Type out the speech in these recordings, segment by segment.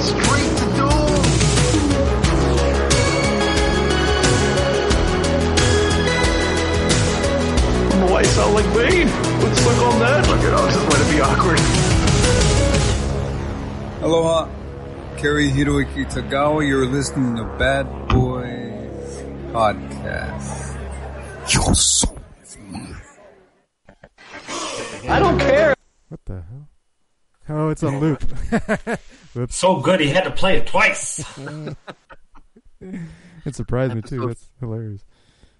boys, straight to dome. Why I sound like Bane? Let's look on that. Look it up, just let it be awkward. Aloha, Cary-Hiroyuki Tagawa. You're listening to Bad Boys Podcast. You're so I don't care. What the hell? Oh, it's on loop. Whoops. So good he had to play it twice. It surprised me too. That's hilarious.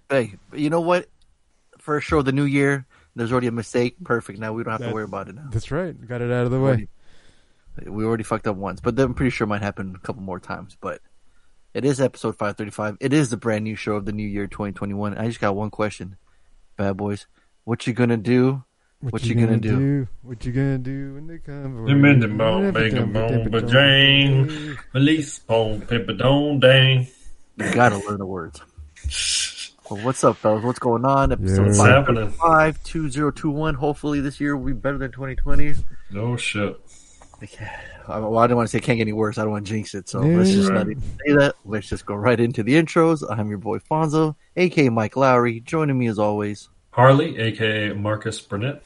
Hey, you know what? First show of the new year, there's already a mistake. Perfect. Now we don't have to worry about it now. That's right. Got it out of the way. We already fucked up once, but I'm pretty sure it might happen a couple more times. But it is episode 535. It is the brand new show of the new year 2021. I just got one question, bad boys. What you gonna do? What, you gonna, do? What you gonna do when they come? for Them in the you? bone, bacon bone, but Jane, release bone, pepper don't dang. You gotta learn the words. Well, what's up, fellas? What's going on? Episode What's happening? 535, 2021. Hopefully this year will be better than 2020. No shit. I, well, I don't want to say it can't get any worse. I don't want to jinx it. So let's just not even say that. Let's just go right into the intros. I'm your boy Fonzo, aka Mike Lowrey. Joining me as always. Harley, aka Marcus Burnett.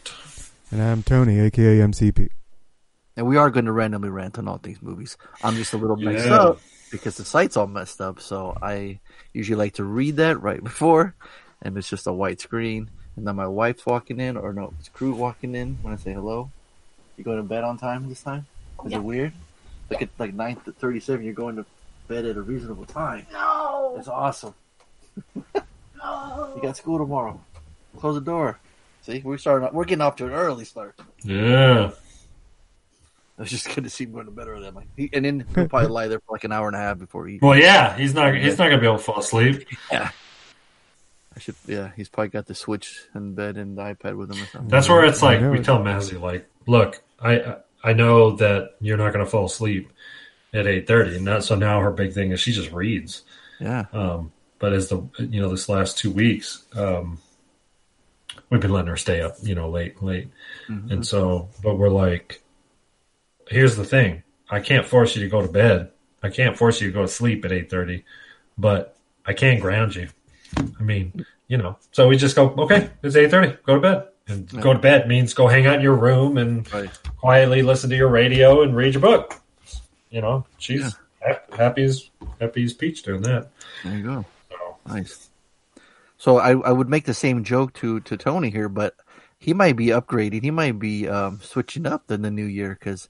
And I'm Tony, aka MCP. And we are going to randomly rant on all these movies. I'm just a little messed Yeah. up because the site's all messed up. So I usually like to read that right before, and it's just a white screen. And then my wife's walking in, or no, it's Crew walking in when I say hello. You going to bed on time this time? Is it weird? Look at like nine thirty-seven. You're going to bed at a reasonable time. No, it's awesome. no, You got school tomorrow. Close the door. See, we're starting. We're getting off to an early start. Yeah. I was just good to see him going to bed early. I'm like, he, and then he'll probably lie there for like an hour and a half before he. Well, yeah, he's not. He's not gonna be able to fall asleep. Yeah. I should. Yeah, he's probably got the Switch in bed and the iPad with him or something. That's where it's like we tell Mazzy, like, look, I I know that you're not gonna fall asleep at eight thirty, and that so now her big thing is she just reads. Yeah, Um, but as the you know this last two weeks, um, we've been letting her stay up, you know, late, late, mm-hmm. and so, but we're like, here's the thing: I can't force you to go to bed. I can't force you to go to sleep at eight thirty, but I can ground you. I mean, you know, so we just go, okay, it's eight thirty, go to bed. And go to bed means go hang out in your room and Right. quietly listen to your radio and read your book. You know, she's hap- happy as happy as peach doing that. there you go. So, Nice. So I, I would make the same joke to, to Tony here, but he might be upgrading. He might be um, switching up in the new year because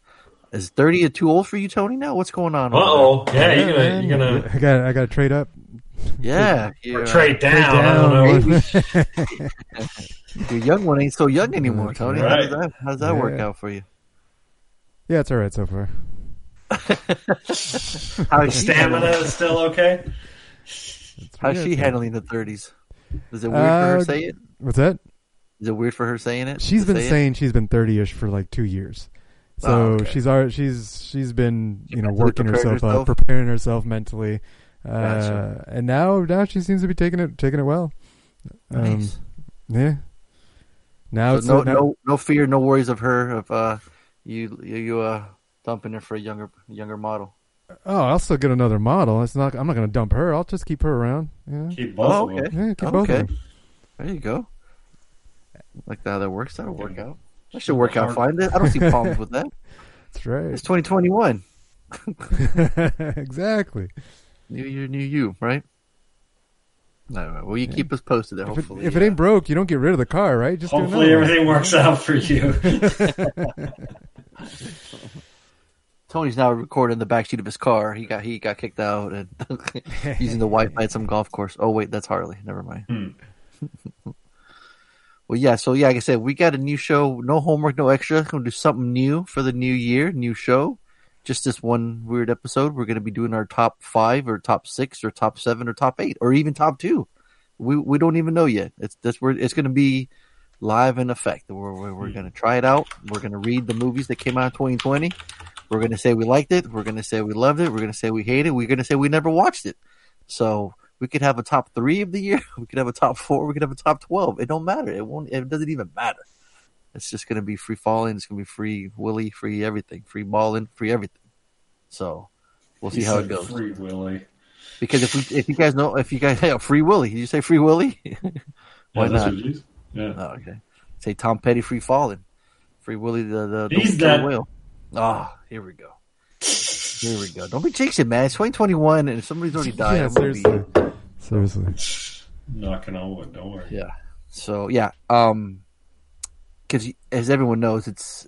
is thirty too old for you, Tony? Now what's going on? Uh over oh, yeah, you're gonna you're gonna I got I got to trade up. there? Yeah, or you're, trade down. I don't know. your young one ain't so young anymore, Tony. How does that how does that work out for you? yeah, it's all right so far. How's she Stamina is still okay. How's she handling the thirties? Is it weird for her Uh, to say it? What's that? Is it weird for her saying it? She's been say it? saying she's been thirty-ish for like two years. So Oh, okay. she's already she's she's been you know working herself herself? up, preparing herself mentally, uh, Gotcha. and now now she seems to be taking it taking it well. Um, Nice. yeah. Now So it's no, now- no, no fear, no worries of her of uh, you, you, you uh, dumping her for a younger, younger model. Oh, I'll still get another model. It's not. I'm not going to dump her. I'll just keep her around. Yeah, Keep both Oh, of them. okay. yeah keep both Okay. There you go. Like how that works. That'll work out. That should work out fine. I don't see problems with that. That's right. It's 2021. exactly. New year, new you, right? I. Well, you keep us posted there. If, it, Hopefully, if it ain't broke, you don't get rid of the car, right? Just Hopefully everything works out for you. Tony's now recording in the backseat of his car. He got he got kicked out and using the Wi-Fi at some golf course. Oh wait, that's Harley. Never mind. Hmm. well, yeah. So yeah, like I said, we got a new show. No homework, no extra. Gonna do something new for the new year. New show. just this one weird episode. We're going to be doing our top five or top six or top seven or top eight or even top two. We we don't even know yet. It's that's where it's going to be live in effect. We're we're, we're going to try it out. We're going to read the movies that came out in 2020. We're going to say we liked it. We're going to say we loved it. We're going to say we hate it. We're going to say we never watched it. So we could have a top three of the year. We could have a top four. We could have a top twelve. It don't matter. It won't. It doesn't even matter. It's just going to be free falling. It's going to be free Willy, free everything, free balling, free everything. So we'll see He how it goes. Free Willy. Because if we, if you guys know, if you guys, hey, free Willy, did you say free Willy? Why Yeah, not? what it is. Yeah. Oh, okay. Say Tom Petty, free falling, free Willy, the the, the He's killer dead. whale. Ah, here we go. Here we go. Don't be jinxing, man. It's 2021 and somebody's already died. yeah, I'm gonna be- seriously. Seriously. Knocking on wood. Don't worry. Yeah. So yeah, um, because as everyone knows, it's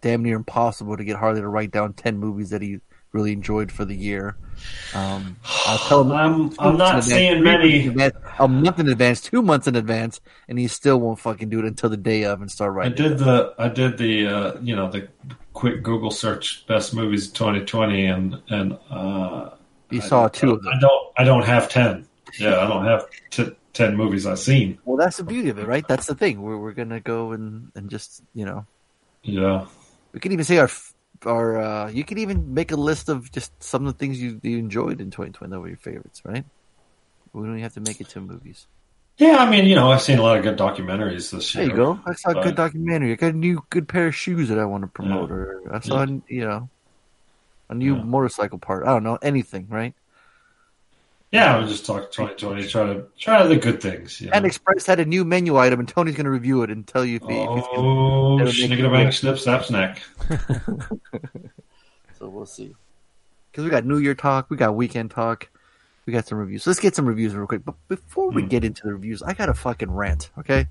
damn near impossible to get Harley to write down ten movies that he really enjoyed for the year. Um, I'll tell him I'm- I'm not in seeing many. advance, a month in advance, two months in advance, and he still won't fucking do it until the day of and start writing. I did the I did the uh, you know the quick Google search best movies 2020 and and uh, You I saw two of them. I don't I don't have ten. Yeah, I don't have t- ten movies I've seen. Well, that's the beauty of it, right? That's the thing. We're we're gonna go and and just you know Yeah, we can even say our our uh, you can even make a list of just some of the things you, you enjoyed in 2020 that were your favorites, right? We don't even have to make it to movies. yeah. I mean, you know, I've seen a lot of good documentaries this There year. you go. I saw a good documentary. I got a new good pair of shoes that I want to promote, or I saw you know a new Yeah. motorcycle part. I don't know anything, right? Yeah, I was just talking 2020. Try to try the good things. You know? And Express had a new menu item, and Tony's going to review it and tell you if, he, if he's going oh, it'll make it snip, snap, snack. So we'll see. Because we got New Year talk, we got weekend talk, we got some reviews. So let's get some reviews real quick. But before we Hmm. get into the reviews, I got a fucking rant. Okay.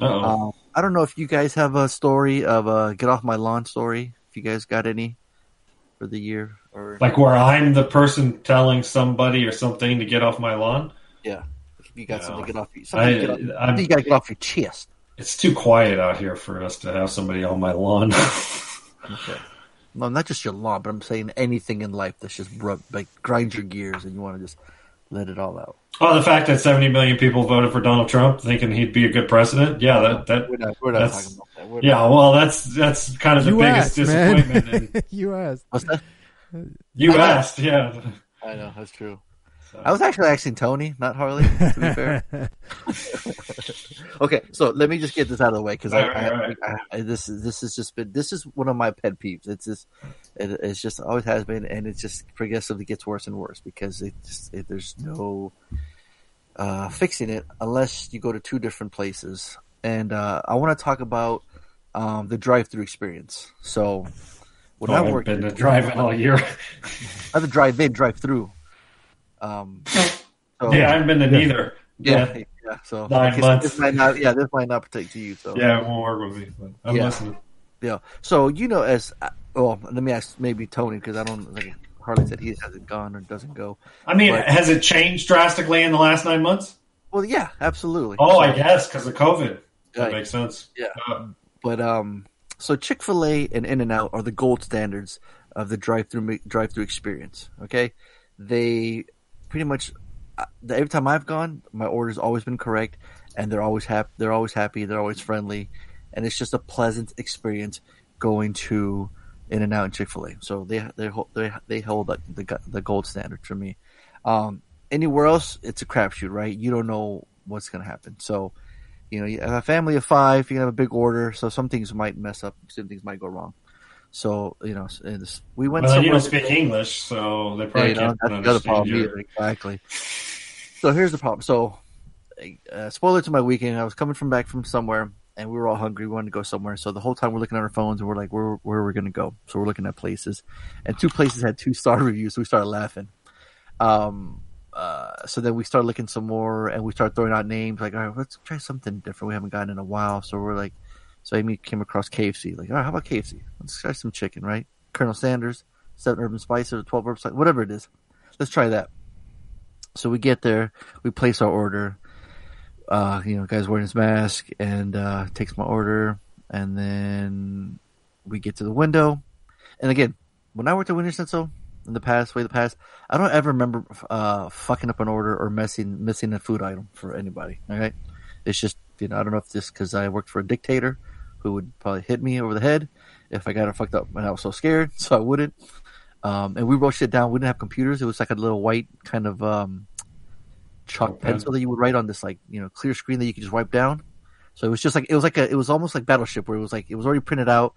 Uh-oh. Um, I don't know if you guys have a story of a get off my lawn story. If you guys got any for the year or like where I'm the person telling somebody or something to get off my lawn. yeah, if you got No. something to get off, something, to get off, something you got to get off your chest. it's too quiet out here for us to have somebody on my lawn. Okay. No, not just your lawn, but I'm saying anything in life that's just rub, like grind your gears and you want to just let it all out. oh, the fact that 70 million people voted for Donald Trump thinking he'd be a good president. Yeah, that, that We're not. We're not That's- talking about that. We're yeah, not- well, that's that's kind of the You biggest disappointment. man. in- you asked. What's that? you I know. asked, yeah. I know that's true. So- I was actually asking Tony, not Harley. To be fair. okay, so let me just get this out of the way because Right, I, right, I, I, this is this is just been this is one of my pet peeves. It's just it, it's just always has been, and it just progressively gets worse and worse because it just it, there's no uh, fixing it unless you go to two different places. And uh, I want to talk about um, the drive-through experience. So when Oh, I I've worked been to driving all year. not the drive-in, drive-through. Um, so, yeah, I haven't been to neither. yeah, Yeah, yeah. So Nine okay, months. This might not, yeah, this might not pertain to you. So yeah, it won't work with me. But I'm Yeah. listening. yeah. So you know, as uh, well, let me ask maybe Tony because I don't like Harley said he hasn't gone or doesn't go. I mean, But- has it changed drastically in the last nine months? Well, yeah, absolutely. Oh, So- I guess because of COVID. That Right. makes sense. Yeah. Uh, But um, so Chick Fil A and In and Out are the gold standards of the drive-through drive-through experience. Okay, they pretty much uh, every time I've gone, my order's always been correct, and they're always happy. They're always happy. They're always friendly, and it's just a pleasant experience going to In and Out and Chick Fil A. So they they they they hold the the, the gold standard for me. Um, anywhere else, it's a crapshoot, right? You don't know what's going to happen. So you know, you have a family of five, you can have a big order, so some things might mess up, some things might go wrong. So, you know, this, we went well, you don't speak English, so they Yeah, probably you know, can't that's problem either, exactly. So here's the problem. So, uh, spoiler to my weekend, I was coming from back from somewhere, and we were all hungry. We wanted to go somewhere. So the whole time we're looking at our phones, and we're like, where where are we going to go? So we're looking at places, and two places had two star reviews. So we started laughing. Um. Uh, so then we start looking some more, and we start throwing out names like, all right, let's try something different. We haven't gotten in a while, so we're like, so Amy came across KFC. Like, all right, how about KFC? Let's try some chicken, right? Colonel Sanders, seven urban spices, twelve urban spices, whatever it is. Let's try that. So we get there, we place our order. Uh, you know, guy's wearing his mask and uh, takes my order, and then we get to the window. And again, when I worked at Wienerschnitzel in the past, way the past, I don't ever remember uh, fucking up an order or messing missing a food item for anybody. All right, it's just you know I don't know if this because I worked for a dictator who would probably hit me over the head if I got it fucked up, and I was so scared, so I wouldn't. Um, and we wrote shit down. We didn't have computers. It was like a little white kind of um, chalk pencil that you would write on this like you know clear screen that you could just wipe down. So it was just like it was like a it was almost like Battleship where it was like it was already printed out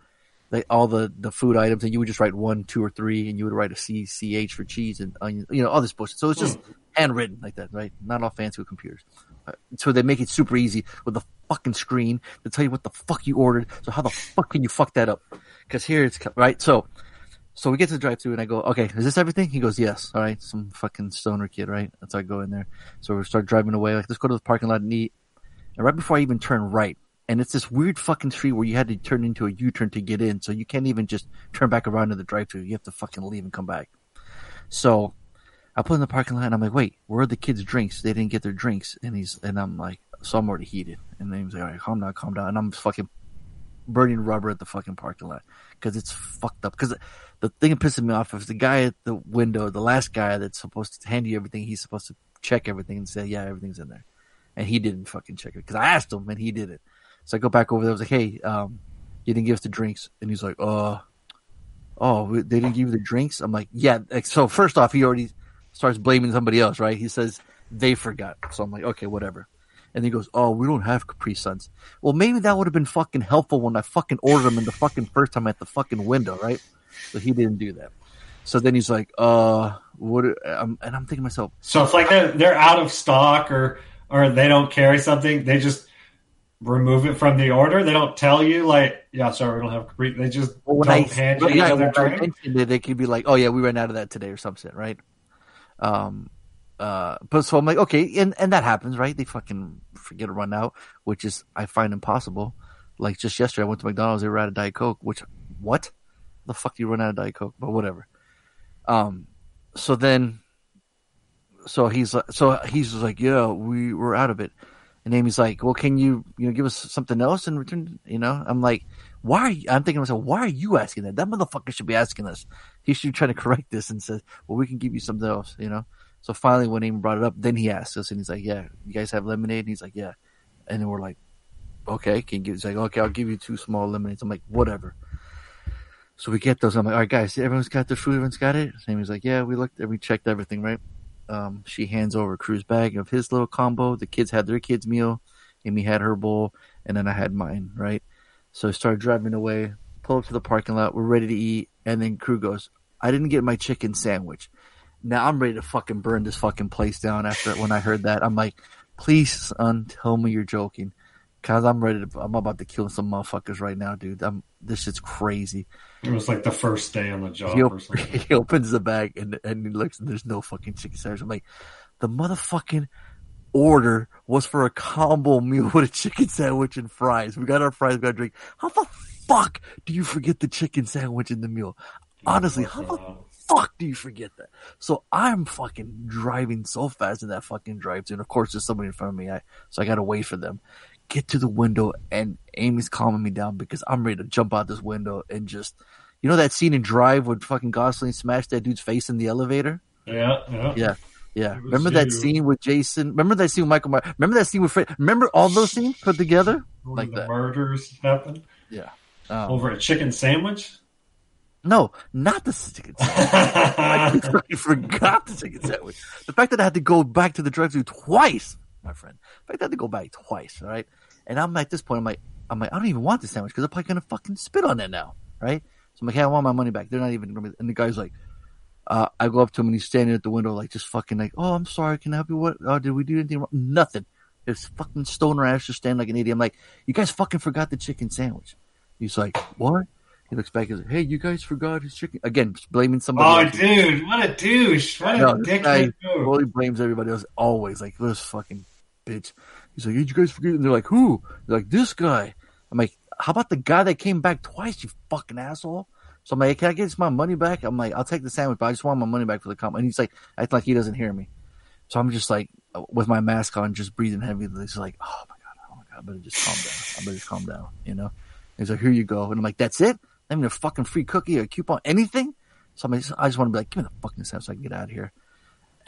like all the the food items and you would just write one, two, or three, and you would write a C C H for cheese and onion, you know all this bullshit. So it's just handwritten like that, right? Not all fancy with computers. Uh, So they make it super easy with the fucking screen to tell you what the fuck you ordered. So how the fuck can you fuck that up? Because here it's right. So so we get to the drive through and I go, okay, is this everything? He goes, yes. All right. Some fucking stoner kid, right? That's how I go in there. So we start driving away. Like, let's go to the parking lot and eat. And right before I even turn right, and it's this weird fucking street where you had to turn into a U-turn to get in. So you can't even just turn back around to the drive through. You have to fucking leave and come back. So I put in the parking lot and I'm like, wait, where are the kids' drinks? They didn't get their drinks. And he's, and I'm like, so I'm already heated. And then he's like, all right, calm down, calm down. And I'm fucking burning rubber at the fucking parking lot because it's fucked up. Because the thing that pisses me off is the guy at the window, the last guy that's supposed to hand you everything, he's supposed to check everything and say, yeah, everything's in there. And he didn't fucking check it because I asked him and he did it. So I go back over there. I was like, hey, um, you didn't give us the drinks. And he's like, uh, oh, they didn't give you the drinks? I'm like, yeah. So first off, he already starts blaming somebody else, right? He says they forgot. So I'm like, okay, whatever. And he goes, oh, we don't have Capri Suns. Well, maybe that would have been fucking helpful when I fucking ordered them in the fucking first time at the fucking window, right? But he didn't do that. So then he's like, uh, what? Um, and I'm thinking myself, So it's like they're they're out of stock or or they don't carry something. They just remove it from the order. They don't tell you like, yeah, sorry, we don't have Capri. They just well, when don't I, hand you yeah, another drink. it, they could be like, oh yeah, we ran out of that today or something, right? Um, uh, but so I'm like, okay, and, and that happens, right? They fucking forget to run out, which is, I find impossible. Like just yesterday, I went to McDonald's, they were out of Diet Coke, which, what? The fuck do you run out of Diet Coke? But whatever. Um, so then, so he's like, so he's like, yeah, we were out of it. And Amy's like, well, can you, you know, give us something else in return? You know, I'm like, why are you, I'm thinking to myself, why are you asking that? That motherfucker should be asking us. He should try to correct this and says, well, we can give you something else, you know? So finally, when Amy brought it up, then he asked us and he's like, yeah, you guys have lemonade? And he's like, yeah. And then we're like, okay, can you give, he's like, okay, I'll give you two small lemonades. I'm like, whatever. So we get those. I'm like, all right, guys, everyone's got their food. Everyone's got it. Amy's like, yeah, we looked and we checked everything, right? Um, she hands over Crew's bag of his little combo. The kids had their kids' meal. Amy had her bowl, and then I had mine, right? So I started driving away, pull up to the parking lot. We're ready to eat, and then Crew goes, I didn't get my chicken sandwich. Now I'm ready to fucking burn this fucking place down after when I heard that. I'm like, please, son, tell me you're joking. Cause I'm ready to, I'm about to kill some motherfuckers right now, dude. I'm, this shit's crazy. It was like the first day on the job He, or op- something. he opens the bag and and he looks and there's no fucking chicken sandwich. I'm like, the motherfucking order was for a combo meal with a chicken sandwich and fries. We got our fries, we got a drink. How the fuck do you forget the chicken sandwich in the meal? Honestly, how the fuck do you forget that? So I'm fucking driving so fast in that fucking drive thru and of course there's somebody in front of me. I so I gotta wait for them. Get to the window and Amy's calming me down because I'm ready to jump out this window and just you know that scene in Drive when fucking Gosling smashed that dude's face in the elevator? Yeah, yeah. Yeah. Yeah. Remember that you. scene with Jason? Remember that scene with Michael Myers? Remember that scene with Fred? Remember all those scenes put together? Where Like the that. murders happened Yeah. Um, over a chicken sandwich. no, not the chicken sandwich. I forgot the chicken sandwich. The fact that I had to go back to the drive-thru twice, my friend. The fact that I had to go back twice, all right? And I'm at this point, I'm like, I'm like, I don't even want the sandwich because I'm probably gonna fucking spit on it now, right? So I'm like, hey, I want my money back. They're not even gonna be, and the guy's like, uh, I go up to him and he's standing at the window, like just fucking like, oh, I'm sorry, can I help you? What? Oh, did we do anything wrong? Nothing. This fucking stoner ass just standing like an idiot. I'm like, you guys fucking forgot the chicken sandwich. He's like, what? He looks back and says, hey, you guys forgot his chicken again, blaming somebody. Oh, else. dude, what a douche! What a No, dickhead move. totally blames everybody else always. Like this fucking bitch. He's like, "Did you guys forget?" And they're like, "Who?" They're like, "This guy." I'm like, "How about the guy that came back twice? You fucking asshole." So I'm like, "Can I get my money back?" I'm like, "I'll take the sandwich, but I just want my money back for the comment." And he's like, acting like he doesn't hear me. So I'm just like, uh, with my mask on, just breathing heavy. He's like, "Oh my god, oh my god, I better just calm down. I better just calm down." You know? He's like, "Here you go," and I'm like, "That's it? Not even a fucking free cookie or a coupon, anything." So I'm like, I just want to be like, give me the fucking sandwich so I can get out of here.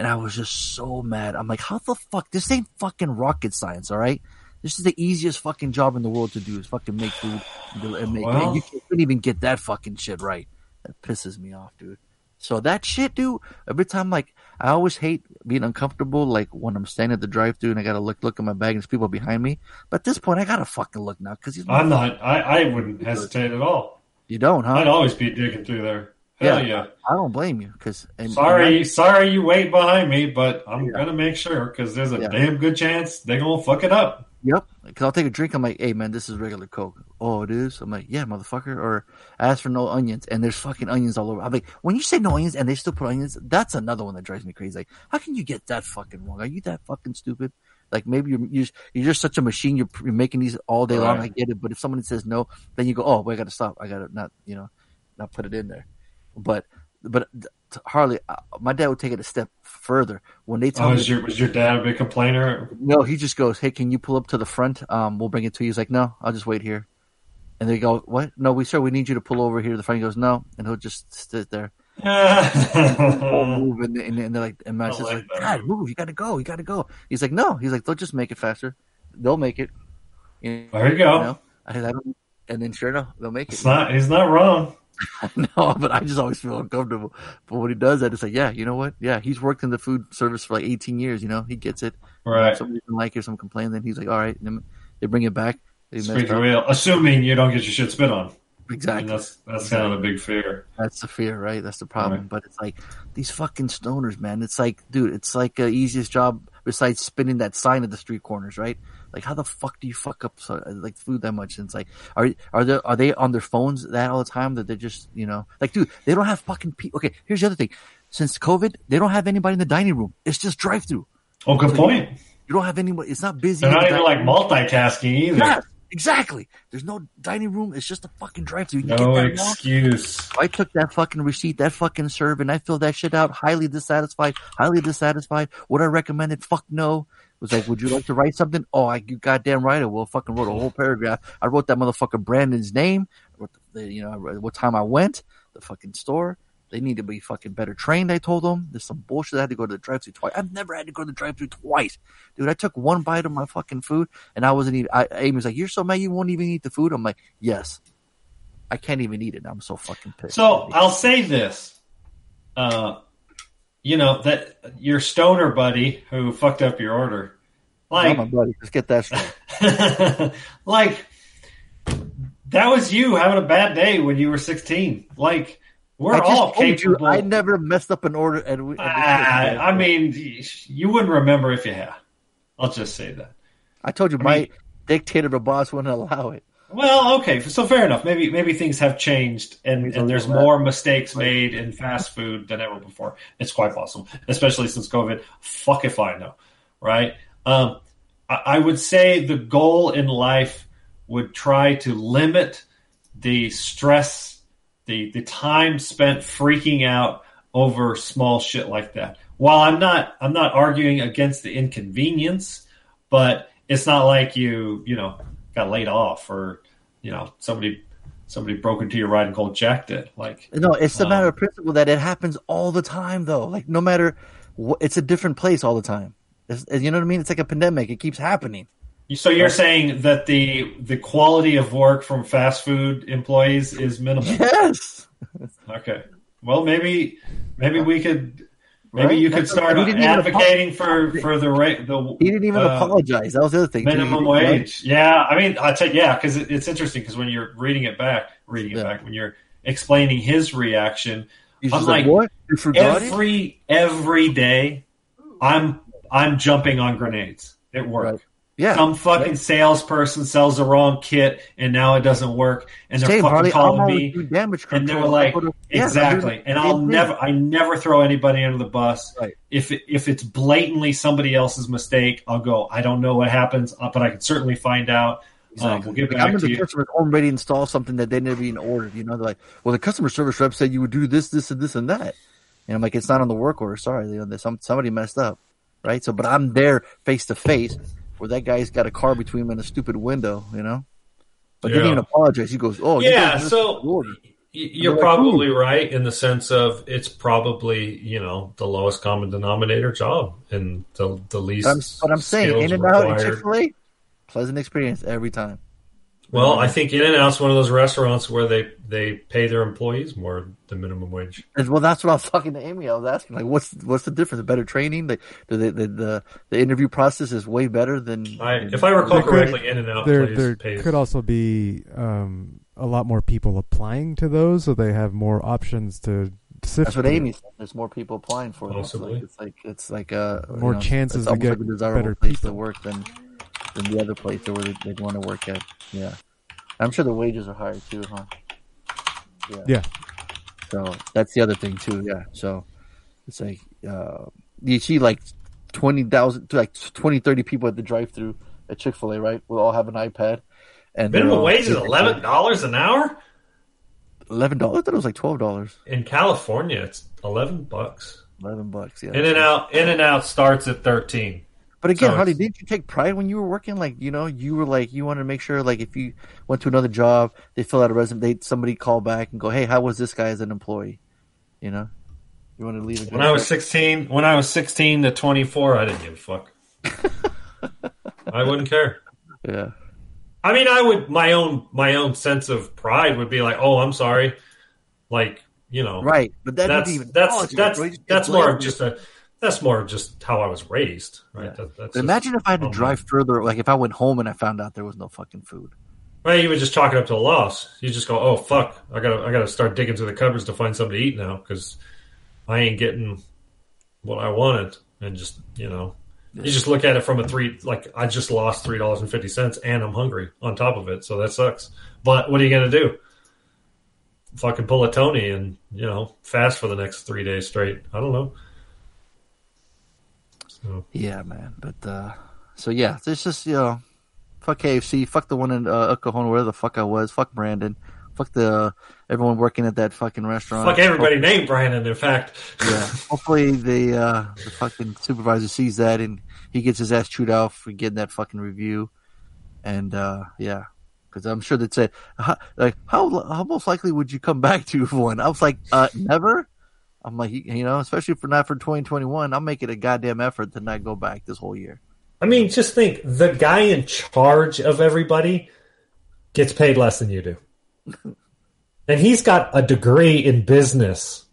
And I was just so mad. I'm like, how the fuck? This ain't fucking rocket science, all right? This is the easiest fucking job in the world to do is fucking make food and, make. Well- you couldn't even get that fucking shit right. That pisses me off, dude. So that shit, dude. Every time, like, I always hate being uncomfortable, like when I'm standing at the drive-through and I gotta look look at my bag and there's people behind me. But at this point, I gotta fucking look now because he's. I'm not. I, I wouldn't hesitate at all. You don't, huh? I'd always be digging through there. Hell yeah. I don't blame you because Sorry, sorry you wait behind me, but I'm Yeah. gonna make sure because there's a Yeah. damn good chance they're gonna fuck it up. Yep. Because I'll take a drink. I'm like, hey, man, this is regular Coke. Oh, it is? I'm like, yeah, motherfucker. Or ask for no onions, and there's fucking onions all over. I'm like, when you say no onions and they still put onions, that's another one that drives me crazy. Like, how can you get that fucking wrong? Are you that fucking stupid? Like, maybe you're you're, just- you're just such a machine. You're, you're making these all day long. I get it. But if someone says no, then you go, oh, wait, I got to stop. I got to not, you know, not put it in there. But, but Harley, uh, my dad would take it a step further when they tell Oh, me was your was your dad a big complainer? no, he just goes, "Hey, can you pull up to the front? Um, we'll bring it to you." He's like, "No, I'll just wait here." And they go, "What? No, we sir, we need you to pull over here to the front." He goes, "No," and he'll just sit there, move, and, and, and they're like, and my sister's like like, "God, move! You got to go! You got to go!" He's like, "No," he's like, "They'll just make it faster. They'll make it." You There you go. know? Don't, and then sure enough, they'll make it. It's not. He's not wrong. no, but I just always feel uncomfortable. But when he does that, it's like, yeah, you know what? Yeah, he's worked in the food service for like 18 years. You know, he gets it. Right. Somebody doesn't like it, some complain, then he's like, all right, and they bring it back. Squeak the wheel. Assuming you don't get your shit spit on. I mean, Exactly. that's that's kind of a big fear. That's the fear, right? That's the problem. Right. But it's like these fucking stoners, man. It's like, dude, it's like the easiest job besides spinning that sign at the street corners, right? Like, how the fuck do you fuck up so, like food that much? And it's like, are are they are they on their phones that all the time that they're just you know like, dude, they don't have fucking people. Okay, here's the other thing. Since COVID, they don't have anybody in the dining room. It's just drive through. Oh, good point. You don't have anybody. It's not busy. They're not even like multitasking either. Yes, exactly. There's no dining room. It's just a fucking drive through. No excuse. I took that fucking receipt, that fucking serve, and I filled that shit out. Highly dissatisfied. Highly dissatisfied. Would I recommend it? Fuck no. Was like, would you like to write something? Oh, I you goddamn right. I will. Fucking wrote a whole paragraph. I wrote that motherfucker Brandon's name. The, you know, what time I went, the fucking store. They need to be fucking better trained. I told them there's some bullshit. I had to go to the drive-through twice. I've never had to go to the drive-through twice, dude. I took one bite of my fucking food, and I wasn't even. I, Amy was like, "You're so mad you won't even eat the food." I'm like, "Yes, I can't even eat it. I'm so fucking pissed." So I'll say this. Uh, you know that your stoner buddy who fucked up your order, Like, like, my buddy, let's get that straight. like that was you having a bad day when you were sixteen. Like we're I all told you, capable. I never messed up an order. And we, and Ah, I mean, you wouldn't remember if you had. I'll just say that. I told you, I my mean- dictator boss wouldn't allow it. Well, okay, so fair enough. Maybe maybe things have changed, and, and there's more mistakes made in fast food than ever before. It's quite possible, especially since COVID. Fuck if I know, right? Um, I, I would say the goal in life would try to limit the stress, the the time spent freaking out over small shit like that. While I'm not I'm not arguing against the inconvenience, but it's not like you you know got laid off or you know somebody somebody broke into your ride and cold jacked it. Like No, it's a Um, matter of principle that it happens all the time, though. Like no matter what, it's a different place all the time. It's, you know what I mean? It's like a pandemic. It keeps happening. so you're saying that the the quality of work from fast food employees is minimal. Yes. Okay. Well, maybe maybe we could maybe Right? you could start he didn't even advocating for for the rate the He didn't even uh, apologize. That was the other thing. minimum wage. Yeah, I mean, I tell yeah, because it, it's interesting because when you're reading it back, reading it Yeah. back, when you're explaining his reaction, He's I'm like, like, what? Every every day, I'm I'm jumping on grenades at work. Right. Yeah. Some fucking salesperson sells the wrong kit and now it doesn't work, and they're Same, fucking Harley. Calling me. damage And they were like, I yeah, exactly. And I'll never, I never throw anybody under the bus. Right. If it, if it's blatantly somebody else's mistake, I'll go. I don't know what happens, uh, but I can certainly find out. Um, we'll get Like, back I'm to the you. customer's already installed something that they never even ordered. You know, they're like, well, the customer service rep said you would do this, this, and this, and that. And I'm like, it's not on the work order. Sorry, you know, some somebody messed up, right? So, but I'm there face to face where that guy's got a car between him and a stupid window, you know. But Yeah. didn't even apologize. He goes, "Oh, Yeah, so- up the order." you're like, probably right in the sense of it's probably you know the lowest common denominator job and the the least. But I'm, but I'm saying, In and Out. Chick Fil A, pleasant experience every time. Well, I think In and Out's one of those restaurants where they they pay their employees more than minimum wage. And, well, that's what I was talking to Amy. I was asking, like, what's what's the difference? The Better training? Like, do they, the, the the interview process is way better than. I, if I recall correctly, In and Out there pays, there pays could also be um, a lot more people applying to those, so they have more options to sift. That's what. Amy said. There's more people applying for it. It's like it's like it's like uh More you know, chances to get like a better place to people. work than than the other place or where they, they'd want to work at. Yeah, I'm sure the wages are higher too, huh? Yeah, So that's the other thing too. Yeah. So it's like uh, you see like twenty thousand, like 20, 30 people at the drive-through at Chick Fil A, right? We all have an iPad. And they're minimum all- wage is eleven dollars an hour Eleven dollars. I thought it was like twelve dollars. in California. It's eleven bucks. Eleven bucks. Yeah. In and Out In and Out starts at thirteen. But again, So Hardy, didn't you take pride when you were working? Like, you know, you were like, you wanted to make sure, like, if you went to another job, they fill out a resume, they somebody call back and go, "Hey, how was this guy as an employee?" You know, you want to leave. When I was sixteen, when I was sixteen to twenty four, I didn't give a fuck. I wouldn't care. yeah, I mean, I would my own my own sense of pride would be like, oh, I'm sorry, like you know, right. But that That's even that's that's just that's more of just a that's more just how I was raised, right? Yeah. That, that's imagine if I had to drive further. Like, if I went home and I found out there was no fucking food. Right, you would just chalk it up to a loss. You just go, oh fuck, I gotta I gotta start digging through the cupboards to find something to eat now because I ain't getting what I wanted, and just you know. You just look at it from a three, like I just lost three dollars and fifty cents, and I'm hungry on top of it, so that sucks. But what are you gonna do? Fucking pull a Tony and you know fast for the next three days straight. I don't know. So Yeah, man. But uh so yeah, it's just you know, fuck KFC, fuck the one in uh, Oklahoma, where the fuck I was, fuck Brandon, fuck the everyone working at that fucking restaurant. fuck everybody named Brandon. In fact, Yeah. Hopefully the uh the fucking supervisor sees that and he gets his ass chewed out for getting that fucking review. And uh yeah. Because I'm sure they'd say, like, how how most likely would you come back to one? I was like, uh, never. I'm like, you know, especially for not for 2021, I'll make it a goddamn effort to not go back this whole year. I mean, just think the guy in charge of everybody gets paid less than you do. and he's got a degree in business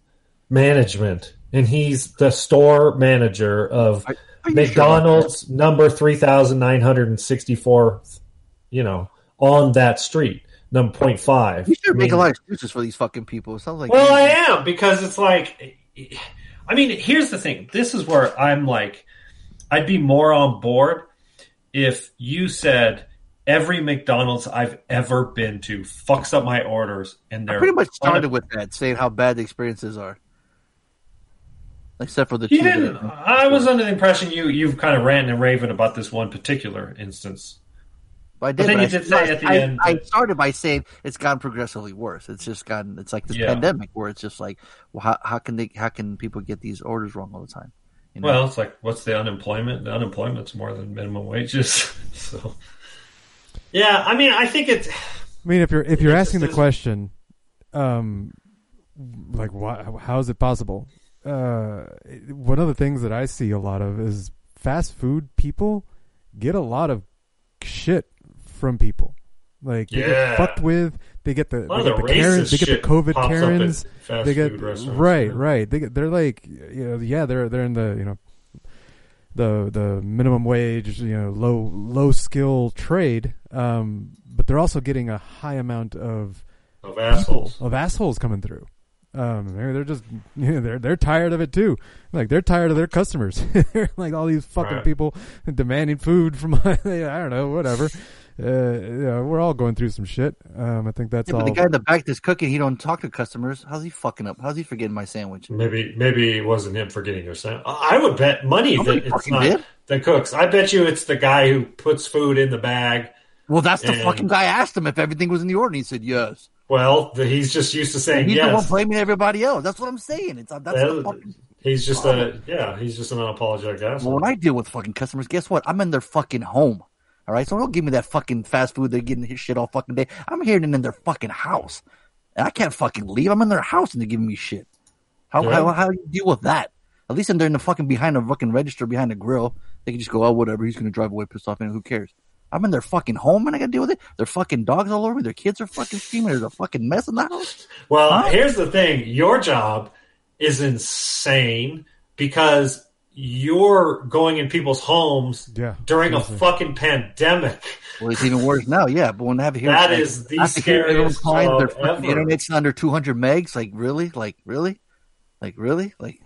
management, and he's the store manager of Are- are you sure McDonald's number 3964, you know, on that street, number point five. You should I make mean- a lot of excuses for these fucking people. It sounds like well, I am because it's like, I mean, here's the thing. This is where I'm like, I'd be more on board if you said every McDonald's I've ever been to fucks up my orders and they're pretty much started with that, saying how bad the experiences are. Except for the two. You didn't. I was under the impression you you've kind of ranted and raven about this one particular instance. I did, then but you I, did say at the I, end I started by saying it's gotten progressively worse. It's just gotten. It's like this Yeah. pandemic where it's just like, well, how, how can they? How can people get these orders wrong all the time? You know? Well, it's like what's the unemployment? The unemployment's more than minimum wages. so, yeah, I mean, I think it's. I mean, if you're if you're asking the question, um, like why, how is it possible? Uh, one of the things that I see a lot of is fast food people get a lot of shit from people. Like they Yeah. get fucked with. They get the, they get the the Karens. They get the COVID pops up at Karens. They get right, right. They get, they're like you know yeah they're they're in the you know the the minimum wage you know low low skill trade. Um, but they're also getting a high amount of Of people assholes. of assholes coming through. Um, maybe they're just you know, they're they're tired of it too. Like they're tired of their customers. Like all these fucking Right. people demanding food from I don't know whatever. Uh, you know, we're all going through some shit. Um, I think that's Yeah, but the guy in the back that's cooking, he don't talk to customers. How's he fucking up? How's he forgetting my sandwich? Maybe maybe it wasn't him forgetting your sandwich. I would bet money Nobody that it's not did. the cooks. I bet you it's the guy who puts food in the bag. Well, that's the And- fucking guy. I asked him if everything was in the order, and he said yes. Well, the, he's just used to saying He's the one yes. blaming everybody else. That's what I'm saying. It's that's Well, the fucking. he's just a yeah. He's just an unapologetic asshole. Well, when I deal with fucking customers, guess what? I'm in their fucking home. All right, so don't give me that fucking fast food. They're getting his shit all fucking day. I'm hearing it in their fucking house, and I can't fucking leave. I'm in their house and they're giving me shit. How Yeah. how how do you deal with that? At least they're in the fucking behind a fucking register behind a grill. They can just go, oh whatever. He's gonna drive away pissed off, and who cares? I'm in their fucking home and I gotta deal with it. Their fucking dogs all over me. Their kids are fucking screaming. There's a fucking mess in the house. Well, Huh? here's the thing: your job is insane because you're going in people's homes Yeah, during a fucking pandemic. Well, it's even worse now. Yeah, but when I have to hear That like, is the I have to hear everyone scariest crying, job their ever. internet's under 200 megs. Like really? Like really? Like really? Like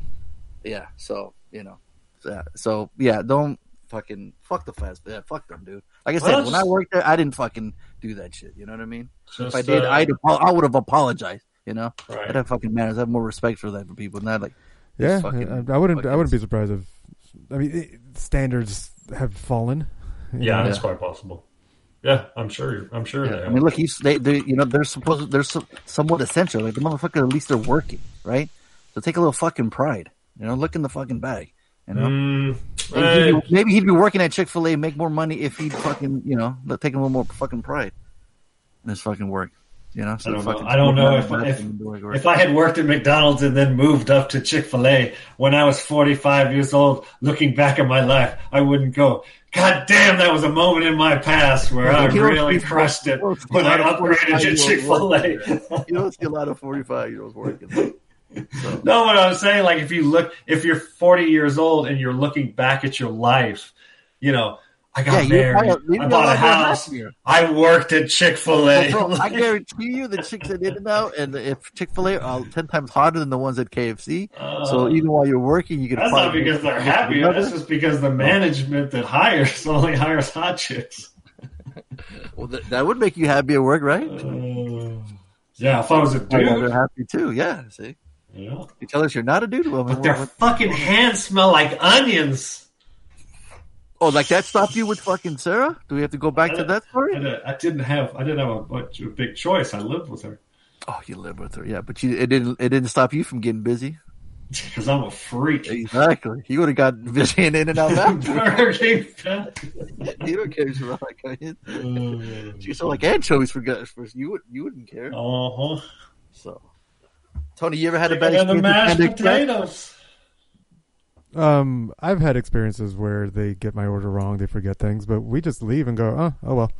yeah. So you know, so, so yeah. Don't fucking fuck the fast. Yeah, fuck them, dude. Like I said, Well, when I just- worked there, I didn't fucking do that shit. You know what I mean? Just, if I did, uh, I'd I would have apologized. You know, Right. I'd fucking matters. I have more respect for that for people, not like Yeah, fucking I, I wouldn't. I wouldn't be surprised if. I mean, it, standards have fallen. you yeah, know? that's quite possible. Yeah, I'm sure. I'm sure. Yeah, they I mean, look, he's they, they, you know, they're supposed, they're so, somewhat essential. Like the motherfucker, at least they're working, right? So take a little fucking pride, you know. Look in the fucking bag, you know. Mm, maybe, eh, he'd be, maybe he'd be working at Chick Fil A, make more money if he'd fucking, you know, let- take a little more fucking pride in his fucking work, you know. So I don't know. I don't know if if, if I had worked at McDonald's and then moved up to Chick Fil A when I was 45 years old, looking back at my life, I wouldn't go. God damn, that was a moment in my past where I really crushed it when I upgraded to 45-year-olds Chick Fil A. you don't see a lot of forty-five year olds working. So, No, what I'm saying, like if you look, if you're 40 years old and you're looking back at your life, you know, I got Yeah, married, probably- I bought a house, happier. I worked at Chick Fil A. Bro, I guarantee you the chicks at In and Out and if Chick Fil A are ten times hotter than the ones at KFC. so even while you're working, you can. That's not because they're happy. That's just because the management that hires only hires hot chicks. Well, that, that would make you happy at work, right? Uh, yeah, if I was a Oh, well, they're happy too. Yeah, see, yeah. you tell us you're not a dude. woman. But their fucking hands smell like onions. Oh, like that stopped you with fucking Sarah? Do we have to go back to that I, story? didn't- I didn't have I didn't have a, much, a big choice. I lived with her Oh, you lived with her, yeah, but you, it didn't. It didn't stop you from getting busy. because I'm a freak. Exactly. You would have got busy and in and out back. Burger King fan. you don't care like onions. Uh You so like anchovies for guys first. You would. You wouldn't care. Uh huh. So, Tony, you ever had a bad the experience? with mashed potatoes. Potatoes. Um, I've had experiences where they get my order wrong, they forget things, but we just leave and go, oh, oh well.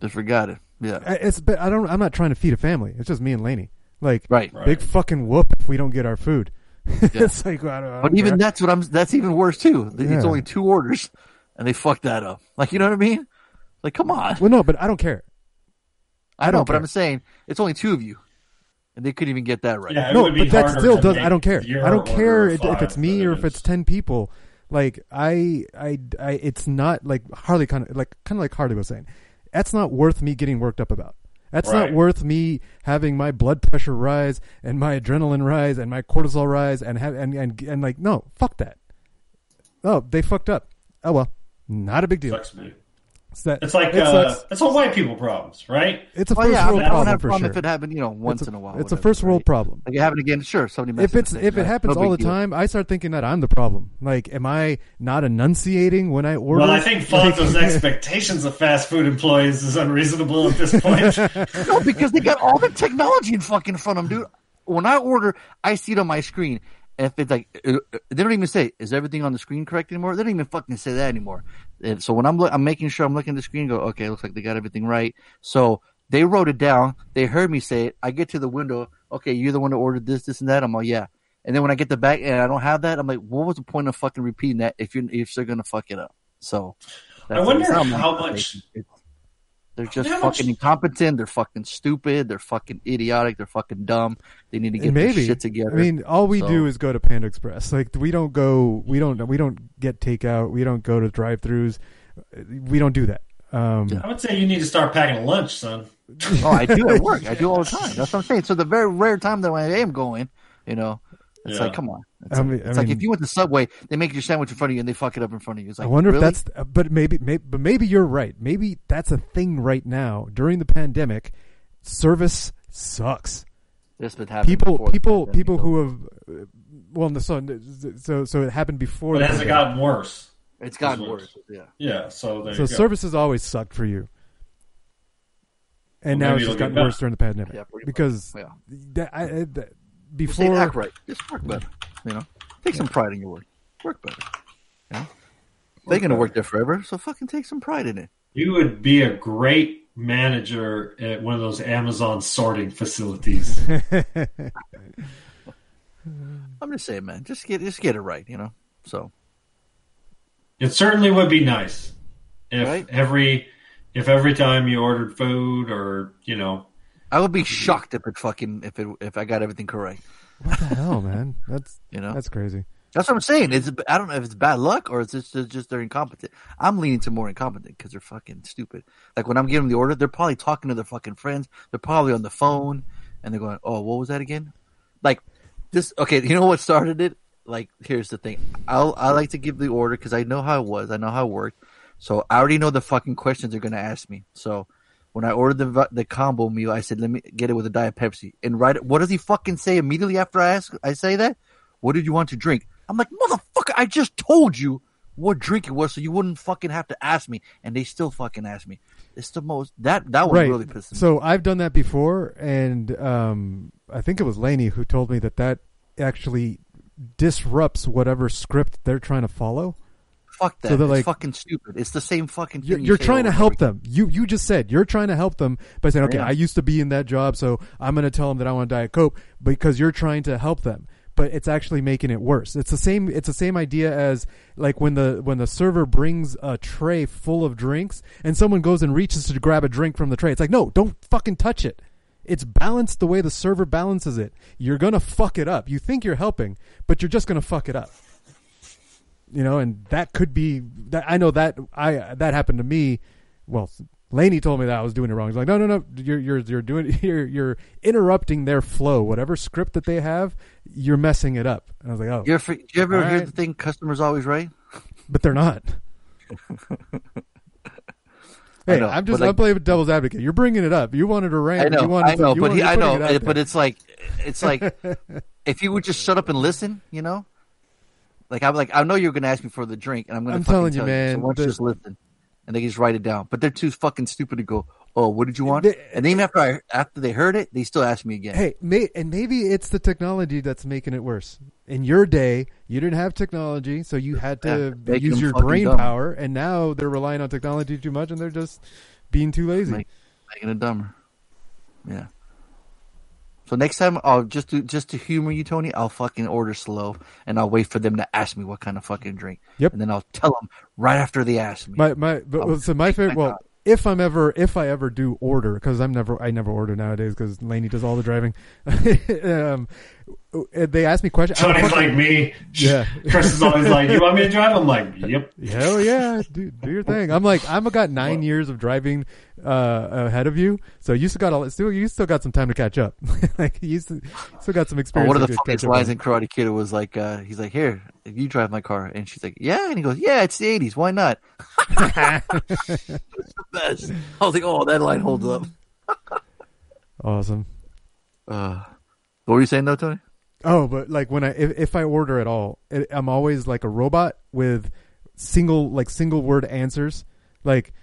Just forgot it. Yeah. I- It's but I don't. I'm not trying to feed a family. It's just me and Laney. Like, Right. Right. big fucking whoop if we don't get our food. it's like, I don't, I But don't even care. that's what I'm. That's even worse too. It's only two orders, and they fucked that up. Like you know what I mean? Like come on. Well, no, but I don't care. I know, don't but care. I'm saying it's only two of you, and they couldn't even get that right. Yeah, no, but that still does. I don't care. I don't care if, if it's me or it if it's ten people. Like I, I, I it's not like Harley kind of like kind of like Harley was saying. That's not worth me getting worked up about. That's not worth me having my blood pressure rise and my adrenaline rise and my cortisol rise and have and and, and like no, fuck that. Oh, they fucked up. Oh well, not a big deal. Sucks me. It's, that, It's like it uh, it's all white people problems, right? It's a Well, first yeah, I, world mean, I don't problem have a for problem sure. if it happened, you know, once it's in a while. It's a first world right? problem. Like it happened again, sure. Somebody if messes it's if it right? happens No all the deal. time, I start thinking that I'm the problem. Like, am I not enunciating when I order? Well, I think Fonzo's expectations of fast food employees is unreasonable at this point. No, because they got all the technology in fucking front of them, dude. When I order, I see it on my screen. If it's like, uh, uh, they don't even say, is everything on the screen correct anymore? They don't even fucking say that anymore. And so when I'm, look, I'm making sure I'm looking at the screen, go, okay, looks like they got everything right. So they wrote it down. They heard me say it. I get to the window. Okay, you're the one that ordered this, this, and that. I'm like, yeah. And then when I get the back and I don't have that, I'm like, what was the point of fucking repeating that if you're if they're gonna fuck it up? So I wonder it's not my how much- It's- they're just How fucking much- incompetent. They're fucking stupid. They're fucking idiotic. They're fucking dumb. They need to get maybe their shit together. I mean, all we So- do is go to Panda Express. Like, we don't go. We don't. We don't get takeout. We don't go to drive-throughs. We don't do that. Um, I would say you need to start packing lunch, son. oh, I do at work. I do all the time. That's what I'm saying. So the very rare time that I am going, you know, it's Yeah. like, come on. It's, I like, mean- it's I like if you went to Subway, they make your sandwich in front of you and they fuck it up in front of you. It's like, I wonder really? if that's. But maybe, maybe, but maybe you're right. Maybe that's a thing right now during the pandemic. Service sucks. This been happening People, people, pandemic, people though. who have. Well, the so so so it happened before. But the has it gotten worse? It's gotten It's worse. worse. Yeah. Yeah, so there So you go. services always sucked for you. and Well, now it's just gotten worse during the pandemic Yeah, because Yeah. that, I, I- that, Just say before act right. Just work better. You know, take some pride in your work. Work better. You know? They're gonna work there forever, so fucking take some pride in it. You would be a great manager at one of those Amazon sorting facilities. I'm just saying, man. Just get just get it right. You know. So it certainly would be nice if Right. every if every time you ordered food or you know I would be shocked if it fucking if it if I got everything correct. what the hell, man? That's You know. that's crazy. That's what I'm saying. It's I don't know if it's bad luck or it's just it's just they're incompetent. I'm leaning to more incompetent because they're fucking stupid. Like when I'm giving them the order, they're probably talking to their fucking friends. They're probably on the phone and they're going, "Oh, what was that again?" Like this. Okay, you know what started it? Like here's the thing. I'll I like to give the order because I know how it was. I know how it worked. So I already know the fucking questions they're gonna ask me. So when I ordered the the combo meal, I said, "Let me get it with a diet Pepsi." And right, what does he fucking say immediately after I ask? I say that. What did you want to drink? I'm like, motherfucker, I just told you what drink it was, so you wouldn't fucking have to ask me. And they still fucking ask me. It's the most that that one right. really pisses me. So I've done that before, and um, I think it was Laney who told me that that actually disrupts whatever script they're trying to follow. Fuck that. so they're it's like- fucking stupid. It's the same fucking thing. You're, you you're trying to help them. You you just said you're trying to help them by saying, okay, Yeah. I used to be in that job, so I'm going to tell them that I want Diet Coke because you're trying to help them. But it's actually making it worse. It's the same. It's the same idea as like when the when the server brings a tray full of drinks and someone goes and reaches to grab a drink from the tray. It's like, no, don't fucking touch it. It's balanced the way the server balances it. You're gonna fuck it up. You think you're helping, but you're just gonna fuck it up you know, and that could be that. I know that I that happened to me. Well, Laney told me that I was doing it wrong. He's like, no, no, no, you're you're you're doing you're you're interrupting their flow. Whatever script that they have, you're messing it up. And I was like, oh, You ever, you ever hear right. the thing? Customers always right. but they're not. Hey, know, I'm just like- I'm playing devil's advocate. You're bringing it up. You wanted to rant. I know, You wanted I know, to, but he, I know, it but there. it's like, it's like, if you would just shut up and listen, you know, like I'm like, I know you're gonna ask me for the drink, and I'm gonna. I'm telling you, tell man, So why don't you just listen, and they just write it down. But they're too fucking stupid to go. Oh, what did you want? They- and then even after I after they heard it, they still ask me again. Hey, may, and maybe it's the technology that's making it worse. In your day, you didn't have technology, so you had to making use your brain dumb. power, and now they're relying on technology too much, and they're just being too lazy. Make- making it dumber. Yeah. So next time, I'll just to just to humor you, Tony. I'll fucking order slow, and I'll wait for them to ask me what kind of fucking drink. Yep. And then I'll tell them right after they ask me. My my but so my favorite. Well, God. if I'm ever if I ever do order because I'm never I never order nowadays because Laney does all the driving. um, they ask me questions. I'm Tony's fucking- like me. Yeah. Chris is always like, "You want me to drive?" I'm like, "Yep." Hell yeah, do, do your thing. I'm like I'm got nine years of driving uh, ahead of you, so you still got a, still you still got some time to catch up. like you still, still got some experience. one of to the catch funniest up lines in Karate Kid was like, uh, he's like, "Here, you drive my car," and she's like, "Yeah," and he goes, "Yeah, it's the '80s. Why not?" best. I was like, "Oh, that line holds up." Awesome. Uh, what were you saying, though, Tony? Oh, but like when I if, if I order at all, it, I'm always like a robot with single like single word answers. Like,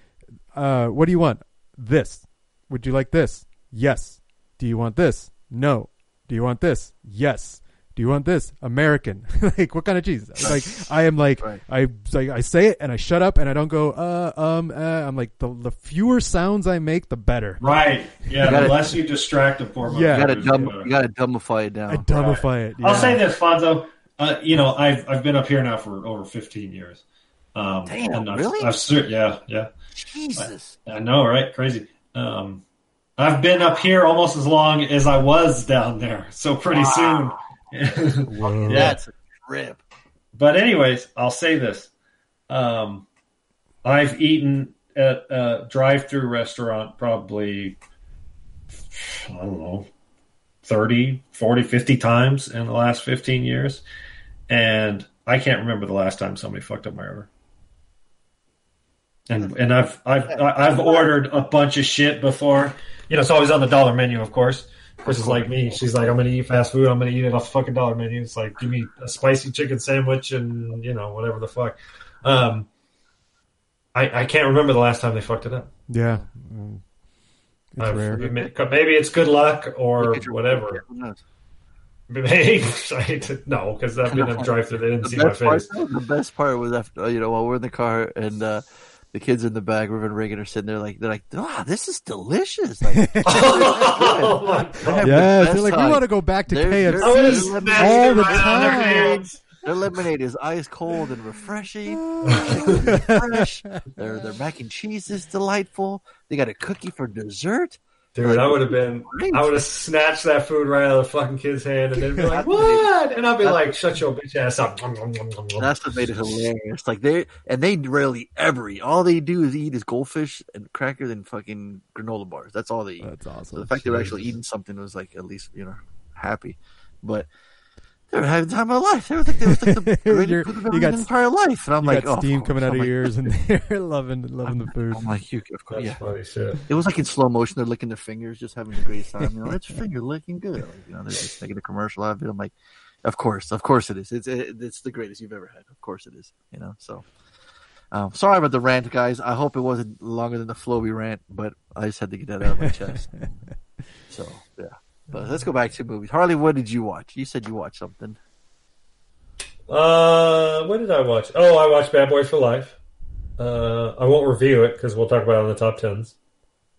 uh, what do you want? This. Would you like this? Yes. Do you want this? No. Do you want this? Yes. Do you want this? American. like what kind of cheese? Like I am like Right. I like I say it and I shut up and I don't go uh um uh. I'm like the the fewer sounds I make the better. Right. Yeah. You gotta- the less you distract them for. Yeah. You gotta dumb, you gotta dumbify it down. I dumbify it. I'll say this, Fonzo. Uh, you know, I've I've been up here now for over 15 years. Um, Damn, and I've, really? I've ser- yeah, yeah. Jesus. I know, right? Crazy. Um, I've been up here almost as long as I was down there. So pretty soon. Whoa. Yeah. That's a trip. But anyways, I'll say this. Um, I've eaten at a drive-through restaurant probably I don't know 30, 40, 50 times in the last 15 years and I can't remember the last time somebody fucked up my order. And and I've I've I've ordered a bunch of shit before. You know, it's always on the dollar menu, of course. Chris is like me. She's like, I'm going to eat fast food. I'm going to eat it off the fucking dollar menu. It's like, give me a spicy chicken sandwich and, you know, whatever the fuck. Um, I, I can't remember the last time they fucked it up. Yeah. Mm. It's I've- rare. Maybe it's good luck or Look at your- whatever. Who? Maybe no, because I've been in a drive-through. They didn't see The my best, part, face. the best part was after you know while we're in the car and uh, the kids in the back, River and Reagan are sitting there like they're like, "Wow, this is delicious!" Like, oh my They god! have Yes, the they're like, best we want to go back to They're- they're- I would have KFC. all the right out of their time. hands. Their lemonade is ice cold and refreshing. Their chicken is fresh. Their their mac and cheese is delightful. They got a cookie for dessert. Dude, I would have been, I would have snatched that food right out of the fucking kid's hand and they'd be like, what? And I'd be like, shut your bitch ass up. That's what made it hilarious. Like they and they rarely ever eat. All they do is eat is goldfish and crackers and fucking granola bars. That's all they eat. That's So awesome. the fact they were actually eating something was like at least you know happy, but they were having the time of their life. They were like they was like the greatest food they've ever you got- eaten in their entire life. And I'm You like, got oh, steam of coming course. out I'm of like, your ears, and they're loving loving the food. I'm like, you, of course, That's yeah. funny shit. It was like in slow motion. They're licking their fingers, just having the greatest time. You know, that's your finger licking good. Like, you know, they're just making a commercial out of it. I'm like, of course, of course it is. It's it, it's the greatest you've ever had. Of course it is. You know, so. Um, sorry about the rant, guys. I hope it wasn't longer than the Floby rant, but I just had to get that out of my chest. So yeah, but let's go back to movies. Harley, what did you watch? You said you watched something. Uh, what did I watch? Oh, I watched Bad Boys for Life. Uh, I won't review it because we'll talk about it on the top tens.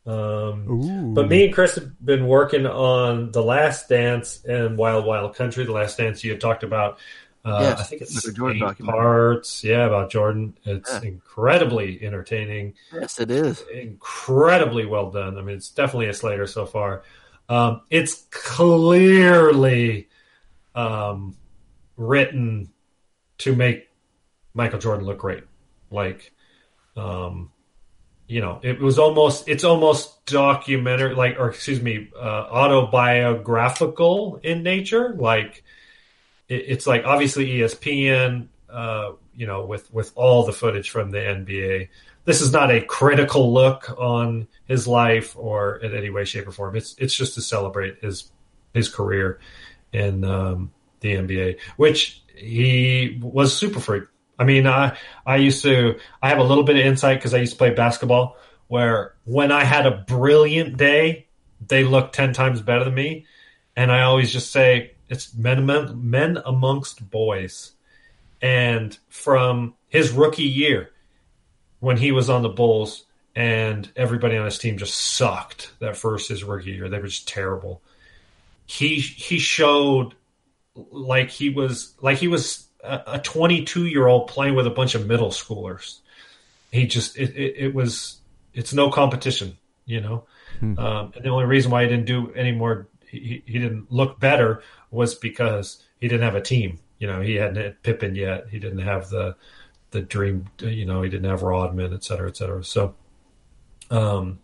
Um, but me and Chris have been working on The Last Dance and Wild Wild Country. The Last Dance you had talked about. Uh, Yes, I think it's Michael Jordan eight parts. Yeah, about Jordan. It's Yeah. incredibly entertaining. Yes, it is. incredibly well done. I mean, it's definitely a Slater so far. Um, it's clearly um, written to make Michael Jordan look great. Like, um, you know, it was almost it's almost documentary, like, or excuse me, uh, autobiographical in nature. Like, it, it's like obviously ESPN, uh, you know, with with all the footage from the NBA this is not a critical look on his life or in any way, shape, or form. It's it's just to celebrate his his career in um, the NBA, which he was super freak. I mean, I I used to I have a little bit of insight because I used to play basketball. Where when I had a brilliant day, they looked ten times better than me, and I always just say it's men among, men amongst boys. And from his rookie year, when he was on the Bulls and everybody on his team just sucked that first his rookie year. They were just terrible. He he showed like he was like he was a 22 year old playing with a bunch of middle schoolers. He just it, it, it was it's no competition, you know. Hmm. Um, and the only reason why he didn't do any more, he, he didn't look better, was because he didn't have a team. You know, he hadn't had Pippen yet. He didn't have the the dream. You know, he didn't have Rodman, et cetera, et cetera. So, um,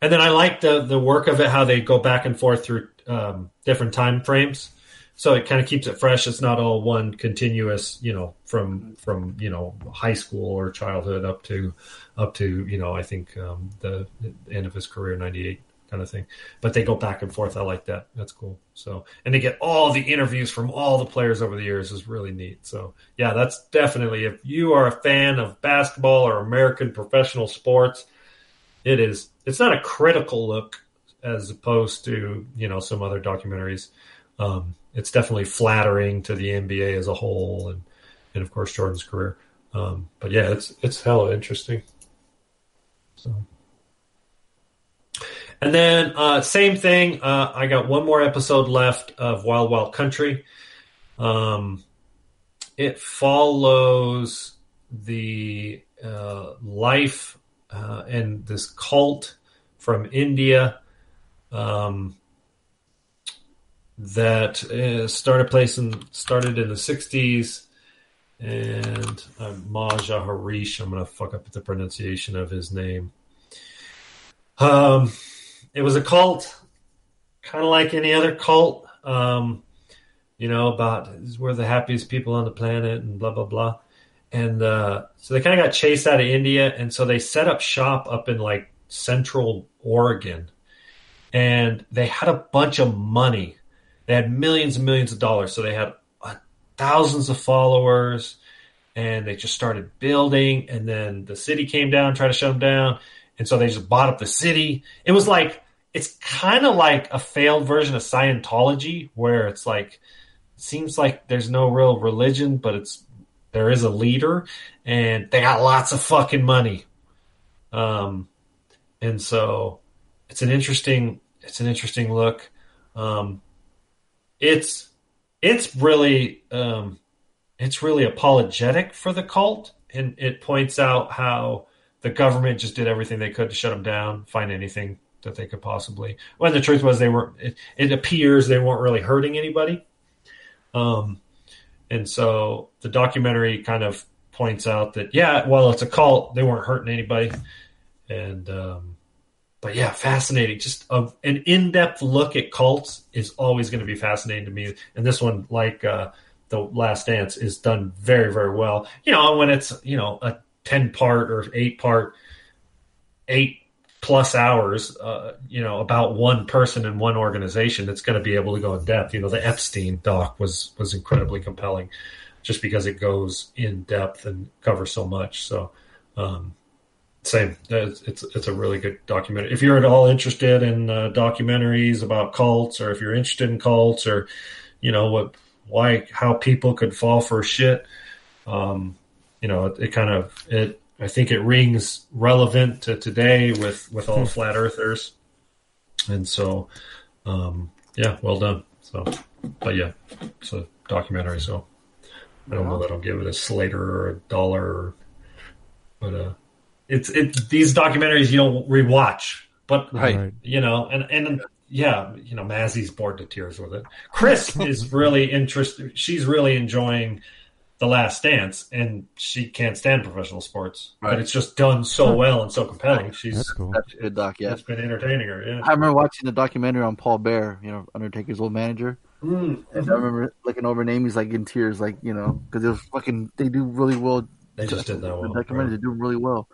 and then I like the the work of it, how they go back and forth through um, different time frames. So it kind of keeps it fresh. It's not all one continuous, you know, from from you know high school or childhood up to up to you know I think um, the, the end of his career, ninety eight kind of thing. But they go back and forth. I like that. That's cool. So and they get all the interviews from all the players over the years is really neat. So yeah, that's definitely if you are a fan of basketball or American professional sports, it is. It's not a critical look as opposed to you know some other documentaries. Um, it's definitely flattering to the NBA as a whole, and and of course Jordan's career. Um, but yeah, it's it's hella interesting. So, and then uh, same thing. Uh, I got one more episode left of Wild Wild Country. Um, it follows the uh, life uh, and this cult from India. Um, that uh, started placing started in the 60s and uh, Maja Harish I'm going to fuck up the pronunciation of his name um it was a cult kind of like any other cult um you know about we're the happiest people on the planet and blah blah blah and uh so they kind of got chased out of India and so they set up shop up in like central Oregon and they had a bunch of money they had millions and millions of dollars. So they had uh, thousands of followers and they just started building. And then the city came down, tried to shut them down. And so they just bought up the city. It was like it's kind of like a failed version of Scientology, where it's like seems like there's no real religion, but it's there is a leader, and they got lots of fucking money. Um, and so it's an interesting it's an interesting look. Um, it's it's really um, it's really apologetic for the cult, and it points out how the government just did everything they could to shut them down, find anything that they could possibly. When the truth was, they were. It, it appears they weren't really hurting anybody. Um, and so the documentary kind of points out that yeah, well, it's a cult. They weren't hurting anybody, and um, but yeah, fascinating. Just a, an in-depth look at cults is always going to be fascinating to me. And this one, like uh, the Last Dance, is done very, very well. You know, when it's you know a ten-part or eight-part, eight plus hours, uh, you know, about one person in one organization that's going to be able to go in depth. You know, the Epstein doc was was incredibly compelling, just because it goes in depth and covers so much. So. Um, same. It's, it's, it's a really good documentary. If you're at all interested in uh, documentaries about cults, or if you're interested in cults, or you know what, why, how people could fall for shit, um, you know, it, it, kind of it. I think it rings relevant to today with with all flat earthers, and so, um, yeah, well done. So, but yeah, it's a documentary. So, I don't know that I'll give it a Slater or a dollar, but uh it's it these documentaries you don't rewatch, but Right. you know, and and yeah, you know, Mazzy's bored to tears with it. Chris is really interested. She's really enjoying the Last Dance, and she can't stand professional sports, Right. but it's just done so well and so compelling. She's that's cool. That's good doc. Yeah, it's been entertaining her. Yeah. I remember watching the documentary on Paul Bearer, you know, Undertaker's old manager. Mm. And I remember looking over names like in tears, like you know, because it was fucking. They do really well. They just did that The well. documentary, they do really well.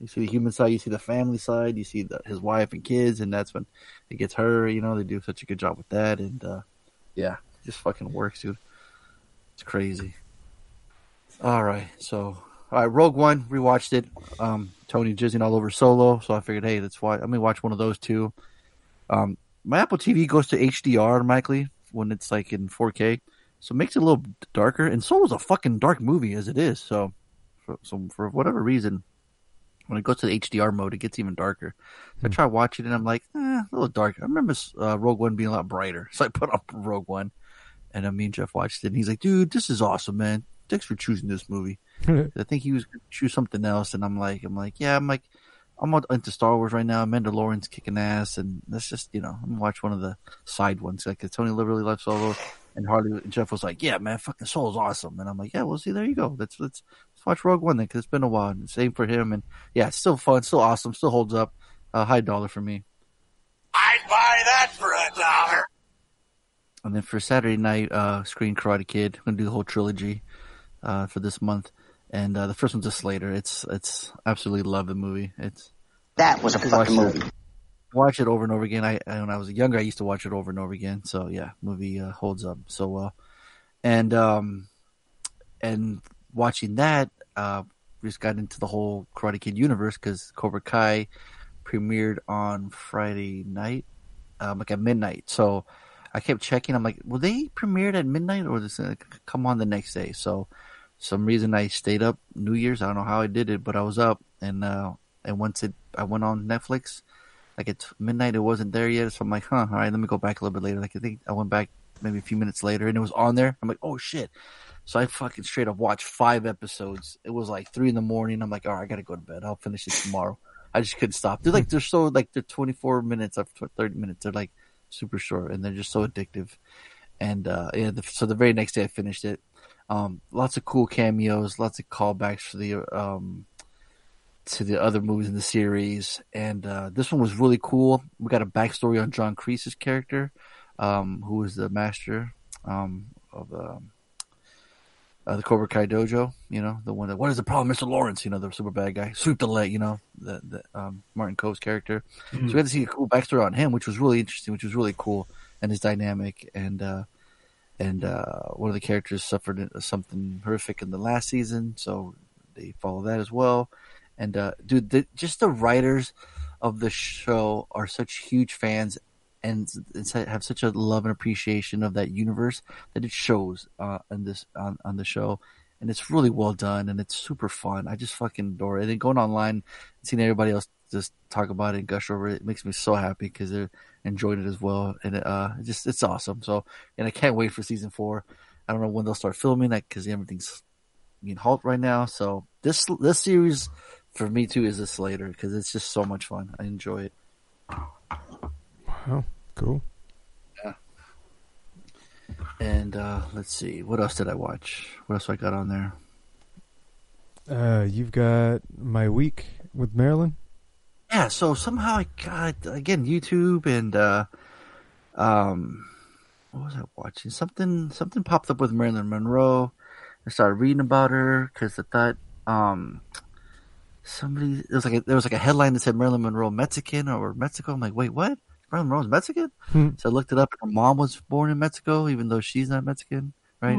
You see the human side, you see the family side, you see the, his wife and kids, and that's when it gets her. You know, they do such a good job with that, and uh yeah, it just fucking works, dude. It's crazy. All right, so all right, Rogue One, rewatched it. Um, Tony jizzing all over Solo, so I figured, hey, let's watch. Let me watch one of those two. Um, my Apple TV goes to HDR automatically when it's like in 4K, so it makes it a little darker. And Solo's a fucking dark movie as it is, so for, so for whatever reason, when it goes to the HDR mode, it gets even darker. So I try watching it, and I'm like, eh, a little dark. I remember uh, Rogue One being a lot brighter, so I put on Rogue One, and uh, me and Jeff watched it, and he's like, dude, this is awesome, man. Thanks for choosing this movie. I think he was going to choose something else, and I'm like, I'm like, yeah, I'm like, I'm all into Star Wars right now. Mandalorian's kicking ass, and let's just, you know, I'm gonna watch one of the side ones. Like Tony really loves Solo, and Harley and Jeff was like, yeah, man, fucking Solo's awesome, and I'm like, yeah, well, see, there you go. Let's let's let's watch Rogue One then, because it's been a while. And same for him, and yeah, it's still fun, still awesome, still holds up. Uh, high dollar for me. I'd buy that for a dollar. And then for Saturday night, uh, screen Karate Kid. I'm gonna do the whole trilogy uh, for this month. And uh, the first one's a Slater. It's it's absolutely love the movie. It's That was a fucking movie. it, watch it over and over again. I I- when I was younger, I used to watch it over and over again. So yeah, movie uh, holds up so well. And um, and watching that, uh, we just got into the whole Karate Kid universe because Cobra Kai premiered on Friday night, um, like at midnight. So I kept checking. I'm like, well, they premiered at midnight or this uh, come on the next day? So some reason I stayed up New Year's. I don't know how I did it, but I was up and uh, and once it I went on Netflix, like at midnight, it wasn't there yet. So I'm like, huh, all right, let me go back a little bit later. Like I think I went back maybe a few minutes later and it was on there. I'm like, oh shit. So I fucking straight up watched five episodes. It was like three in the morning. I'm like, all right, I gotta go to bed. I'll finish it tomorrow. I just couldn't stop. They're like they're so like they're 24 minutes to 30 minutes. They're like super short and they're just so addictive. And uh yeah, the, so the very next day I finished it. Um, lots of cool cameos, lots of callbacks for the um to the other movies in the series, and uh, this one was really cool. We got a backstory on John Kreese's character, um, who was the master um, of um, uh, the Cobra Kai dojo. You know, the one that what is the problem, Mister Lawrence? You know, the super bad guy, sweep the leg. You know, the the um, Martin Kove's character. So we had to see a cool backstory on him, which was really interesting, which was really cool, and his dynamic and. uh and uh, one of the characters suffered something horrific in the last season, so they follow that as well. And uh, dude, the, just the writers of the show are such huge fans and have such a love and appreciation of that universe that it shows uh, in this on, on the show. And it's really well done and it's super fun. I just fucking adore it. And then going online, and seeing everybody else just talk about it and gush over it, it makes me so happy because they're enjoying it as well. And uh, it just it's awesome. So, and I can't wait for season four. I don't know when they'll start filming that because everything's being halt right now. So this this series for me too is a Slater because it's just so much fun. I enjoy it. Wow, cool. Yeah. And uh, let's see, what else did I watch? What else I got on there? Uh, you've got my week with Marilyn. Yeah, so somehow I got again YouTube and uh, um, what was I watching? Something something popped up with Marilyn Monroe. I started reading about her because I thought um somebody there was like a, there was like a headline that said Marilyn Monroe Mexican or Mexico. I'm like, wait, what? Marilyn Monroe's Mexican? Hmm. So I looked it up. Her mom was born in Mexico, even though she's not Mexican, right?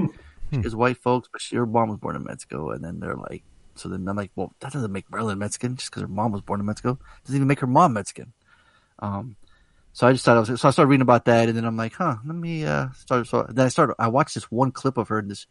She has white folks, but she, her mom was born in Mexico. And then they're like, so then I'm like, well, that doesn't make Marilyn Mexican just because her mom was born in Mexico. Doesn't even make her mom Mexican. Um, so I just thought I was, so I started reading about that, and then I'm like, huh, let me uh start. So then I started. I watched this one clip of her in this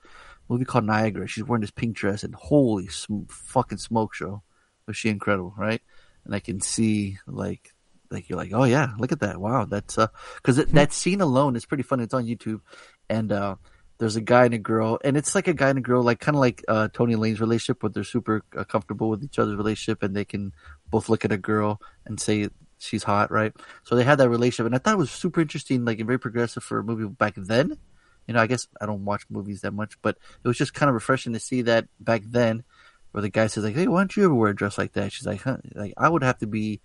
movie called Niagara. She's wearing this pink dress, and holy sm- fucking smoke show, was she incredible, right? And I can see like, like you're like, oh yeah, look at that, wow, that's uh, because that scene alone is pretty funny. It's on YouTube, and uh, there's a guy and a girl, and it's like a guy and a girl, like kind of like uh, Tony Lane's relationship, where they're super uh, comfortable with each other's relationship, and they can both look at a girl and say she's hot, right? So they had that relationship, and I thought it was super interesting, like and very progressive for a movie back then. You know, I guess I don't watch movies that much, but it was just kind of refreshing to see that back then, where the guy says like, "Hey, why don't you ever wear a dress like that?" She's like, "Huh?" Like I would have to be,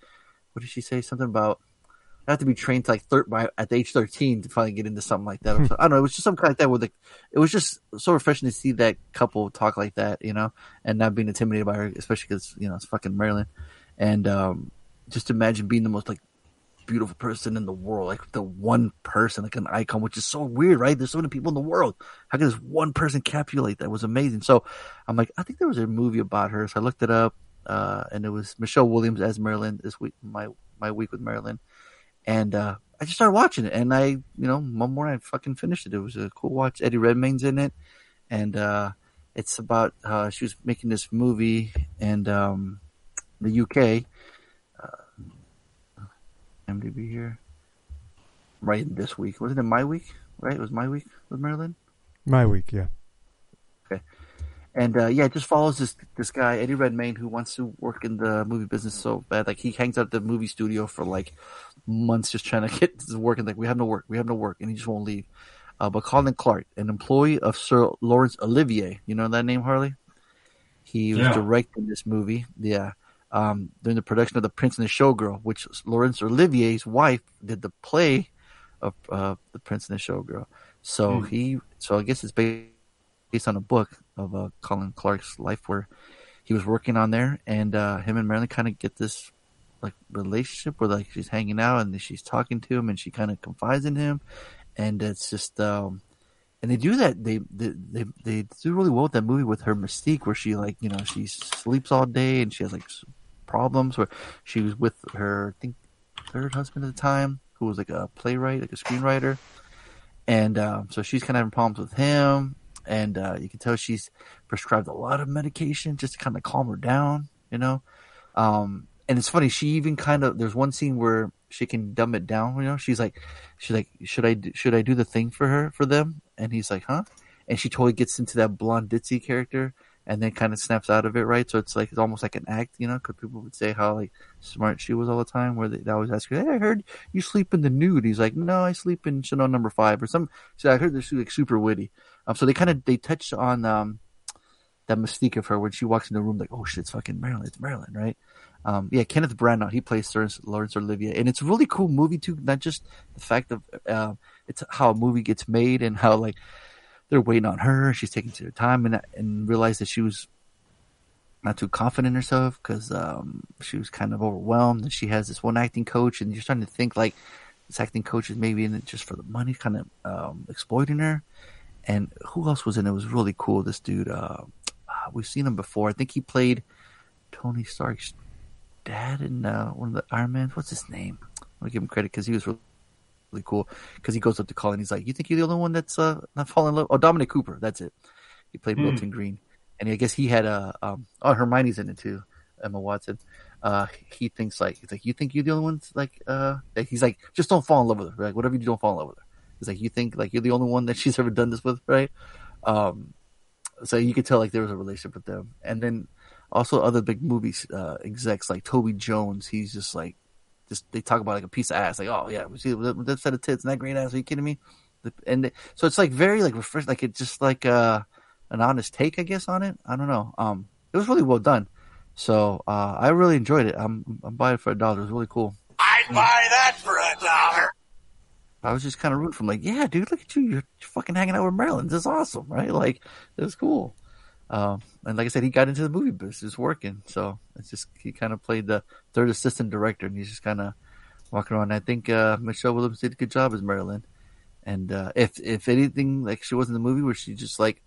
what did she say? Something about I have to be trained to like thir- by at the age thirteen to finally get into something like that. Or so, I don't know. It was just something like that. With the, it was just so refreshing to see that couple talk like that, you know, and not being intimidated by her, especially because you know it's fucking Marilyn, and um, just imagine being the most like beautiful person in the world, like the one person, like an icon, which is so weird, right? There's so many people in the world. How can this one person like that? It was amazing. So I'm like, I think there was a movie about her. So I looked it up, uh, and it was Michelle Williams as Marilyn this week, my, my week with Marilyn. And, uh, I just started watching it and I, you know, one morning I fucking finished it. It was a cool watch. Eddie Redmayne's in it. And, uh, it's about, uh, she was making this movie and, um, the UK, MDB here. Right this week. Wasn't it my week? Right? It was my week with Marilyn. My week, yeah. Okay, and uh, yeah, it just follows this this guy Eddie Redmayne who wants to work in the movie business so bad. Like he hangs out at the movie studio for like months just trying to get this work. And like we have no work, we have no work, and he just won't leave. Uh, but Colin Clark, an employee of Sir Laurence Olivier, you know that name, Harley? He was Yeah. directing this movie. Yeah. Um, during the production of The Prince and the Showgirl, which Laurence Olivier's wife did the play of uh, The Prince and the Showgirl. So he, so I guess it's based based on a book of uh, Colin Clark's life where he was working on there, and uh, him and Marilyn kind of get this like relationship where like she's hanging out and she's talking to him, and she kind of confides in him, and it's just um, and they do that they, they they they do really well with that movie with her mystique where she like you know she sleeps all day and she has like problems where she was with her I think third husband at the time who was like a playwright like a screenwriter. And um, so she's kind of having problems with him and uh, you can tell she's prescribed a lot of medication just to kind of calm her down you know? Um, and it's funny she even kind of there's one scene where she can dumb it down you know? She's like she's like should i should i do the thing for her for them? And he's like huh? And she totally gets into that blonde ditzy character and then kind of snaps out of it right? So it's like it's almost like an act you know? Because people would say how like smart she was all the time where they, they always ask her hey i heard you sleep in the nude. He's like no i sleep in chanel number five or some so i heard this like super witty. Um so they kind of they touch on um that mystique of her when she walks in the room like oh shit it's fucking marilyn it's marilyn right um, yeah, Kenneth Branagh, he plays Lawrence, Lawrence Olivier, and it's a really cool movie too. Not just the fact of uh, it's how a movie gets made and how like they're waiting on her, she's taking her time, and and realize that she was not too confident in herself because um, she was kind of overwhelmed. And she has this one acting coach, and you're starting to think like this acting coach is maybe in it just for the money, kind of um, exploiting her. And who else was in it? It was really cool. This dude, uh, we've seen him before. I think he played Tony Stark's dad in uh, one of the Iron Man. What's his name? I want to give him credit because he was really, really cool. Because he goes up to Colin, he's like, "You think you're the only one that's uh, not falling in love?" Oh, Dominic Cooper, that's it. He played Hmm. Milton Greene, and I guess he had a um, oh Hermione's in it too, Emma Watson. Uh, he thinks like he's like, "You think you're the only one?" Like, uh, he's like, "Just don't fall in love with her. Like, whatever you do, don't fall in love with her." He's like, "You think like you're the only one that she's ever done this with, right?" Um, so you could tell like there was a relationship with them, and then also other big movies uh, execs like Toby Jones. He's just like, just they talk about like a piece of ass, like, oh yeah, we see that, set of tits and that great ass. Are you kidding me? The- And they- so it's like very like refresh, like it's just like uh, an honest take, I guess, on it. I don't know. Um, it was really well done. So uh, I really enjoyed it. I'm I'm buying it for a dollar. It was really cool. I'd buy that for a dollar. I was just kind of rooting for him, like, yeah, dude, look at you. You're, you're fucking hanging out with Marilyn. This is awesome, right? Like, it was cool. Um, and like I said, he got into the movie business working. So it's just, he kind of played the third assistant director and he's just kind of walking around. I think, uh, Michelle Williams did a good job as Marilyn. And, uh, if, if anything, like she was in the movie where she just like,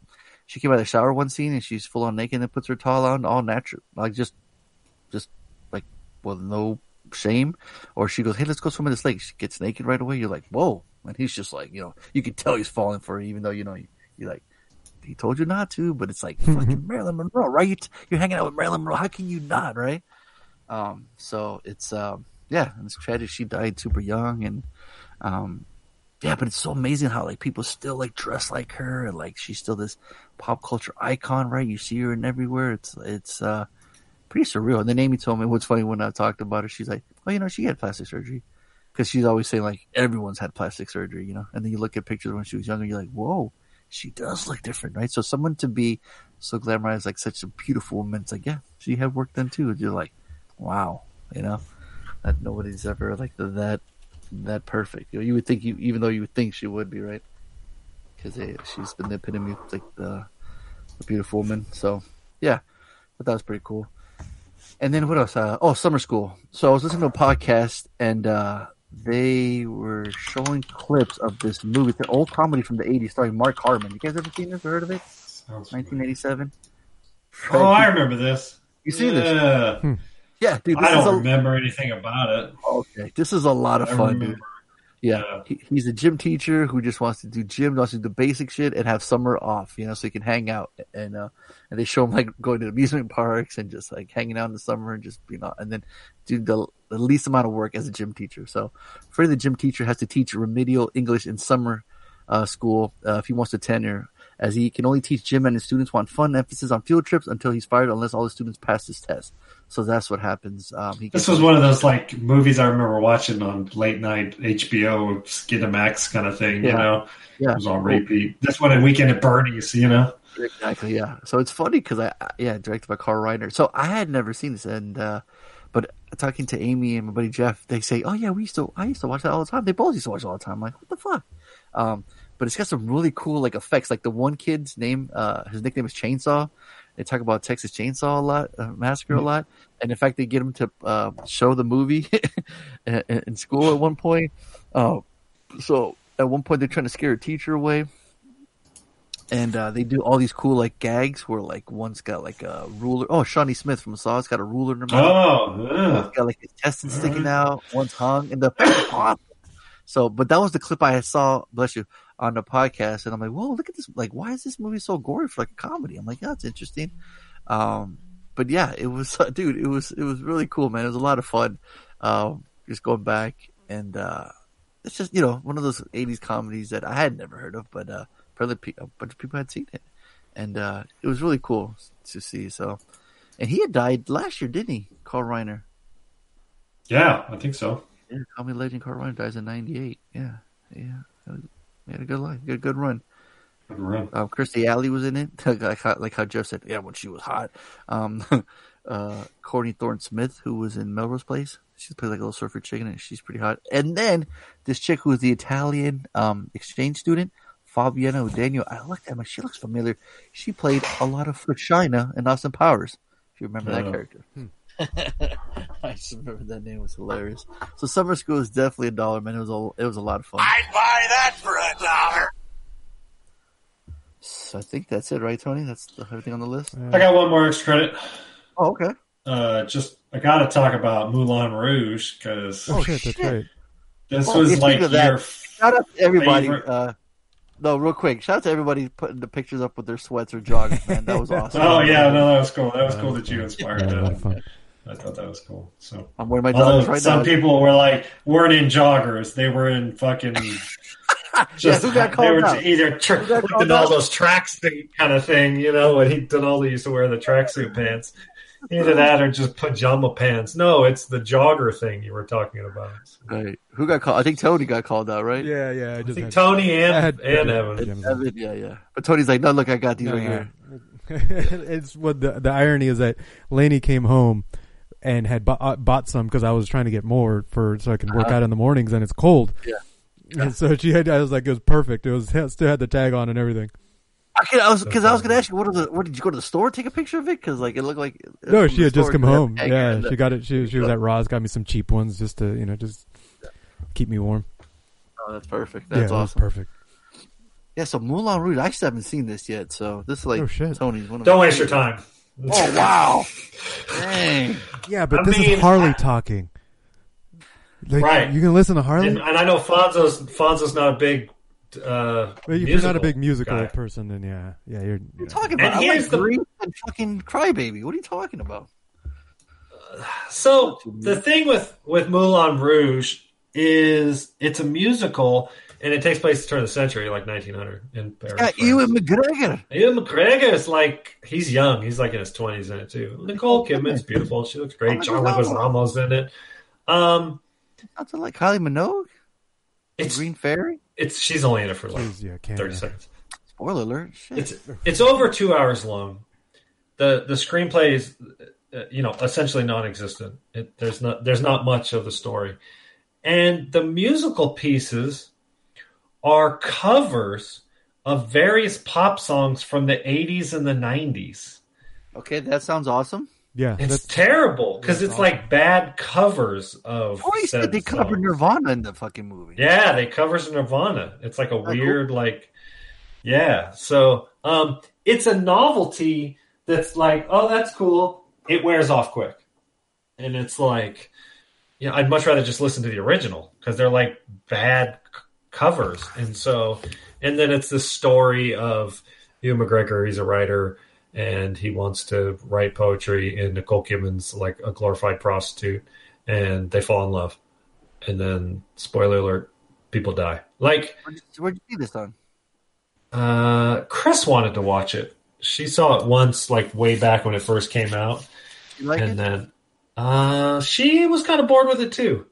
she came out of the shower one scene and she's full on naked and puts her towel on all natural, like just, just like, with no shame. Or she goes, Hey, let's go swim in this lake. She gets naked right away. You're like, whoa. And he's just like, you know, you can tell he's falling for her, even though, you know, you, you're like, he told you not to, but it's like fucking Marilyn Monroe, right? You're hanging out with Marilyn Monroe. How can you not, right? Um, so it's, um, yeah, and it's tragic. She died super young and, um, yeah, but it's so amazing how like people still like dress like her and like she's still this pop culture icon, right? You see her in everywhere. It's, it's, uh, pretty surreal. And then Amy told me what's funny when I talked about her, she's like, oh, you know, she had plastic surgery. Cause she's always saying like everyone's had plastic surgery, you know, and then you look at pictures when she was younger, you're like, whoa, she does look different, right? So someone to be so glamorized, like such a beautiful woman, it's like, yeah, she had work done too. And you're like, wow, you know, that nobody's ever like that, that perfect. You, know, you would think you, even though you would think she would be, right? Cause they, she's been the epitome of like the, the beautiful woman. So yeah, but that was pretty cool. And then what else? Uh, oh, summer school. So I was listening to a podcast and, uh, they were showing clips of this movie. It's an old comedy from the 80s starring Mark Harmon. You guys ever seen this or heard of it? Sounds familiar. 1987. Oh, I remember this. You seen this? Yeah. Hmm. Yeah, dude. This I don't a, remember anything about it. Okay, this is a lot of I fun, remember. dude. Yeah, Yeah. He, he's a gym teacher who just wants to do gym, wants to do the basic shit, and have summer off, you know, so he can hang out. And uh, and they show him like going to amusement parks and just like hanging out in the summer and just you know, and then do the, the least amount of work as a gym teacher. So, Freddie, the gym teacher, has to teach remedial English in summer uh, school uh, if he wants to tenure, as he can only teach gym and his students want fun emphasis on field trips until he's fired unless all the students pass this test. So that's what happens. Um, he This was one of those like movies I remember watching on late night HBO Skinamax kind of thing. You know, Yeah. it was on repeat. This one at Weekend at Bernie's. You know, Exactly, yeah. So it's funny because I, yeah, directed by Carl Reiner. So I had never seen this, and uh, but talking to Amy and my buddy Jeff, they say, "Oh yeah, we used to, I used to watch that all the time." They both used to watch it all the time. I'm like, what the fuck? Um, but it's got some really cool like effects. Like the one kid's name, uh, his nickname is Chainsaw. They talk about Texas Chainsaw a lot, uh, Massacre a lot, and in fact, they get him to uh, show the movie in, in school at one point. Uh, so at one point, they're trying to scare a teacher away and uh, they do all these cool like gags where like one's got like a ruler. Oh, Shawnee Smith from Saw's got a ruler in her mouth. oh yeah. One's got like his intestines sticking out. One's hung, and the so. But that was the clip I saw. Bless you on the podcast, and I'm like, whoa, look at this! Like, why is this movie so gory for like a comedy? I'm like, yeah, it's interesting. Um, but yeah, it was, dude, it was it was really cool, man. It was a lot of fun. Um, just going back and uh, it's just you know one of those '80s comedies that I had never heard of, but uh, probably pe- a bunch of people had seen it, and uh, it was really cool to see. So, and he had died last year, didn't he, Carl Reiner? yeah, I think so. Yeah, Me Legend. Carl Reiner dies in '98. Yeah, yeah, he had a good life, good good run. Good run. Um, Kirstie Alley was in it, like how, like how Jeff said, yeah, when she was hot. Um, uh, Courtney Thorne Smith, who was in Melrose Place, she played like a little surfer chick and. She's pretty hot. And then this chick who was the Italian um, exchange student, Fabiana Udenio. I looked at her; she looks familiar. She played Alotta Fagina in Austin Powers. If you remember that Oh. character. I just remember that name was hilarious. So summer school is definitely a dollar, man. It was a it was a lot of fun. I'd buy that for a dollar. So I think that's it, right, Tony? That's everything on the list. I got one more extra credit. Oh, okay. uh, just I got to talk about Moulin Rouge because Oh, shit, that's right. this Oh, was like of that, Shout out to everybody. Uh, no, real quick. Shout out to everybody putting the pictures up with their sweats or joggers, man. That was awesome. Oh yeah, no, that was cool. That was cool that you inspired Yeah, a lot that. Of fun. I thought that was cool. So, I'm wearing my joggers right some now. people were like, weren't in joggers; they were in fucking. Just, who got they called were out? either tra- Who got did all those tracksuit kind of thing, you know, when he Donaldo used to wear the tracksuit pants. Either that or just pajama pants. No, it's the jogger thing you were talking about. Right. Who got called? I think Tony got called out, right? Yeah, yeah. I I think had- Tony and I had- and yeah, Evan. Evan, yeah, yeah. But Tony's like, no, look, I got these No, right no. here. it's what the the irony is that Laney came home and had bought, uh, bought some because I was trying to get more for so I can work Uh-huh. out in the mornings and it's cold. Yeah. And so she had. I was like, it was perfect. It was it still had the tag on and everything. I, could, I was because I was going to ask you, what, are the, what did you go to the store take a picture of it? Because like it looked like it No, she had just store, come 'cause it had home. Yeah, the- she got it. She she was at Ross, got me some cheap ones just to you know just keep me warm. Oh, that's perfect. That's it was awesome. perfect. Yeah, so Moulin Rouge, I still haven't seen this yet. So this is like Oh, shit. Tony's one of Don't waste your favorites. time. Oh wow! Dang. Yeah, but I this mean, is Harley I- talking. Like, Right. You can listen to Harley. And, and I know Fonzo's Fonzo's not a big. Uh, Well, if you're not a big musical guy. person, then yeah, yeah, you're. What are yeah. you talking And about? I here's like the- Grease and fucking Crybaby. What are you talking about? So the thing with with Moulin Rouge is it's a musical and it takes place at the turn of the century, like 1900 in Paris. Yeah, France. Ewan McGregor. Ewan McGregor is like he's young. He's like in his 20s in it too. Nicole Kidman's beautiful. She looks great. Oh, John wow. Leguizamo's in it. Um, Sounds like Kylie Minogue. it's Green Fairy. it's she's only in it for like Please, yeah, 30 seconds. Spoiler alert. Shit. It's it's over two hours long. the The screenplay is, uh, you know, essentially non-existent. It, there's not there's not much of the story, and the musical pieces are covers of various pop songs from the 80s and the 90s. okay, that sounds awesome. Yeah, It's terrible because that's it's like bad covers of. Corey said said they covered songs. Nirvana in the fucking movie. Yeah, they covers Nirvana. It's like a cool? weird, like, yeah. So, um, it's a novelty that's like, oh, that's cool. It wears off quick, and it's like, you know, I'd much rather just listen to the original because they're like bad c- covers, and so, and then it's the story of Ewan McGregor. He's a writer. And he wants to write poetry, and Nicole Kidman's like a glorified prostitute, and they fall in love and then spoiler alert people die like Where'd you, see this on? uh chris wanted to watch it she saw it once like way back when it first came out like and it? then uh she was kind of bored with it too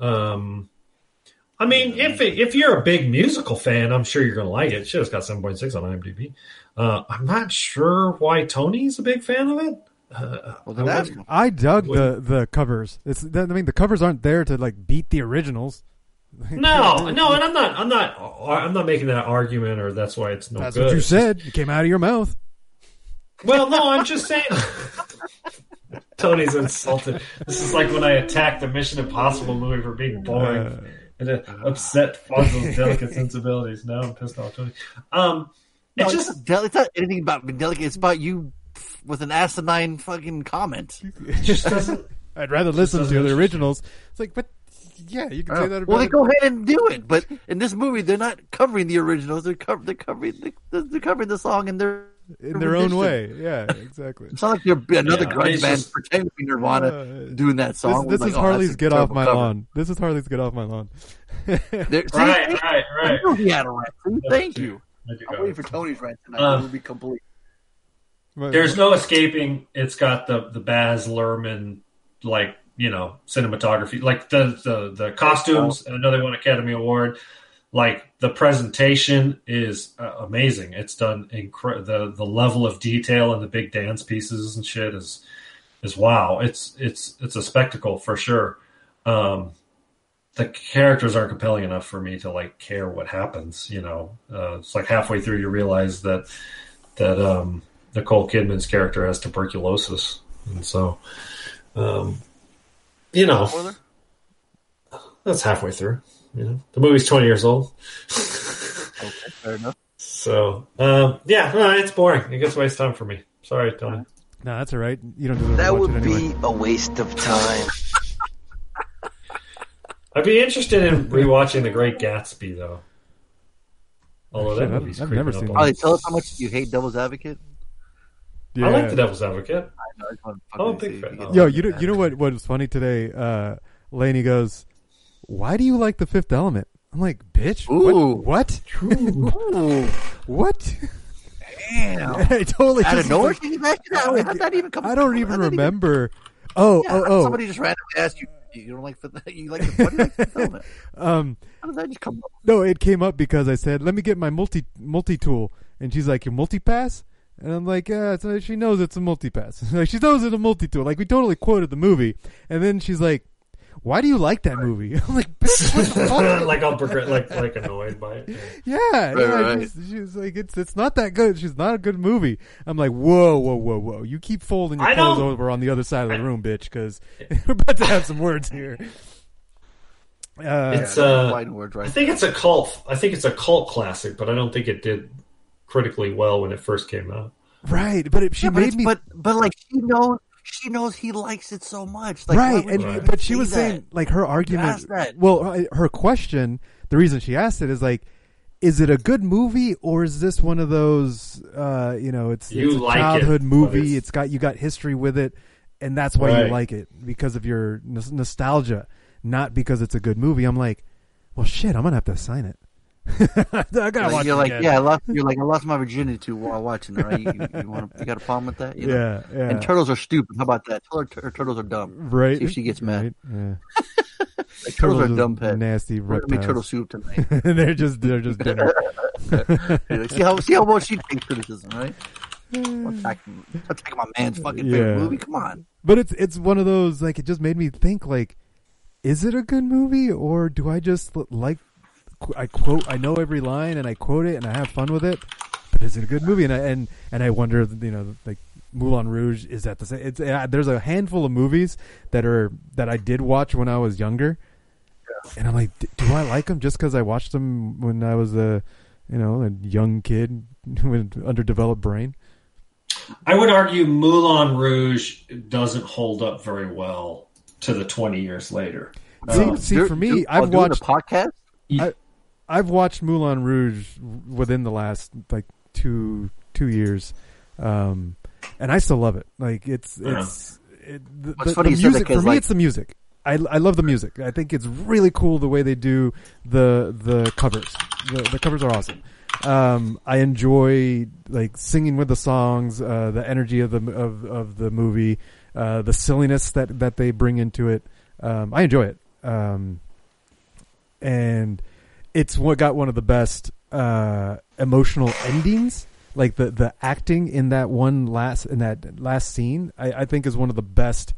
um i mean if it, if you're a big musical fan i'm sure you're gonna like it shit it's got 7.6 on imdb uh i'm not sure why tony's a big fan of it uh, Well, I ask wouldn't- him. I dug the the covers. It's I mean the covers aren't there to like beat the originals. no no and i'm not i'm not i'm not making that argument or that's why it's no That's good what you said. It came out of your mouth. Well, no, I'm just saying. Tony's insulted. This is like when I attacked the Mission Impossible movie for being boring Uh, and it upset Fonzo's delicate sensibilities. Now I'm pissed off, Tony. Um, No, it it's, just not del- it's not anything about being delicate. It's about you f- with an asinine fucking comment. it just doesn't. I'd rather listen to the originals. It's like, but yeah, you can say that about well, they it. go ahead and do it, but in this movie, they're not covering the originals. They're, cover- they're covering the, they're covering the song in their in their own way. Yeah, exactly. It's not like you're another Yeah, grunge band just- pretending to be Nirvana Uh, doing that This, song. this We're is like, oh, Harley's "Get Off My cover. Lawn." This is Harley's "Get Off My Lawn." There- see, Right, thank- right, I right. knew he had a rant. See, Thank too. you. I do I'm waiting for Tony's rant tonight. Uh, it will be complete. There's no escaping. It's got the the Baz Luhrmann like you know cinematography, like the the the costumes. I know they won Academy Award. Like the presentation is uh, amazing. It's done incre- the the level of detail and the big dance pieces and shit is is wow. It's it's it's a spectacle for sure. Um, the characters aren't compelling enough for me to like care what happens. You know, uh, it's like halfway through you realize that that um, Nicole Kidman's character has tuberculosis, and so um, you know that's halfway through. You know, the movie's twenty years old, Okay, fair enough. so um, yeah, no, it's boring. It gets waste time for me. Sorry, Tony. No, that's all right. You don't deserve That to would anyway. be a waste of time. I'd be interested in rewatching The Great Gatsby, though. Although Shit, that I've- movie's I've never seen on that. Ollie, tell us how much you hate Devil's Advocate. Yeah. I like The Devil's Advocate. I know, I just wanna I'm a fucking big fan. you Oh. Yo, you know, mad. you know what? What was funny today? Uh, Laney goes, "Why do you like the Fifth Element?" I'm like, "Bitch, Ooh. what? What? Ooh, what?" damn. I totally Out of just nowhere, she asked you that? How'd that even come? I don't how'd even that remember. Oh, Yeah, oh, oh. Somebody just randomly asked you. You don't like Fifth- you like the, what do you like Fifth Element? Um, How did that just come up? no, it came up because I said, "Let me get my multi multi tool," and she's like, "Your multi pass." And I'm like, yeah, it's she knows it's a multi pass. like she knows it's a multi tool. Like we totally quoted the movie, and then she's like, "Why do you like that movie?" I'm like, "Bitch, what the fuck?" like I'm progr- like like annoyed by it. Yeah, yeah. right. Just, she's like, it's it's not that good. She's not a good movie. I'm like, whoa, whoa, whoa, whoa. You keep folding your I clothes don't- over on the other side of the room, bitch, because we're about to have some words here. Uh, It's Yeah, uh, fighting words, I think it's a cult. I think it's a cult classic, but I don't think it did critically well when it first came out. right, but it, she Yeah, made it's, me but but like she knows she knows he likes it so much. Like, right, and you even but she was that? saying like her argument. ask that? Well, her- her question, the reason she asked it is like, is it a good movie or is this one of those? Uh, you know, it's, You it's a like childhood but movie. it's- it's got you got history with it, and that's why Right. you like it because of your nos- nostalgia, not because it's a good movie. I'm like, well, shit, I'm gonna have to sign it. I gotta watch you're like, again. yeah, I lost. You're like, I lost my virginity to while watching it. Right? You, you, you want? You got a problem with that? You know? yeah, yeah. And turtles are stupid. How about that? Tell her, tur- turtles are dumb. right? See if she gets mad. Right? Yeah. Like, turtles, are dumb pets. Nasty reptiles. We're gonna turtle soup tonight. they're just they're just dinner. Like, see how see how well she takes criticism, right? Attacking, attacking my man's fucking favorite movie. Come on. But it's it's one of those like it just made me think like, is it a good movie or do I just like I quote I know every line and I quote it and I have fun with it, but is it a good movie? And I and and I wonder you know like Moulin Rouge is that the same? It's uh, there's a handful of movies that are that I did watch when I was younger, and I'm like, "D- do I like them just because I watched them when I was a you know a young kid with underdeveloped brain? I would argue Moulin Rouge doesn't hold up very well to the 20 years later. See, Um, see, for me, I've watched a podcast. I, I've watched Moulin Rouge within the last like two two years, um, and I still love it. Like it's Yeah. it's it, the, What's the- the you said that music for me. like- It's the music. I, I love the music. I think it's really cool the way they do the the covers. The, the covers are awesome. Um, I enjoy like singing with the songs, uh, the energy of the of of the movie, uh, the silliness that that they bring into it. Um, I enjoy it. Um, and it's what got one of the best uh, emotional endings. Like the the acting in that one last in that last scene, I, I think is one of the best.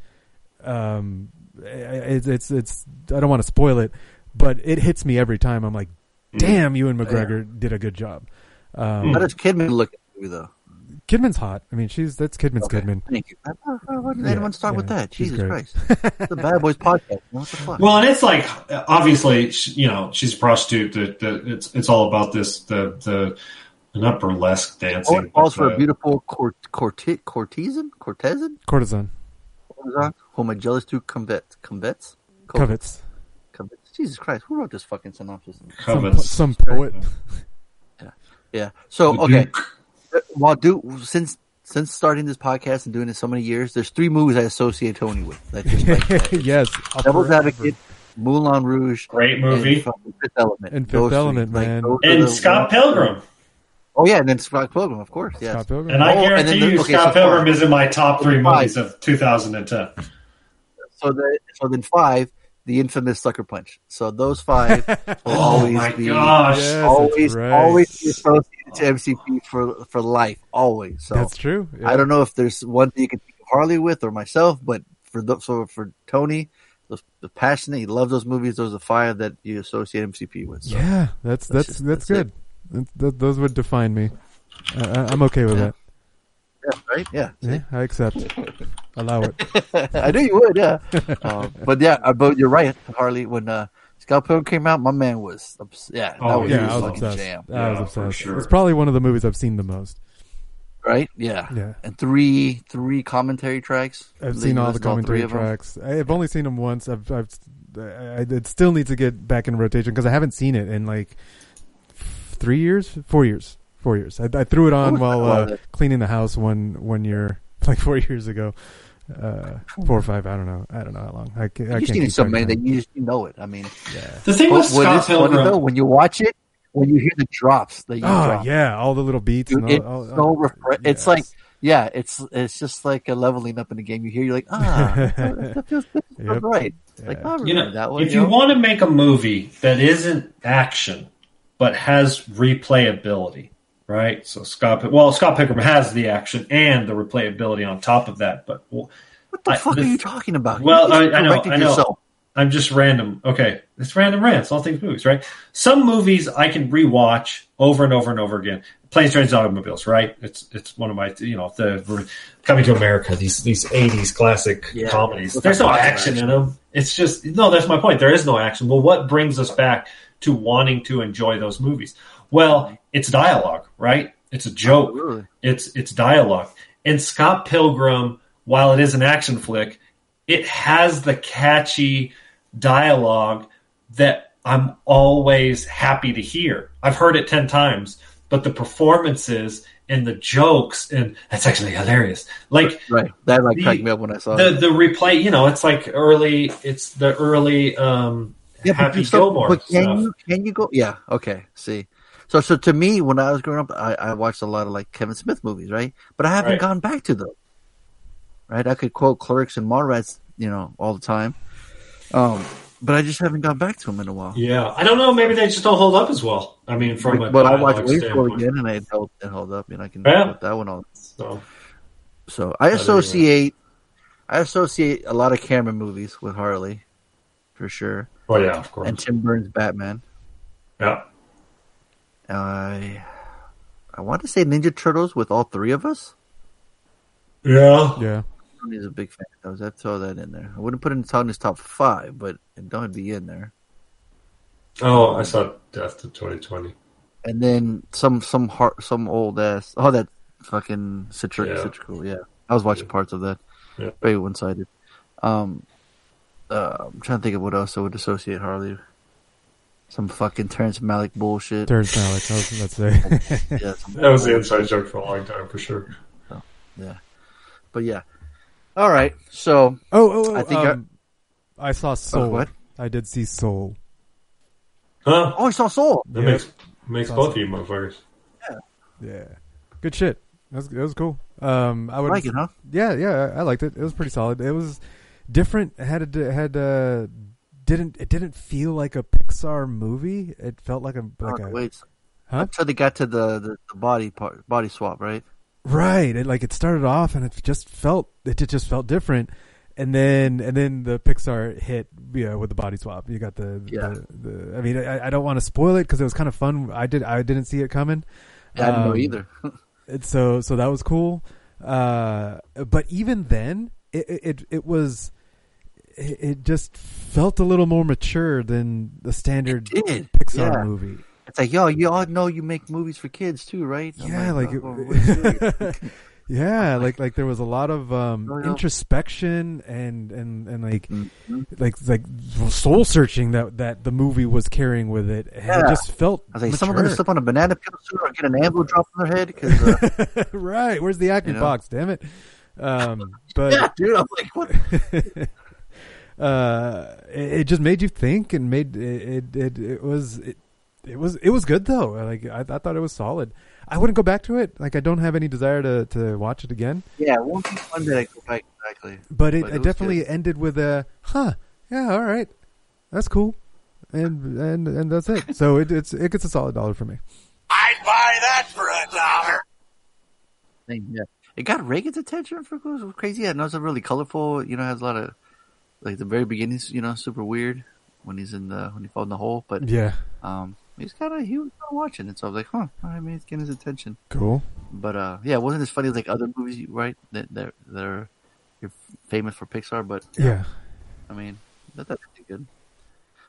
Um, I- I- it's it's it's I don't want to spoil it, but it hits me every time. I'm like, damn, Ewan McGregor did a good job. Um, How does Kidman look at you though? Kidman's hot. I mean, she's that's Kidman's Okay, Kidman. Thank you. Why did Yeah, anyone start with that? Jesus great. Christ! It's the Bad Boys podcast. What the fuck? Well, and it's like obviously, sh- you know, she's a prostitute. That that it's it's all about this the the not burlesque dancing. oh, it calls for a beautiful court, courti- courtesan, courtesan, Courtesan, courtesan, whom I jealous to covet, covets, covets, covets. Jesus Christ, who wrote this fucking synopsis? some, covets. some poet. Yeah. yeah. So The okay, Duke. while do since since starting this podcast and doing it so many years, there's three movies I associate Tony with. That just like yes, Devil's forever- Advocate, Moulin Rouge, Great movie. and Fifth Element. And Fifth Those three. Element, Like, man. those and Scott ones- Pilgrim. Oh yeah, and then Scott Pilgrim, of course. Yes. Scott Pilgrim. And I Oh, and guarantee then the- you, okay, Scott so Pilgrim is in my top three Five. movies of 2010. So the so then five, the infamous Sucker Punch. So those five will Oh always my be gosh! Yes, always right. always be associated to MCP for for life. Always. So That's true. yeah. I don't know if there's one thing you can think of Harley with or myself, but for the, so for Tony, the passionate, he loves those movies. Those are the five that you associate MCP with. So. Yeah, that's that's just- that's, that's good. That, that, those would define me. I, I, I'm okay with Yeah. that. Yeah, right? Yeah. Yeah, I accept. Allow it. I knew you would, yeah. uh, but yeah, but you're right, Harley. When uh, Scott Pilgrim came out, my man was, obs- yeah, that Oh, was Yeah, his I was obsessed. jam. I was Yeah, for obsessed. sure. It's probably one of the movies I've seen the most. right? Yeah. Yeah. And three three commentary tracks. I've seen all the commentary of them. tracks. I've only seen them once. I've, I've, I, it still needs to get back in rotation because I haven't seen it in like three years, four years, four years. I, I threw it on was while uh, one? cleaning the house one one year, like four years ago, uh, four or five. I don't know. I don't know how long. I, ca- I You've can't seen it keep so track of many that you just you know it. I mean, The thing with what Scott is funny Pilgrim, though when you watch it, when you hear the drops that you Oh drop, yeah, all the little beats. dude, and it's all, all, so refre- It's like yeah, it's it's just like a leveling up in the game. You hear, you're like ah, that feels, that feels Yep. right. Like Yeah. oh, I you know, that one. if you know? want to make a movie that isn't action but has replayability, right? So Scott, well, Scott Pilgrim has the action and the replayability on top of that. But well, what the I- fuck this- are you talking about? Well, I, I, know, I know. Yourself. I'm just random. Okay, it's random rants. All things movies, right? Some movies I can rewatch over and over and over again. Planes, Trains, Automobiles, right? It's it's one of my you know the Coming to America. These these '80s classic Yeah. comedies. There's no lots action in them. It's just no. That's my point. There is no action. Well, what brings us back to wanting to enjoy those movies? Well, it's dialogue, right? It's a joke Absolutely. it's it's dialogue. And Scott Pilgrim, while it is an action flick, it has the catchy dialogue that I'm always happy to hear. I've heard it 10 times, but the performances and the jokes and that's actually hilarious. Like Right. That like The- cracked me up when I saw the it. the replay, you know, it's like early it's the early um Yeah, but Happy still- Gilmore But can stuff. you can you go? Yeah. Okay. See. So so to me, when I was growing up, I, I watched a lot of like Kevin Smith movies, right? But I haven't Right. gone back to them. Right. I could quote Clerks and Mallrats, you know, all the time. Um, but I just haven't gone back to them in a while. yeah, I don't know, maybe they just don't hold up as well. I mean from a but I watched dialogue Wayne's World standpoint. again, and it held it held up, and I can Yeah. put that one on. So So I you associate, I associate a lot of Cameron movies with Harley, for sure, Oh yeah, of course. and Tim Burton's Batman. yeah. I, I want to say Ninja Turtles with all three of us. Yeah. yeah. Tony's a big fan. I was I'd throw that in there. I wouldn't put it in Tony's top five, but it don't be in there. Oh, I saw Death to 2020. And then some some heart some old ass. Oh, that fucking citric Yeah. citrical. Yeah, I was watching parts of that. Yeah. Very one sided. Um, uh, I'm trying to think of what else I would associate Harley. Some fucking Terrence Malick bullshit. Terrence Malick. I was about to say. yeah, That was the inside joke for a long time, for sure. Yeah, but yeah. All right, so oh, oh, oh, I think um, I, saw Soul. what? I did see Soul. Huh? oh, I saw Soul. That Yeah. makes makes both of you motherfuckers. Yeah, Yeah. good shit. That was, it was cool. Um, I would Like it, huh? Yeah, yeah, I I liked it. It was pretty solid. It was different. Had a, had uh didn't it didn't feel like a Pixar movie. It felt like a like oh, a wait, huh? until they got to the, the, the body part, body swap, right? Right. It like it started off and it just felt it just felt different. And then and then the Pixar hit yeah with the body swap. You got the Yeah. the, the I mean I, I don't want to spoil it because it was kind of fun. I did I didn't see it coming. Yeah, I didn't know Um, either. And so so that was cool. Uh, but even then, it it, it was. It it just felt a little more mature than the standard Pixar yeah. movie. It's like, yo, you all know you make movies for kids too, right? Yeah, like, oh, it? yeah, like like there was a lot of um, Oh, introspection and and and like Mhm. like like soul searching that that the movie was carrying with it. And Yeah. It just felt I was like, someone gonna slip on a banana peel soon or get an anvil drop on their head? 'Cause, uh, right. Where's the acting You know? box? Damn it. Um, but yeah, dude, I'm like, what? Uh, it, it just made you think and made it it it, it was it, it was it was good though. Like I, I thought it was solid. I wouldn't go back to it. Like I don't have any desire to to watch it again. Yeah, it won't be fun that I go back exactly. But it, But it it definitely good. ended with a huh. Yeah, all right, that's cool, and and and that's it. So it it's it gets a solid dollar for me. I'd buy that for a dollar. Yeah. It got Reagan's attention for crazy. Yeah, no, it's a really colorful. You know, has a lot of like the very beginning's you know super weird when he's in the when he falls in the hole. But Yeah, um, he's kind of he was kinda watching it, so I was like, huh, all right, maybe it's getting his attention. cool. But uh, yeah, it wasn't as funny as like other movies, right? That they're they're you're famous for Pixar, but Yeah, I mean that, that's pretty good.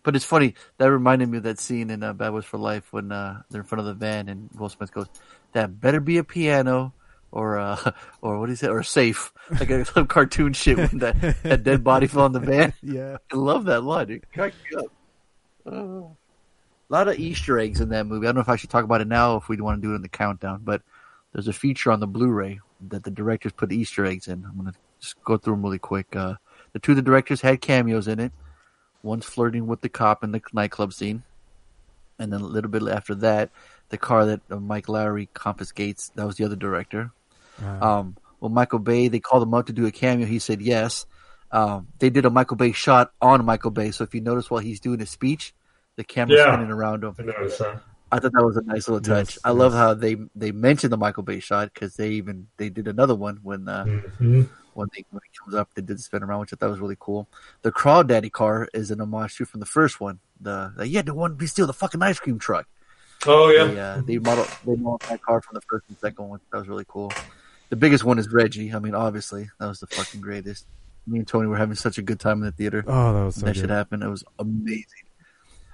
But it's funny that reminded me of that scene in uh, Bad Boys for Life when uh, they're in front of the van and Will Smith goes, "That better be a piano, or uh, or what is it, or safe, like a, some cartoon shit when that, that dead body fell on the van. Yeah. I love that line. It cracked me up. Uh, a lot of Easter eggs in that movie. I don't know if I should talk about it now, if we want to do it in the countdown, but there's a feature on the Blu-ray that the directors put Easter eggs in. I'm gonna just go through them really quick. Uh, the two of the directors had cameos in it. One's flirting with the cop in the nightclub scene, and then a little bit after that, the car that uh, Mike Lowrey confiscates. That was the other director. Um, well, Michael Bay, they called him up to do a cameo. He said yes. Um, they did a Michael Bay shot on Michael Bay. So if you notice while he's doing his speech, the camera's Yeah. spinning around him. I noticed. I thought that was a nice little touch. Yes, I love how they they mentioned the Michael Bay shot because they even they did another one when uh, Mhm. when they when it comes up they did the spin around, which I thought was really cool. The Crawdaddy car is an homage to from the first one. The, the yeah, the one we steal the fucking ice cream truck. Oh yeah. They, uh, they model they modeled that car from the first and second one. That was really cool. The biggest one is Reggie. I mean, obviously that was the fucking greatest. Me and Tony were having such a good time in the theater. Oh, that was so that good. shit happened. It was amazing.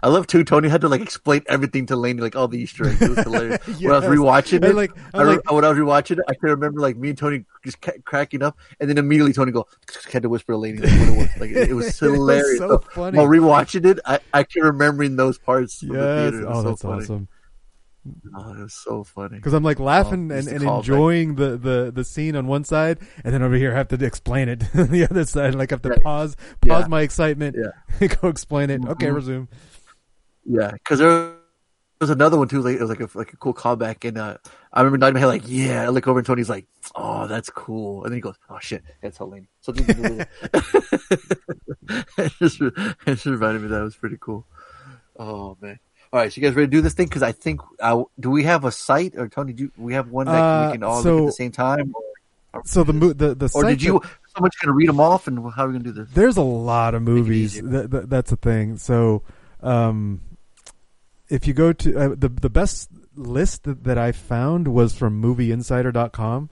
I love too. Tony had to like explain everything to Laney, like all the Easter eggs. It was hilarious. When I was rewatching it, like- I re- like- when I was rewatching it, I can remember like me and Tony just ca- cracking up, and then immediately Tony go had to whisper to Laney like, what it was. Like it, it was It was hilarious. so So, funny. While rewatching it, I, I keep remembering those parts the Yes. was Oh, so that's funny. awesome. Oh, it was so funny. Because I'm like laughing Oh, and, and enjoying the, the, the scene on one side, and then over here I have to explain it on the other side. Like I have to Right. pause pause Yeah. my excitement, Yeah. go explain it. Okay, Mhm. resume. Yeah, because there was another one too. Like it was like a like a cool callback, and uh, I remember nodding my head like, "Yeah." I look over and Tony's like, "Oh, that's cool," and then he goes, "Oh shit, that's Helene." So it just it just reminded me that was pretty cool. Oh man! All right, so you guys ready to do this thing? Because I think uh, do we have a site or Tony? Do we have one that Uh, we can all look at the same time? Or, So the the the or did you? Someone's gonna read them off, and how are we gonna do this? there's a lot of movies. That, that, that's the thing. So, um, if you go to uh, the the best list that, that I found was from MovieInsider.com.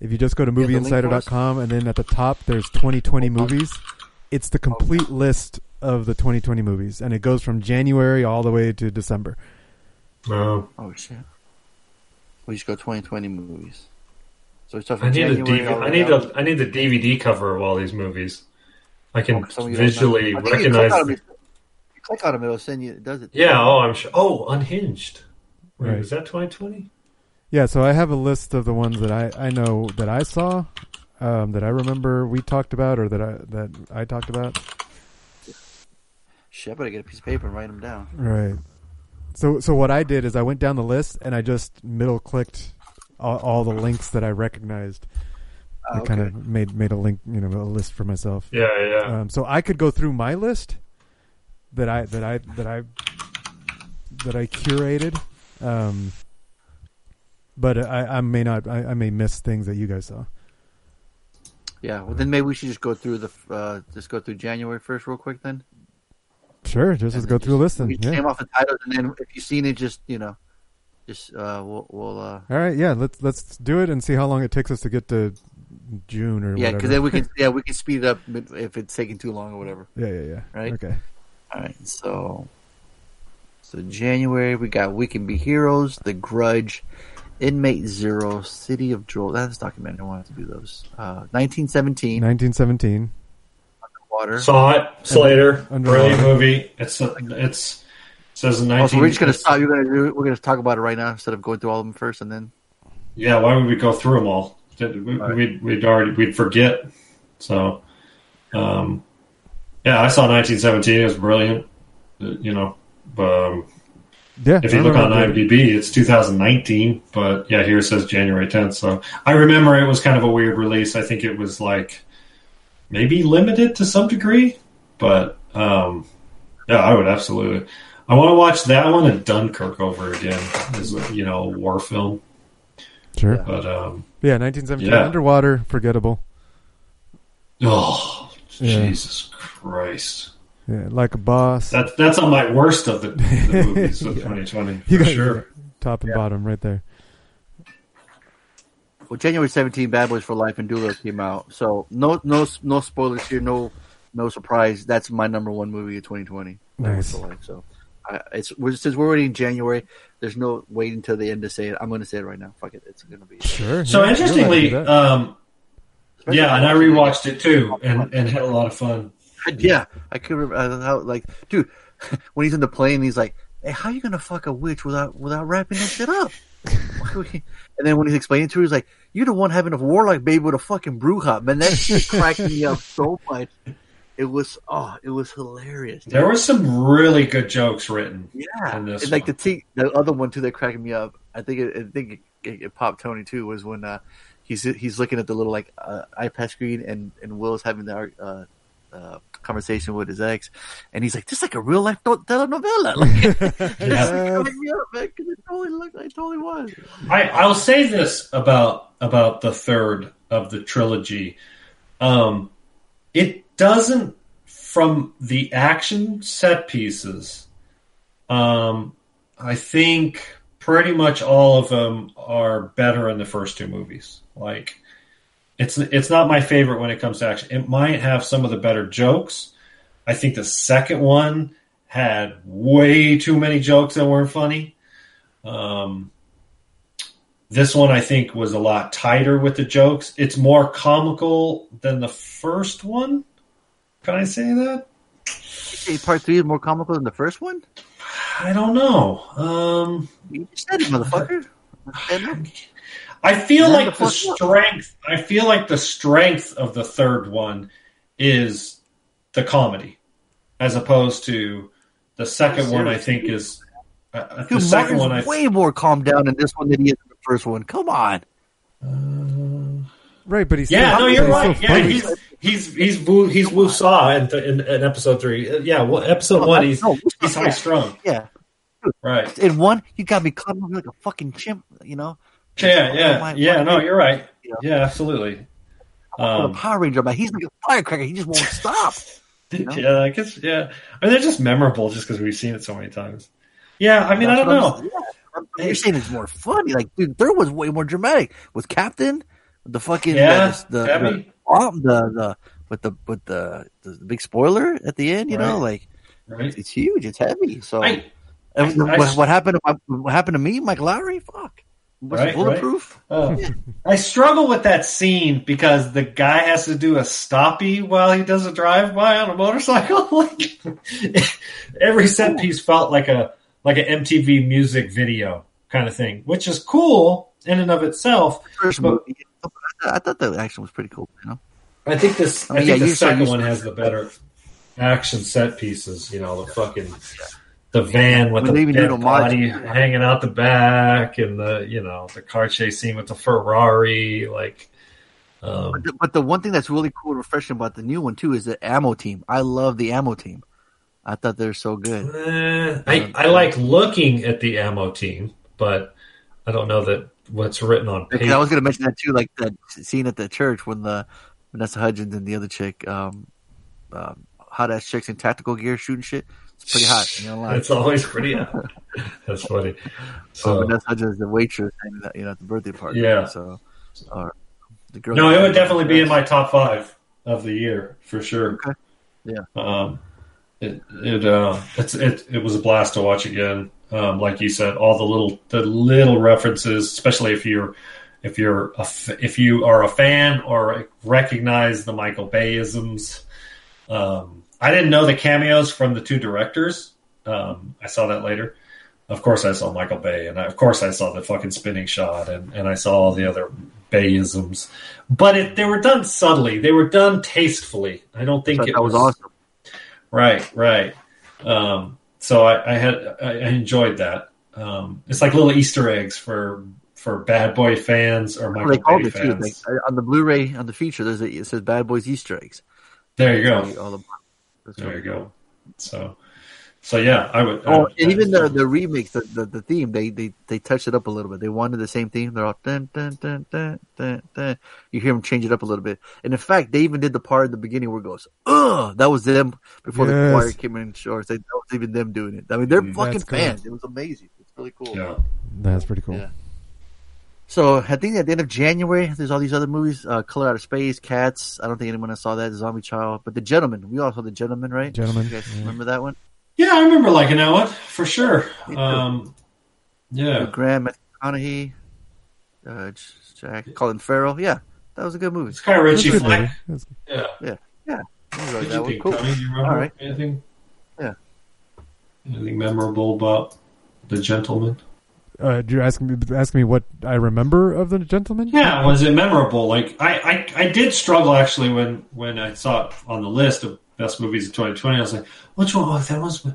If you just go to You have the link for us? MovieInsider.com and then at the top there's 2020 movies, it's the complete list of the 2020 movies, and it goes from January all the way to December. No. Oh shit! We just go 2020 movies. So we start I from need a January DVD. all the I need down. a I need the DVD cover of all these movies. I can Oh, some of you don't visually know. I think you recognize. click on them, you click on them, it'll send you. It does it. Yeah. Oh, I'm sure. Oh, Unhinged. Wait, Right. is that 2020? Yeah, so I have a list of the ones that I, I know that I saw, um, that I remember we talked about, or that I that I talked about. Shit, I better get a piece of paper and write them down. Right. So so what I did is I went down the list and I just middle clicked all, all the links that I recognized. I Oh, kind of made made a link, you know, a list for myself. Yeah, yeah. Um, so I could go through my list that I that I that I that I curated. Um, but I, I may not. I, I may miss things that you guys saw. Yeah, well then maybe we should just go through the uh, just go through January first real quick then. Sure, just let's go through a just- list then. We just Yeah. name off the titles, and then if you've seen it, just you know, just uh, we'll we'll uh, All right, yeah. Let's let's do it and see how long it takes us to get to June or yeah, because then we can yeah we can speed it up if it's taking too long or whatever. yeah, yeah, yeah. Right? Okay. All right, so so January we got We Can Be Heroes, The Grudge, Inmate Zero, City of Joel. That's documentary. I wanted to do those. Uh, 1917, 1917. Water. Saw it. Slater. Under- Brilliant movie. It's it's says in Oh, 19. so we're just gonna stop. You're gonna do. We're gonna talk about it right now instead of going through all of them first, and then Yeah, why would we go through them all? Did- we- We'd we'd already we'd forget. So, um, yeah, I saw 1917. It was brilliant. You know, um, Yeah. if I you look on remember that. IMDb, it's 2019. But yeah, here it says January 10th. So I remember it was kind of a weird release. I think it was like maybe limited to some degree, but um, yeah, I would absolutely. I want to watch that one and Dunkirk over again. Is you know a war film, Sure. But um, Yeah, 1917. Yeah. Underwater, forgettable. oh Yeah. Jesus Christ, Yeah, like a boss. that that's on my worst of the, the movies of Yeah. 2020 You for got- sure. Top and bottom, right there. Well, January 17, Bad Boys for Life and Dolittle came out. So no no no spoilers here. No no surprise. That's my number one movie of 2020. Nice. Life. So I, it's we're, since we're already in January. There's no waiting until the end to say it. I'm going to say it right now. Fuck it, it's going to be. Sure. So yeah, you're allowed to interestingly, um, yeah, and I watching it. rewatched it too, and and had a lot of fun. Yeah, I could remember how like, dude, when he's in the plane, he's like, "Hey, how you gonna fuck a witch without without wrapping that shit up?" and then when he's explaining to her, he's like, "You're the one having a warlock baby with a fucking bruja, man." That shit cracked me up so much. It was oh, it was hilarious. Dude. There were some really good jokes written. yeah, and like one. the t- the other one too that cracked me up. I think it, I think it, it popped Tony too was when uh, he's he's looking at the little like uh, iPad screen and and Will's having the uh, uh, conversation with his ex, and he's like, "This is like a real life do- telenovela." Like, Yeah. it's like, me up, man, 'cause it totally looked, it totally was. I, I'll say this about about the third of the trilogy. Um, it doesn't, from the action set pieces. Um, I think pretty much all of them are better in the first two movies. Like, it's it's not my favorite when it comes to action. It might have some of the better jokes. I think the second one had way too many jokes that weren't funny. Um, this one I think was a lot tighter with the jokes. It's more comical than the first one. Can I say that? Part three is more comical than the first one. I don't know. Um, You said it, motherfucker. Stand up. I feel Man, like the the fuck up. strength. I feel like the strength of the third one is the comedy, as opposed to the second one. I think is uh, uh, the Dude, second Martin's one. I way more calmed down in this one than he is in the first one. Come on. right, but he's Yeah, still, no, you're right. still Yeah, funny. he's he's he's Wu, he's Woosah in, in, in episode three. Uh, Yeah, well, episode one he's No, he's high strung. Yeah. Right. In one, you got me clubbing like a fucking chimp, you know? Yeah, yeah, yeah. No, you're right. Yeah. Yeah, absolutely. Um, Power Ranger, man. He's like a firecracker. He just won't stop. know? yeah, I guess. Yeah, I mean they're just memorable just because we've seen it so many times. Yeah, I mean I don't know. yeah. You're saying it's more funny. Like, dude, there was way more dramatic with Captain, the fucking Yeah, the, the, the, the the with the with the, the big spoiler at the end. You know, like Right. it's huge. It's heavy. So I, I- I- what, what happened? To, what happened to me, Mike Lowrey? Fuck, was Right, it bulletproof? uh, I struggle with that scene because the guy has to do a stoppie while he does a drive by on a motorcycle. like every set piece felt like a like an MTV music video kind of thing, which is cool in and of itself. First But- movie. I thought the action was pretty cool. You know, I think this. I, I think yeah, the second one has the better action set pieces. You know, the fucking the van with the dead body hanging out the back, and the you know the car chase scene with the Ferrari. Like, um, but the, but the one thing that's really cool and refreshing about the new one too is the ammo team. I love the ammo team. I thought they're so good. eh, I I like looking at the ammo team, but I don't know that what's written on paper. I was going to mention that too, like that scene at the church when the Vanessa Hudgens and the other chick, um, um, hot ass chicks in tactical gear shooting shit. It's pretty hot. You know, It's always pretty. Hot. that's funny. so Vanessa Hudgens is the waitress, and, you know, at the birthday party. Yeah. So, uh, the girl. No, it would definitely be in my top five of the year for sure. Okay. Yeah. Um, it it uh, it's it it was a blast to watch again. Um, like you said, all the little the little references, especially if you're if you're a, f- if you are a fan or recognize the Michael Bayisms. Um, I didn't know the cameos from the two directors. Um, I saw that later. Of course, I saw Michael Bay, and I, of course, I saw the fucking spinning shot, and, and I saw all the other Bayisms. But it, they were done subtly. They were done tastefully. I don't think That it was awesome. Right, right. Um, so I, I had I enjoyed that. Um, it's like little Easter eggs for for Bad Boy fans or Michael they called Bay it too. Fans. uh, on the Blu-ray on the feature, there's a, it says "Bad Boys Easter eggs." There you go. All the- that's There really you go. So, so yeah, I would. I Oh, would- and even the the remix, the, the the theme, they they they touched it up a little bit. They wanted the same theme. They're all dun dun dun dun dun dun. You hear them change it up a little bit. And in fact, they even did the part at the beginning where it goes, "Ugh," that was them before the choir came in. Shorts, they, that was even them doing it. I mean, they're Mm, fucking that's cool. fans. It was amazing. It's really cool. yeah. That's pretty cool. Yeah. So I think at the end of January, there's all these other movies: uh, Color Out of Space, Cats. I don't think anyone else saw that. Zombie Child, but The Gentleman. We all saw The Gentleman, right? Gentleman, You guys yeah. remember that one? Yeah, I remember liking that one for sure. Um, yeah, Graham McConaughey, uh, J- Jack, Colin Farrell. Yeah, that was a good movie. it's kind of It was a Ritchie good flick. movie. It was- Yeah. I did that you one. think, Cool. Tony? You remember All right. anything? Yeah. Anything memorable about the gentleman? Uh, you're asking me asking me what I remember of the gentleman? Yeah, was it memorable? Like I, I, I did struggle actually when when I saw it on the list of best movies of 2020. I was like, which one? Oh, that was, oh,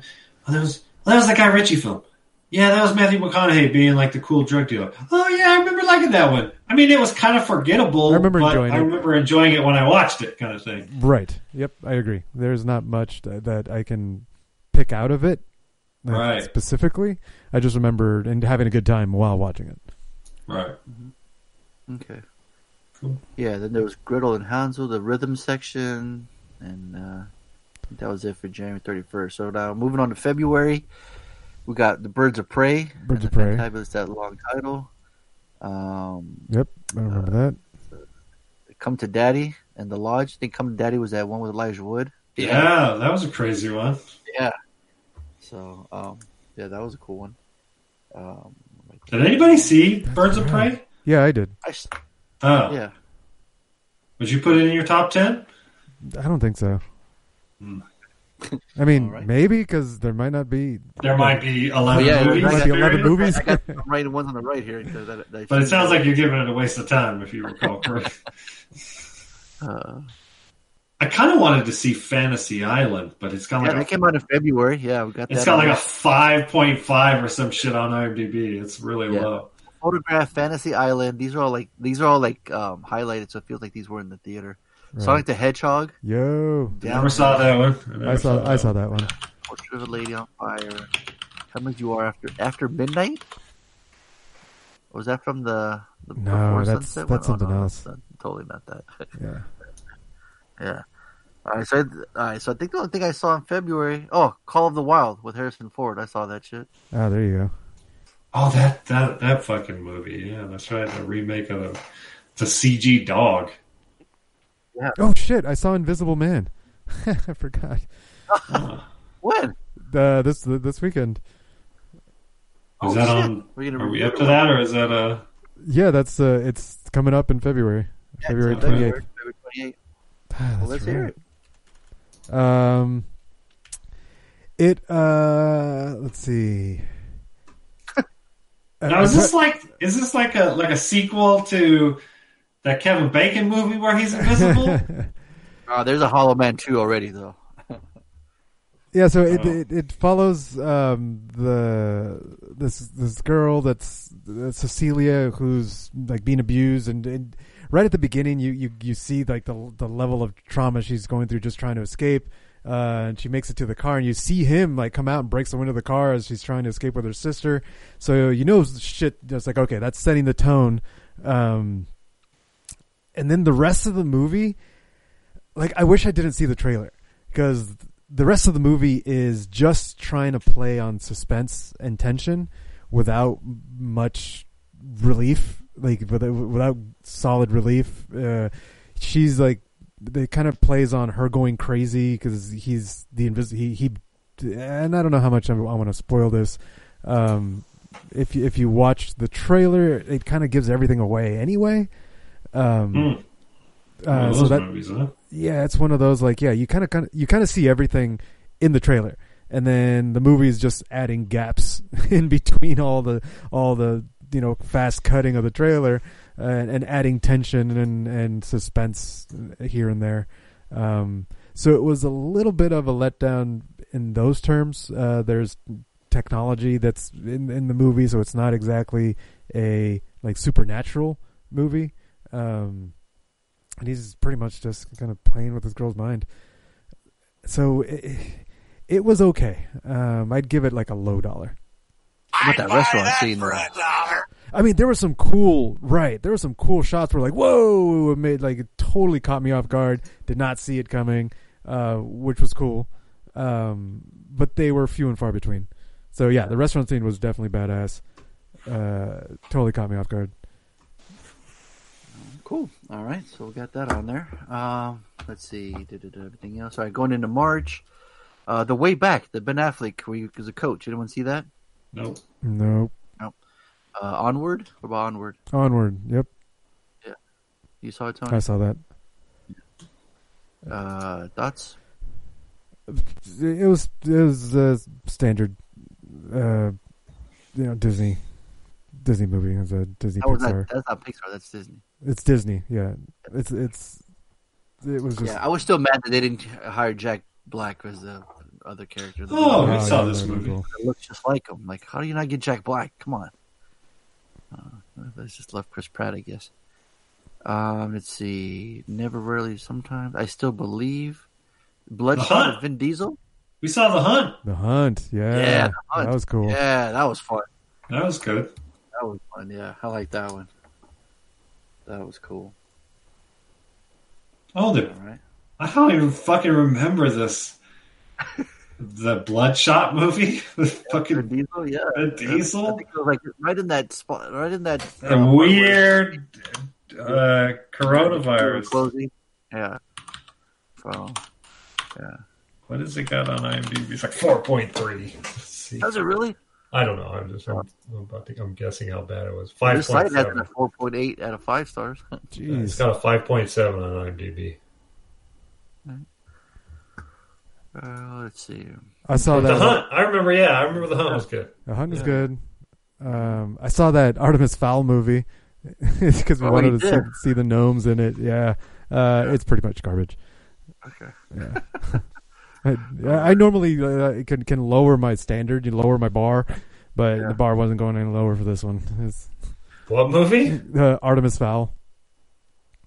that was, oh, that was the Guy Ritchie film. Yeah, that was Matthew McConaughey being like the cool drug dealer. Oh yeah, I remember liking that one. I mean, it was kind of forgettable. I remember but enjoying I it. remember enjoying it when I watched it, kind of thing. Right. Yep, I agree. There's not much that, that I can pick out of it Right. specifically. I just remember and having a good time while watching it. Right. Okay. Cool. Yeah, then there was Gretel and Hansel, the rhythm section, and uh, that was it for January 31st. So now moving on to February, we got The Birds of Prey. Birds of and Prey. That type is that long title. Um, Yep, I remember that. Come to Daddy and The Lodge. I think Come to Daddy was that one with Elijah Wood. Yeah, that was a crazy one. Yeah. So, um, yeah, that was a cool one. Um, Did anybody see Birds of Prey? Yeah, I did. I, s- Oh, yeah. would you put it in your top ten? I don't think so. Hmm. I mean, All right. maybe because there might not be. There might be Oh, eleven yeah, movies. I Might got- be 11 movies. I got I'm writing ones on the right here. That, that, that But it sounds like you're giving it a waste of time, if you recall correctly. Uh, I kind of wanted to see Fantasy Island, but it's got yeah, like that a, cake out in February. Yeah, we got it's that. got on like a five point five or some shit on IMDb. It's really Yeah. low. photograph fantasy island these are all like these are all like um highlighted so it feels like these were in the theater sonic the hedgehog Yo, down Never saw that one. never I saw. I that saw one. that one. portrait of a lady on fire how much you are after after midnight or was that from the, the No, Before that's- Sunset that's one? Oh, something no, else. that's not- totally not that Yeah. yeah all right so I, all right so i think the only thing i saw in february oh call of the wild with harrison ford i saw that shit Ah, there you go. Oh, that that that fucking movie. Yeah, that's right. The remake of the the CG dog. Yeah. Oh shit! I saw Invisible Man. I forgot. when Uh, this this weekend. Is Oh, that shit. on? We're gonna Are we up to that, or is that uh? Yeah, that's uh, it's coming up in February. Yeah, February so February, 28th. Ah, well, let's hear it Um, it uh, let's see. Uh, Now, is this like is this like a like a sequel to that Kevin Bacon movie where he's invisible? Oh, there's a Hollow Man 2 already, though. Yeah, so it, Oh. it it follows um the this this girl that's uh, Cecilia who's like being abused and, and right at the beginning you, you you see like the the level of trauma she's going through just trying to escape uh and she makes it to the car and you see him like come out and breaks the window of the car as she's trying to escape with her sister. So you know shit just like okay that's setting the tone um and then the rest of the movie like I wish I didn't see the trailer because the rest of the movie is just trying to play on suspense and tension without much relief, like without, without solid relief. Uh, she's like, it kind of plays on her going crazy because he's the invis- he he, and I don't know how much I, I want to spoil this. Um, if you, if you watch the trailer, it kind of gives everything away anyway. Um. One uh, so that movies, huh? yeah, it's one of those like yeah, you kind of kind of you kind of see everything in the trailer, and then the movie is just adding gaps in between all the all the you know fast cutting of the trailer and, and adding tension and and suspense here and there. Um, so it was a little bit of a letdown in those terms. Uh, there's technology that's in in the movie, so it's not exactly a like supernatural movie. Um, and he's pretty much just kind of playing with this girl's mind. So it, it was okay. Um, I'd give it like a low dollar. How about that restaurant that scene, for though? a dollar. I mean, there were some cool, right? There were some cool shots where like, whoa, it made like it totally caught me off guard. Did not see it coming, uh, which was cool. Um, but they were few and far between. So yeah, the restaurant scene was definitely badass. Uh, totally caught me off guard. Cool. All right, so we got that on there. Um, let's see. Da-da-da, everything else. All right, going into March. Uh, the way back, the Ben Affleck where he was a coach. Anyone see that? Nope. Nope. Nope. Uh, onward. What about onward? Onward. Yep. Yeah. You saw it, Tony? I saw that. Uh, thoughts? It was it was uh, standard, uh, you know, Disney Disney movie. It was a Disney That was Pixar. not, that's not Pixar. That's Disney. It's Disney. Yeah. It's it's it was just Yeah, I was still mad that they didn't hire Jack Black as the other character. The Oh, villain. we saw yeah, this movie. cool. It looks just like him. Like, how do you not get Jack Black? Come on. Uh, they just left Chris Pratt, I guess. Um, let's see. Never really. Sometimes I still believe. Bloodshot Hunt. with Vin Diesel. We saw The Hunt. The Hunt. Yeah. Yeah, The Hunt. That was cool. Yeah, that was fun. That was good. That was fun. Yeah, I like that one. That was cool. Oh, the All right. I don't even fucking remember this. the Bloodshot movie with Vin fucking Diesel. Yeah. Diesel. think it was like right in that spot. Right in that. The uh, weird uh, coronavirus. Closing. Yeah. So. Yeah. What has it got on IMDb? It's like four point three. Does it really? I don't know. I'm just I'm, I'm about to, I'm guessing how bad it was. Five This site has a four point eight out of five stars. It's got a five point seven on IMDb. Uh, let's see. I saw that. the. Hunt. I remember. Yeah, I remember the Hunt was good. The Hunt was Yeah. good. Um, I saw that Artemis Fowl movie because we Oh, wanted to see, see the gnomes in it. Yeah. Uh, It's pretty much garbage. Okay. Yeah. I, I normally uh, can can lower my standard, you lower my bar, but Yeah. the bar wasn't going any lower for this one. It's What movie? uh, Artemis Fowl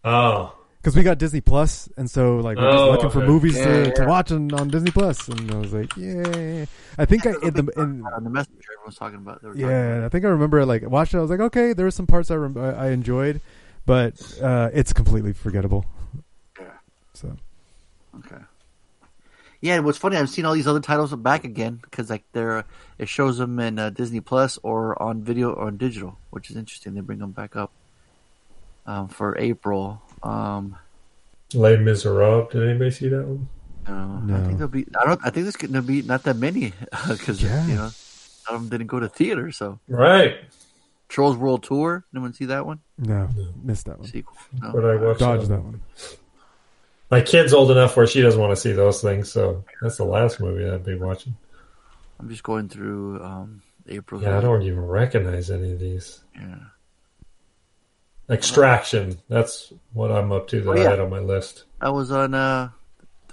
Oh, because we got Disney Plus, and so like we're just Oh, looking for okay. movies Yeah, to, to watch on, on Disney Plus, and I was like, yeah. I think I in the in On the messenger, everyone's talking about. They talking Yeah, about I think I remember like watching. it, I was like, okay, there were some parts I rem- I I enjoyed, but uh, it's completely forgettable. Yeah. So. Okay. Yeah, and what's funny, I've seen all these other titles back again because like they're it shows them in uh, Disney Plus or on video or on digital, which is interesting. They bring them back up um, for April. Um, Les Miserables. Did anybody see that one? uh, I No. think there'll be. I don't. I think there's going to be not that many because Yeah. you know some of them didn't go to theater. So Right. Trolls World Tour. Anyone see that one? no, missed that one. Sequel. No? But I watched Dodge that. that one. My kid's old enough where she doesn't want to see those things, so that's the last movie I'd be watching. I'm just going through um, April. Yeah, I don't even recognize any of these. Yeah. Extraction. That's what I'm up to that Oh, I had on my list. I was on. Uh,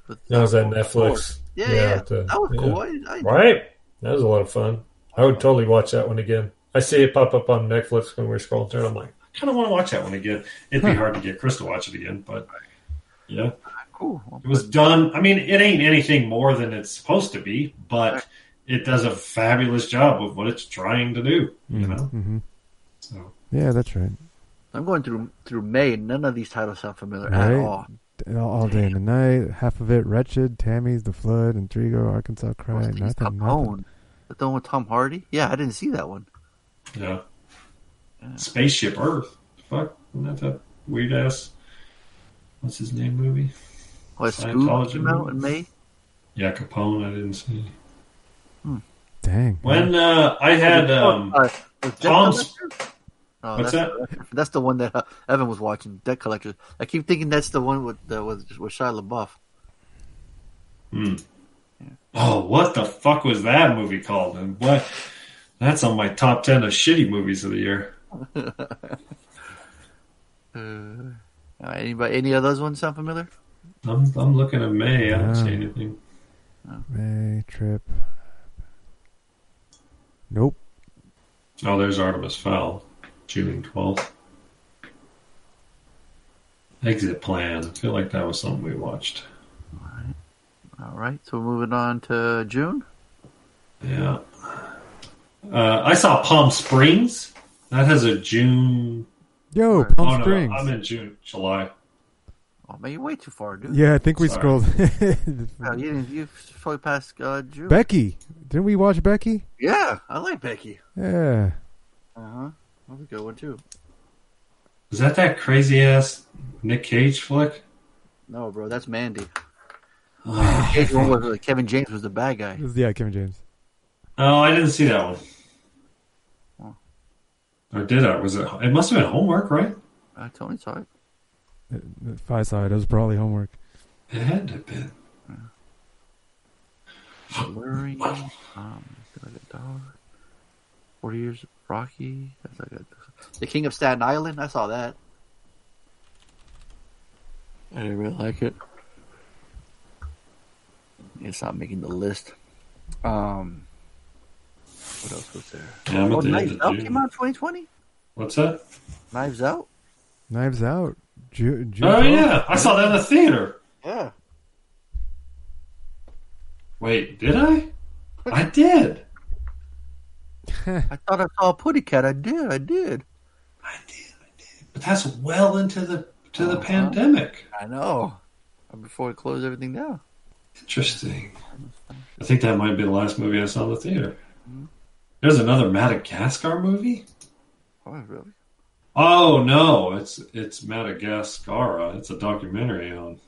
with, That was on Netflix. Yeah, yeah, the- that was yeah. cool. I, I, Right? That was a lot of fun. I would totally watch that one again. I see it pop up on Netflix when we're scrolling through. I'm like, I kind of want to watch that one again. It'd be hard to get Chris to watch it again, but yeah, Cool. Well, it was done. I mean, it ain't anything more than it's supposed to be, but it does a fabulous job of what it's trying to do. You know, hmm so Yeah, that's right. I'm going through through May. None of these titles sound familiar Right. at all. All, all day and the night. Half of it, Wretched, Tammy's, The Flood, Intrigo, Arkansas Cry. What's Nothing, these nothing. Capone? The one with Tom Hardy? Yeah, I didn't see that one. yeah. Spaceship Earth. Fuck, isn't that that weird ass? What's his name movie? What Scoob Scientology came out movie? in May? Yeah, Capone. I didn't see. Dang. When uh, I had um, Uh, was Debt Tom's- Collector? No, What's that's, That's the one that uh, Evan was watching. Debt Collector. I keep thinking that's the one with uh, with, with Shia LaBeouf. Hmm. Oh, what the fuck was that movie called? And what? That's on my top ten of shitty movies of the year. Uh, anybody? Any of those ones sound familiar? I'm I'm looking at May. I don't see Yeah. anything. May trip. Nope. Oh, there's Artemis Fowl, June twelfth. Exit Plan. I feel like that was something we watched. All right. All right. so we're moving on to June. Yeah. Uh, I saw Palm Springs. That has a June. Yo, Palm oh, no, Springs. I'm in June, July. Oh man, you're way too far, dude. yeah, I think we Sorry. scrolled. Yeah, you you probably passed uh, June. Becky. Didn't we watch Becky? Yeah, I like Becky. Yeah. Uh huh. That was a good one too. Is that that crazy ass Nick Cage flick? No, bro, that's Mandy. The one was, uh, Kevin James was the bad guy. Yeah, Kevin James. Oh, I didn't see that one. Or did I? Was it? It must have been homework, right? Uh, Tony saw it. If I saw it, it was probably homework. It had to have been. Blurry. Um, like a dog. Forty years of Rocky. That's like a, the King of Staten Island. I saw that. I didn't really like it. It's not making the list. Um, what else was there? Yeah, oh, the Knives Out June. came out 2020. What's that? Knives Out. Knives Out. Ju- June Oh yeah, I saw that in the theater. Yeah. Wait, did I? I did. I thought I saw a Putty Cat. I did. I did. I did. I did. But that's well into the to the Uh-huh. pandemic. I know. Before it closed everything down. Interesting. I think that might be the last movie I saw in the theater. Mm-hmm. There's another Madagascar movie. Oh, really? Oh no, it's it's Madagascar. It's a documentary on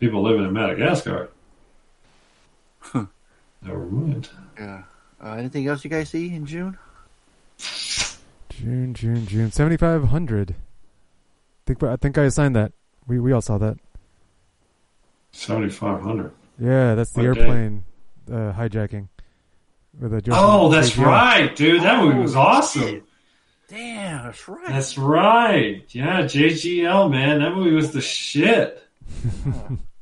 people living in Madagascar. Never mind. Yeah. Uh, anything else you guys see in June? June, June, June. 7,500. Think, I think I assigned that. We we all saw that. Seventy five hundred. Yeah, that's the What airplane uh, hijacking. With a Joseph Oh, that's JGL. right, dude. That movie was awesome. Damn, that's right. That's right. Yeah, JGL, man. That movie was the shit.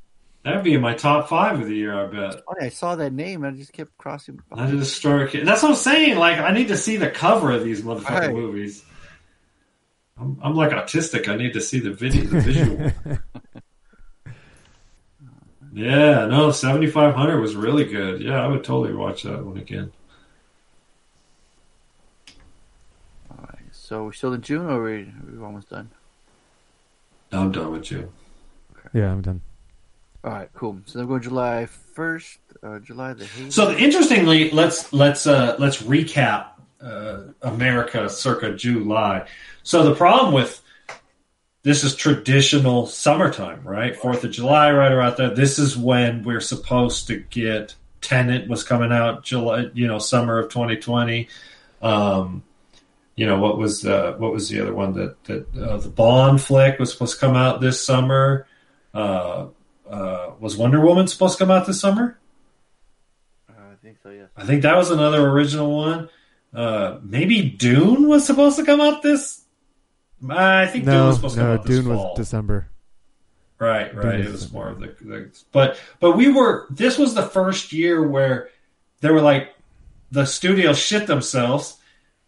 That'd be in my top five of the year, I bet. funny. I saw that name and I just kept crossing. That is historic. That's what I'm saying. Like, I need to see the cover of these motherfucking Right. movies. I'm, I'm like autistic. I need to see the video, the visual. yeah, no, 7500 was really good. Yeah, I would totally watch that one again. All right. So we're still in June, or we we're almost done? I'm done with you. Yeah, I'm done. All right, cool. So we're going July first, uh, July the eighth. So interestingly, let's let's uh, let's recap uh, America circa July. So the problem with this is traditional summertime, right? Fourth of July, right around there. This is when we're supposed to get Tenet was coming out July, you know, summer of 2020. Um, you know what was uh, what was the other one that that uh, the Bond flick was supposed to come out this summer. Uh, uh, was Wonder Woman supposed to come out this summer? Uh, I think so. Yes. I think that was another original one. Uh, maybe Dune was supposed to come out this. I think Dune was supposed to come no, out this Dune was fall. December. Right, right. Dune It was was December. more of the, the. But but we were. This was the first year where they were like the studios shit themselves,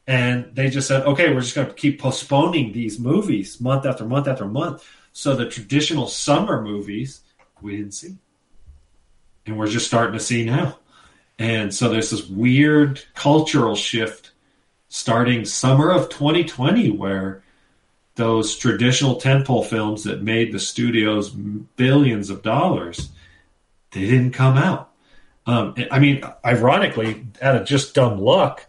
and they just said, okay, we're just going to keep postponing these movies month after month after month. So the traditional summer movies we didn't see, and we're just starting to see now. And so there's this weird cultural shift starting summer of 2020 where those traditional tentpole films that made the studios billions of dollars they didn't come out. Um, I mean, ironically, out of just dumb luck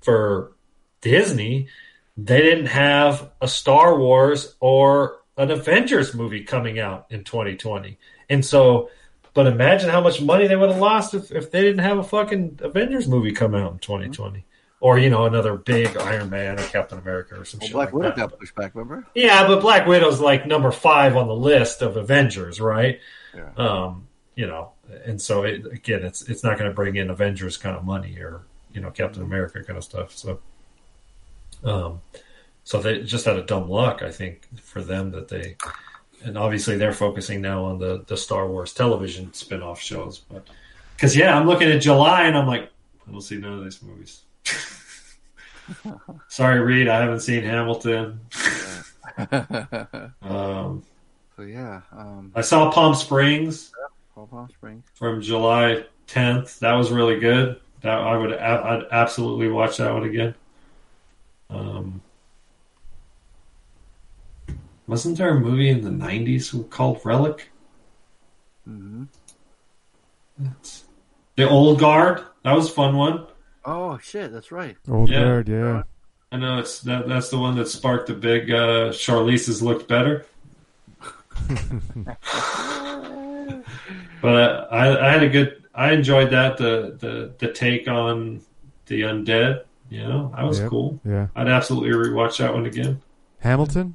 for Disney, they didn't have a Star Wars or an Avengers movie coming out in 2020. And so, but imagine how much money they would have lost if, if they didn't have a fucking Avengers movie come out in 2020. Or, you know, another big Iron Man or Captain America or some Well, shit Black like Widow that. got pushed back. Remember? Yeah, but Black Widow's like number five on the list of Avengers, right? Yeah. Um, you know, and so it, again, it's it's not going to bring in Avengers kind of money or you know Captain America kind of stuff. So, um, so they just had a dumb luck, I think, for them that they, and obviously they're focusing now on the the Star Wars television spin off shows, but because yeah, I'm looking at July and I'm like, I don't see none of these movies. Sorry, Reed, I haven't seen Hamilton. Um, so yeah, um, I saw Palm Springs Palm Palm Springs. from July 10th. That was really good. That I would I'd absolutely watch that one again. Um, wasn't there a movie in the 90s called Relic? hmm That's- The Old Guard. That was a fun one. Oh shit, that's right. Old Yeah. guard, yeah. I know it's that. That's the one that sparked the big. Uh, Charlize has looked better. but uh, I, I had a good. I enjoyed that the the the take on the undead. You know, that was Yep. cool. Yeah. I'd absolutely rewatch that one again. Hamilton.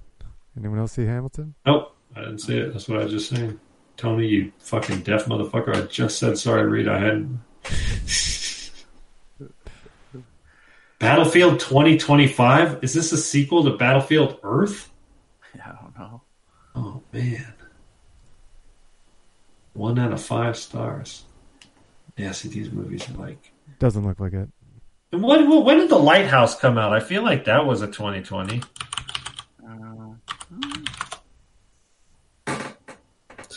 Anyone else see Hamilton? Nope, I didn't see it. That's what I was just saying. Tony, you fucking deaf motherfucker! I just said sorry, Reed. I hadn't. Battlefield 2025? Is this a sequel to Battlefield Earth? Yeah, I don't know. Oh man. One out of five stars. Yeah, see these movies are like Doesn't look like it. And when, when did the Lighthouse come out? I feel like that was a 2020.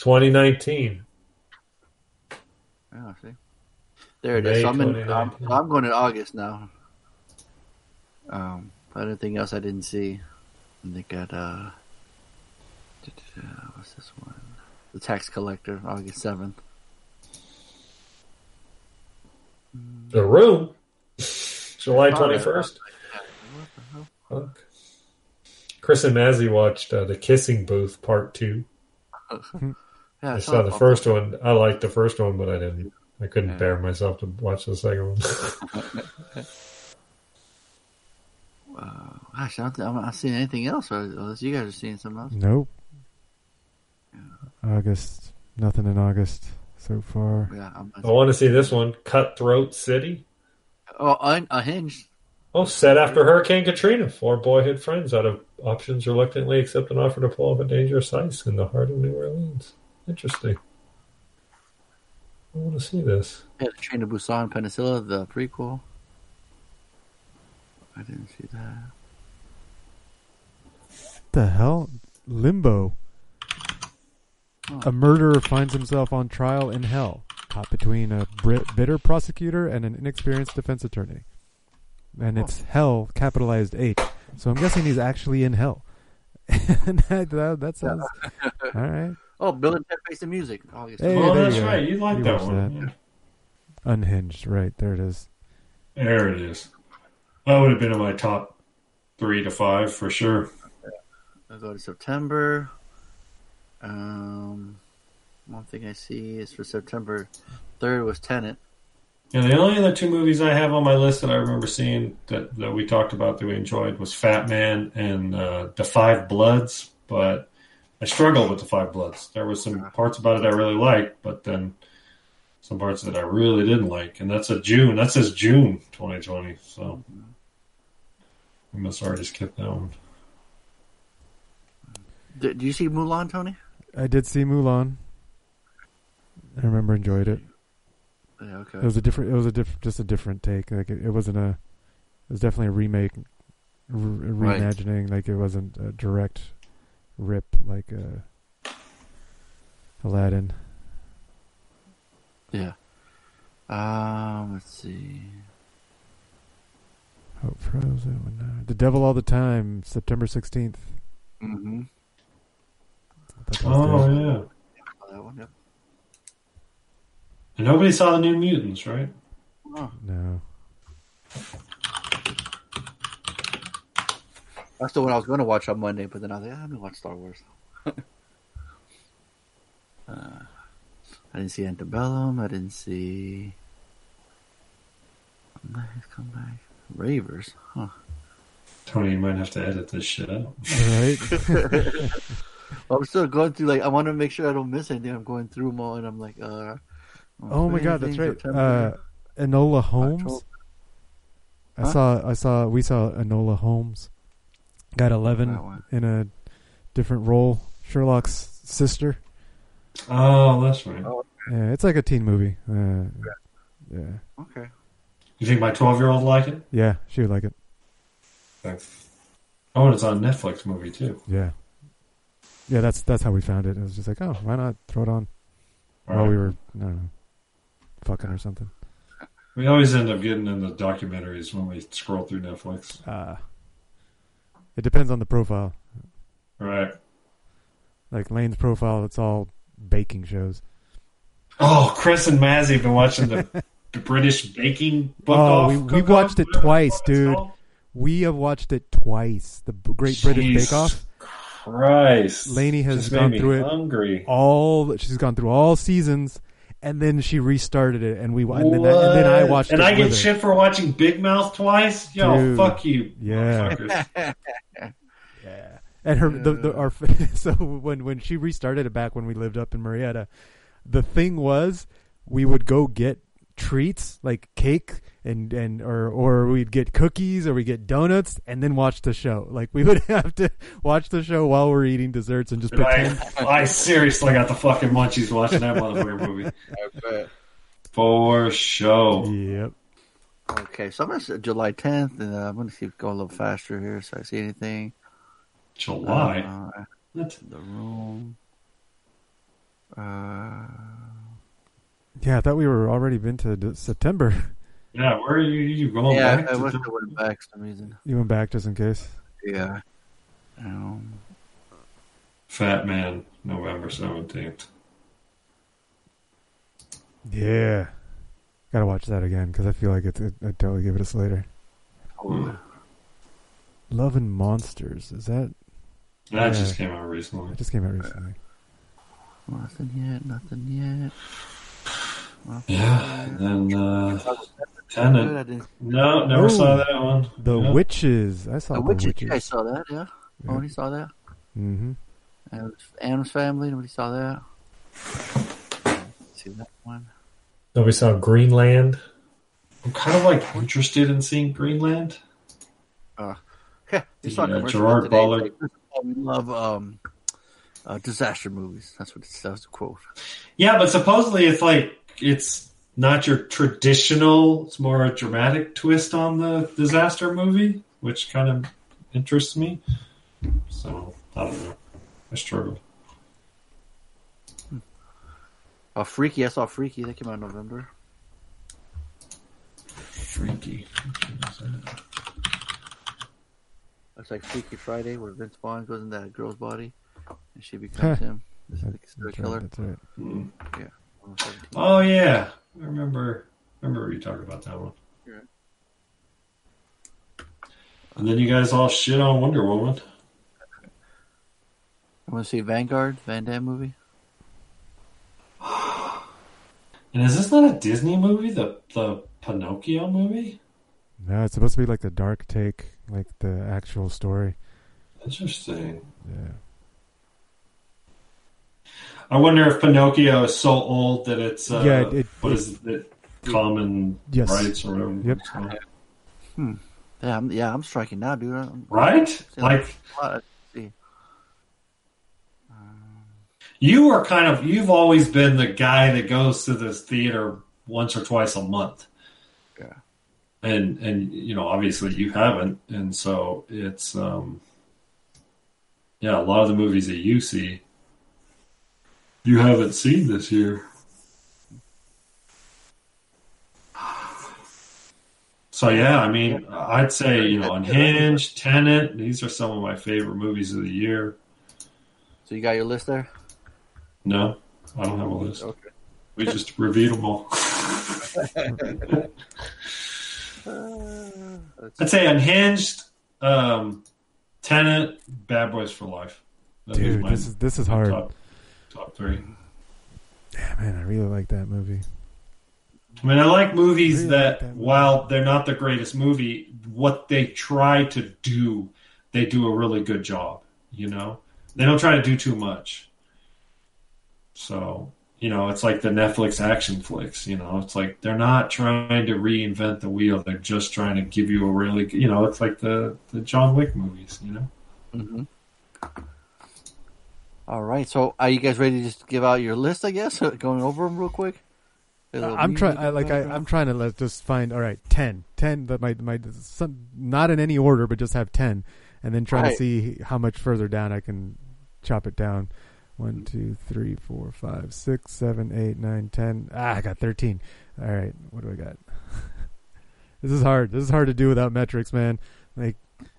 2019. yeah, see. There it May is. So I'm, in, I'm, I'm going in August now. Um, but anything else I didn't see. And they got uh, what's this one? The Tax Collector, August seventh. The Room. July Oh, 21st. Fuck. Chris and Mazzy watched uh, The Kissing Booth Part 2. Yeah, I saw the first one. I liked the first one, but I didn't. I couldn't bear myself to watch the second one. Gosh, I don't think I'm not seeing anything else, unless you guys are seeing something else. Nope. August. Nothing in August so far. Yeah, I'm I want to see this one, Cutthroat City. Oh, un- unhinged. Oh, set after Hurricane Katrina. Four boyhood friends out of options reluctantly accept an offer to pull off a dangerous heist in the heart of New Orleans. Interesting. I want to see this. Yeah, the Train to Busan, Peninsula, the prequel. I didn't see that. What the hell? Limbo. Oh. A murderer finds himself on trial in hell, caught between a brit- bitter prosecutor and an inexperienced defense attorney. And it's hell, capitalized H. So I'm guessing he's actually in hell. And that, that, that sounds. All right. Oh, Bill and Ted Face the Music. August. Hey, oh, there that's you right. You like You that one. that. Unhinged. Right. There it is. There it is. That would have been in my top three to five for sure. I'll go to September. Um, one thing I see is for September 3rd was Tenet. And the only other two movies I have on my list that I remember seeing that, that we talked about that we enjoyed was Fat Man and uh, The Five Bloods, but I struggled with The Five Bloods. There was some parts about it I really liked, but then some parts that I really didn't like. And that's a June. That says June 2020. So we must already skip that one. Did, did you see Mulan, Tony? I did see Mulan. I remember enjoyed it. Yeah, okay. It was a different. It was a diff, just a different take. Like it, it wasn't a. It was definitely a remake, r- Right. reimagining. Like it wasn't a direct rip like a Aladdin. Yeah. Um, let's see. Oh, Frozen. when, The Devil All the Time, September sixteenth. Mm-hmm. Oh, yeah. That one, yep. And nobody saw the New Mutants, right? Oh, No. That's the one I was going to watch on Monday, but then I was like, ah, let me watch Star Wars. uh, I didn't see Antebellum. I didn't see. Nice comeback. Ravers, huh? Tony, you might have to edit this shit out. Right. I'm still going through like I want to make sure I don't miss anything. I'm going through them all, and I'm like, uh. oh my God, that's right. September. Uh, Enola Holmes. October. I saw. I saw. We saw Enola Holmes. Got eleven in a different role. Sherlock's sister. Oh, that's right. Yeah, it's like a teen movie. Uh, yeah, Okay. You think my 12 year old like it? yeah, she would like it. Thanks. Oh, and it's on Netflix movie too. Yeah, yeah. That's that's how we found it. It was just like, oh, why not throw it on while Right. we were, I don't know, fucking or something. We always end up getting in the documentaries when we scroll through Netflix. Uh it depends on the profile. Right. Like Lane's profile, it's all baking shows. Oh, Chris and Mazzy have been watching the, the British baking book Oh, off. we- we watched it twice, dude. We have watched it twice. The Great British Bake Off. Christ. Lainey has Just gone through it hungry. all. She's gone through all seasons, and then she restarted it, and we and then, I, and then I watched And it I with get her. shit for watching Big Mouth twice? Yo, Dude. fuck you. Yeah. Yeah. And her the, the our so when when she restarted it back when we lived up in Marietta, the thing was we would go get treats like cake and and or or we'd get cookies or we get donuts and then watch the show. Like we would have to watch the show while we're eating desserts and just And pretend. I, I seriously got the fucking munchies watching that motherfucker movie. I bet. For show. Yep. Okay, so I'm gonna say July 10th, and uh, I'm gonna see if go a little faster here. So I see anything. July. Uh, What? the room. Uh, Yeah, I thought we were already been to September. Yeah, where are you, you going yeah, back I wish I went back for some reason. You went back just in case. Yeah. Um, Fat Man, November 17th. Yeah. Got to watch that again because I feel like it's. It, I'd totally give it a Slater. oh, Love and Monsters. Is that? That Yeah. just came out recently. It just came out recently. nothing yet. Nothing yet. Yeah, and then uh, Good, Tenet. I didn't- No, never Ooh. saw that one. The Yeah. Witches. I saw The the, Witches. Witches. You guys saw that, yeah? Yeah. Nobody saw that. Mm-hmm. Addams, Addams Family. Nobody saw that. See that one? So we saw Greenland. I'm kind of like interested in seeing Greenland. Yeah, you saw Yeah, Gerard today. Butler. We love um, uh, disaster movies. That's what it, that was the quote. Yeah, but supposedly it's like it's not your traditional. It's more a dramatic twist on the disaster movie, which kind of interests me. So I don't know. I struggled. Oh, Freaky. I saw Freaky. That came out in November. Freaky. It's like Freaky Friday, where Vince Vaughn goes in that girl's body, and she becomes him. This is the serial That's killer. right. That's right. Mm. Yeah. Oh yeah, I remember. Remember you talked about that one. Yeah. And then you guys all shit on Wonder Woman. I want to see Vanguard, Van Damme movie. And is this not a Disney movie? The the Pinocchio movie? No, it's supposed to be like the dark take, like the actual story. Interesting. Yeah. I wonder if Pinocchio is so old that it's uh, Yeah, it- it- what is it? Common Yes. rights or whatever. Yep. it's called. Yeah, I'm, yeah, I'm striking now, dude. I'm, Right? Like Let's you are kind of you've always been the guy that goes to this theater once or twice a month. Yeah. And and you know, obviously you haven't, and so it's um yeah, a lot of the movies that you see you haven't seen this year. So yeah, I mean, I'd say you know, Unhinged, Tenet. These are some of my favorite movies of the year. So you got your list there? No, I don't have a list. Okay. We just reviewed them all. I'd say Unhinged, um, Tenet, Bad Boys for Life. That'd Dude, my this is this is hard. top, top three. Yeah, man, I really like that movie. I mean, I like movies Really that, like that movie. while they're not the greatest movie, what they try to do, they do a really good job. You know, they don't try to do too much. So, you know, it's like the Netflix action flicks. You know, it's like they're not trying to reinvent the wheel; they're just trying to give you a really, you know, it's like the the John Wick movies. You know. hmm All right. So are you guys ready to just give out your list? I guess going over them real quick. A I'm trying. like. I, I'm trying to let just find. All right, ten. Ten. That might might some not in any order, but just have ten, and then trying Right. to see how much further down I can chop it down. One, two, three, four, five, six, seven, eight, nine, ten. Ah, I got thirteen. All right, what do I got? this is hard. This is hard to do without metrics, man. Like,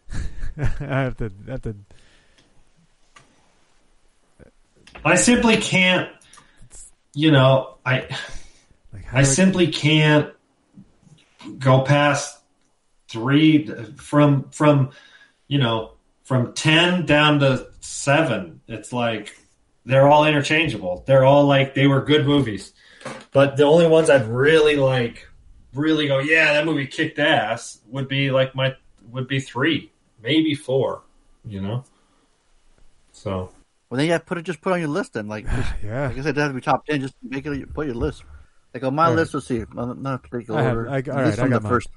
I have to I have to. I simply can't. You know, I. Like, I simply can't go past three from from you know from ten down to seven. It's like they're all interchangeable. They're all like they were good movies, but the only ones I'd really like, really go, yeah, that movie kicked ass. Would be like my would be three, maybe four. You know. So Well, then you have to put it. Just put it on your list. Then, like, just, Yeah. like I said, it has to be top ten. Just make it. Put your list. Like on my All right. list, let's see. Not not particular I have- order. I- all This I from got the first.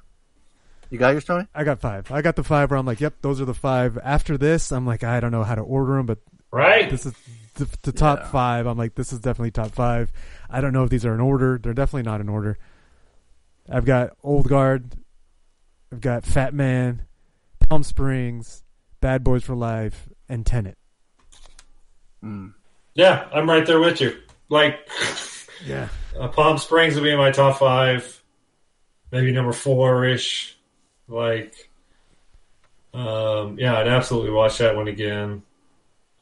You got yours, Tony? I got five. I got the five where I'm like, yep, those are the five. After this, I'm like, I don't know how to order them, but right, this is the, the top Yeah. five. I'm like, this is definitely top five. I don't know if these are in order. They're definitely not in order. I've got Old Guard. I've got Fat Man, Palm Springs, Bad Boys for Life, and Tenet. Mm. yeah, I'm right there with you. Like Yeah. uh, Palm Springs would be in my top five, maybe number four ish. Like, um, yeah, I'd absolutely watch that one again.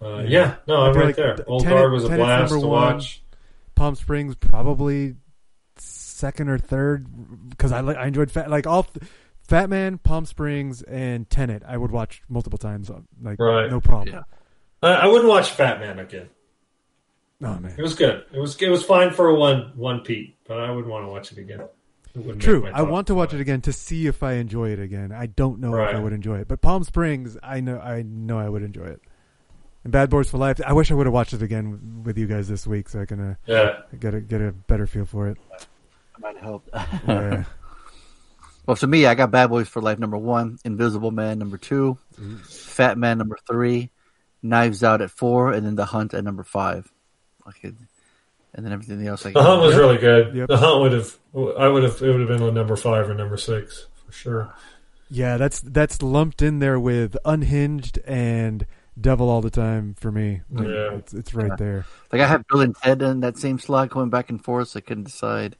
Uh, Yeah. yeah, no, I'm right like there. Old Tenet- Guard was a Tenet's blast number to one. watch. Palm Springs probably second or third because I li- I enjoyed fat like all Fat Man, Palm Springs, and Tenet. I would watch multiple times, uh, like Right. no problem. Yeah. I, I wouldn't watch Fat Man again. Oh man, It was good. It was it was fine for a one one Pete, but I wouldn't want to watch it again. It True. I want to watch it again to see if I enjoy it again. I don't know if I would enjoy it, but Palm Springs, I know, I know I would enjoy it. And Bad Boys for Life. I wish I would have watched it again with you guys this week, so I can uh, Yeah, get a get a better feel for it. Might help. Yeah. well, for me, I got Bad Boys for Life number one, Invisible Man number two, Fat Man number three, Knives Out at four, and then The Hunt at number five. Okay. And then everything else. Like the hunt was Yep. really good. Yep. The hunt would have. I would have. It would have been on number five or number six for sure. yeah, that's that's lumped in there with Unhinged and Devil All the Time for me. Like, Yeah. it's, it's right there. Like I have Bill and Ted in that same slot, going back and forth. So I couldn't decide.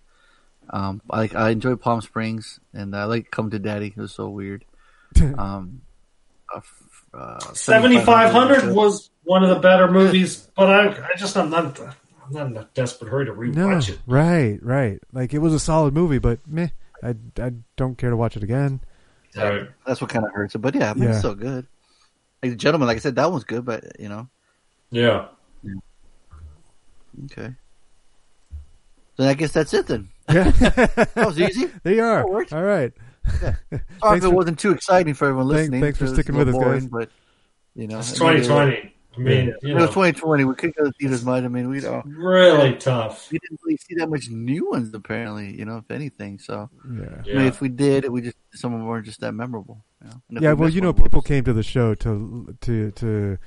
Um, I I enjoy Palm Springs, and I like Come to Daddy. It was so weird. Um, uh, uh, Seventy five hundred was one of the better movies, but I, I just I'm not I'm not in a desperate hurry to no, rewatch it. right, right. Like it was a solid movie, but meh, I I don't care to watch it again. Right. That's what kind of hurts it. But yeah, I mean, Yeah. it's still good. Like the gentleman, like I said, that one's good, but you know, Yeah. okay. Then I guess that's it. Then Yeah, that was easy. there you are. All right. Sorry if it wasn't too exciting for everyone listening. thanks for sticking with us, boring, guys. But you know, It's I mean, twenty twenty. I mean, It you was know, 2020. We couldn't go to theaters much. I mean, we don't. really tough. We didn't really see that much new ones, apparently. You know, if anything. So Yeah. I mean, Yeah. if we did, we just some of them weren't just that memorable. You know? Yeah, we well, you know, people whoops. came to the show to to to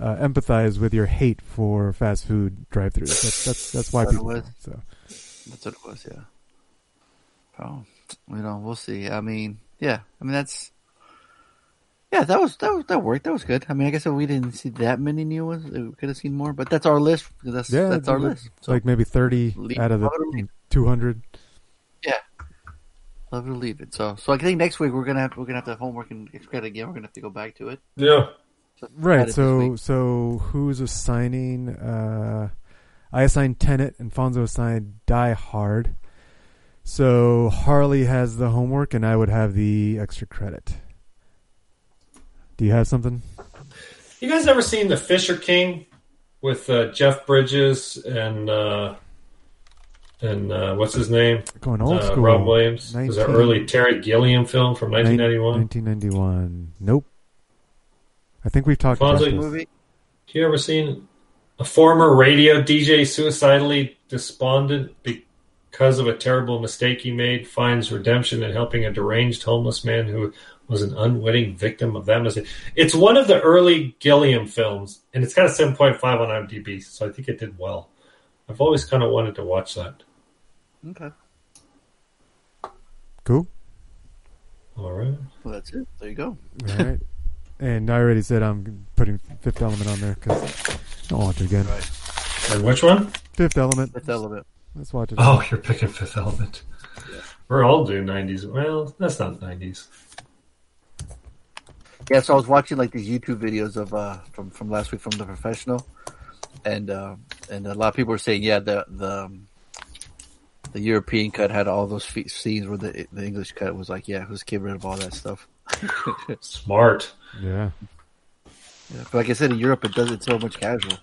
uh, empathize with your hate for fast food drive-throughs. That's that's that's why That's people. what it so That's what it was. Yeah. Oh, you know, we'll see. I mean, yeah. I mean, that's. Yeah, that was that was that worked. That was good. I mean, I guess if we didn't see that many new ones, we could have seen more. But that's our list. That's yeah, that's our list. So like maybe thirty leave- out of love it or the two hundred. Yeah, love to leave it. So, so I think next week we're gonna have we're gonna have to have homework and extra credit again. We're gonna have to go back to it. Yeah. So Right. So so who's assigning? Uh, I assigned Tenet, and Fonzo assigned Die Hard. So Harley has the homework, and I would have the extra credit. Do you have something? You guys ever seen The Fisher King with uh, Jeff Bridges and uh, and uh, what's his name? Going old uh, school. Robin Williams. It was an early Terry Gilliam film from 1991. 1991. Nope. I think we've talked about Fonzie this. movie. You ever seen a former radio DJ suicidally despondent because of a terrible mistake he made finds redemption in helping a deranged homeless man who was an unwitting victim of that mistake? It's one of the early Gilliam films, and it's got a 7.5 on IMDb, so I think it did well. I've always kind of wanted to watch that. Okay. Cool. All right. Well, that's it. There you go. All right. and I already said I'm putting Fifth Element on there because I don't watch it again. And which one? Fifth Element. Fifth Element. Let's watch it. Oh, you're picking Fifth Element. We're all doing 90s. Well, that's not 90s. Yeah, so I was watching like these YouTube videos of uh from from last week from the professional, and uh, and a lot of people were saying, yeah, the the um, the European cut had all those fe- scenes where the the English cut was like, yeah, let's get rid of all that stuff. Smart. Yeah. Yeah, but like I said, in Europe, it does it so much casual.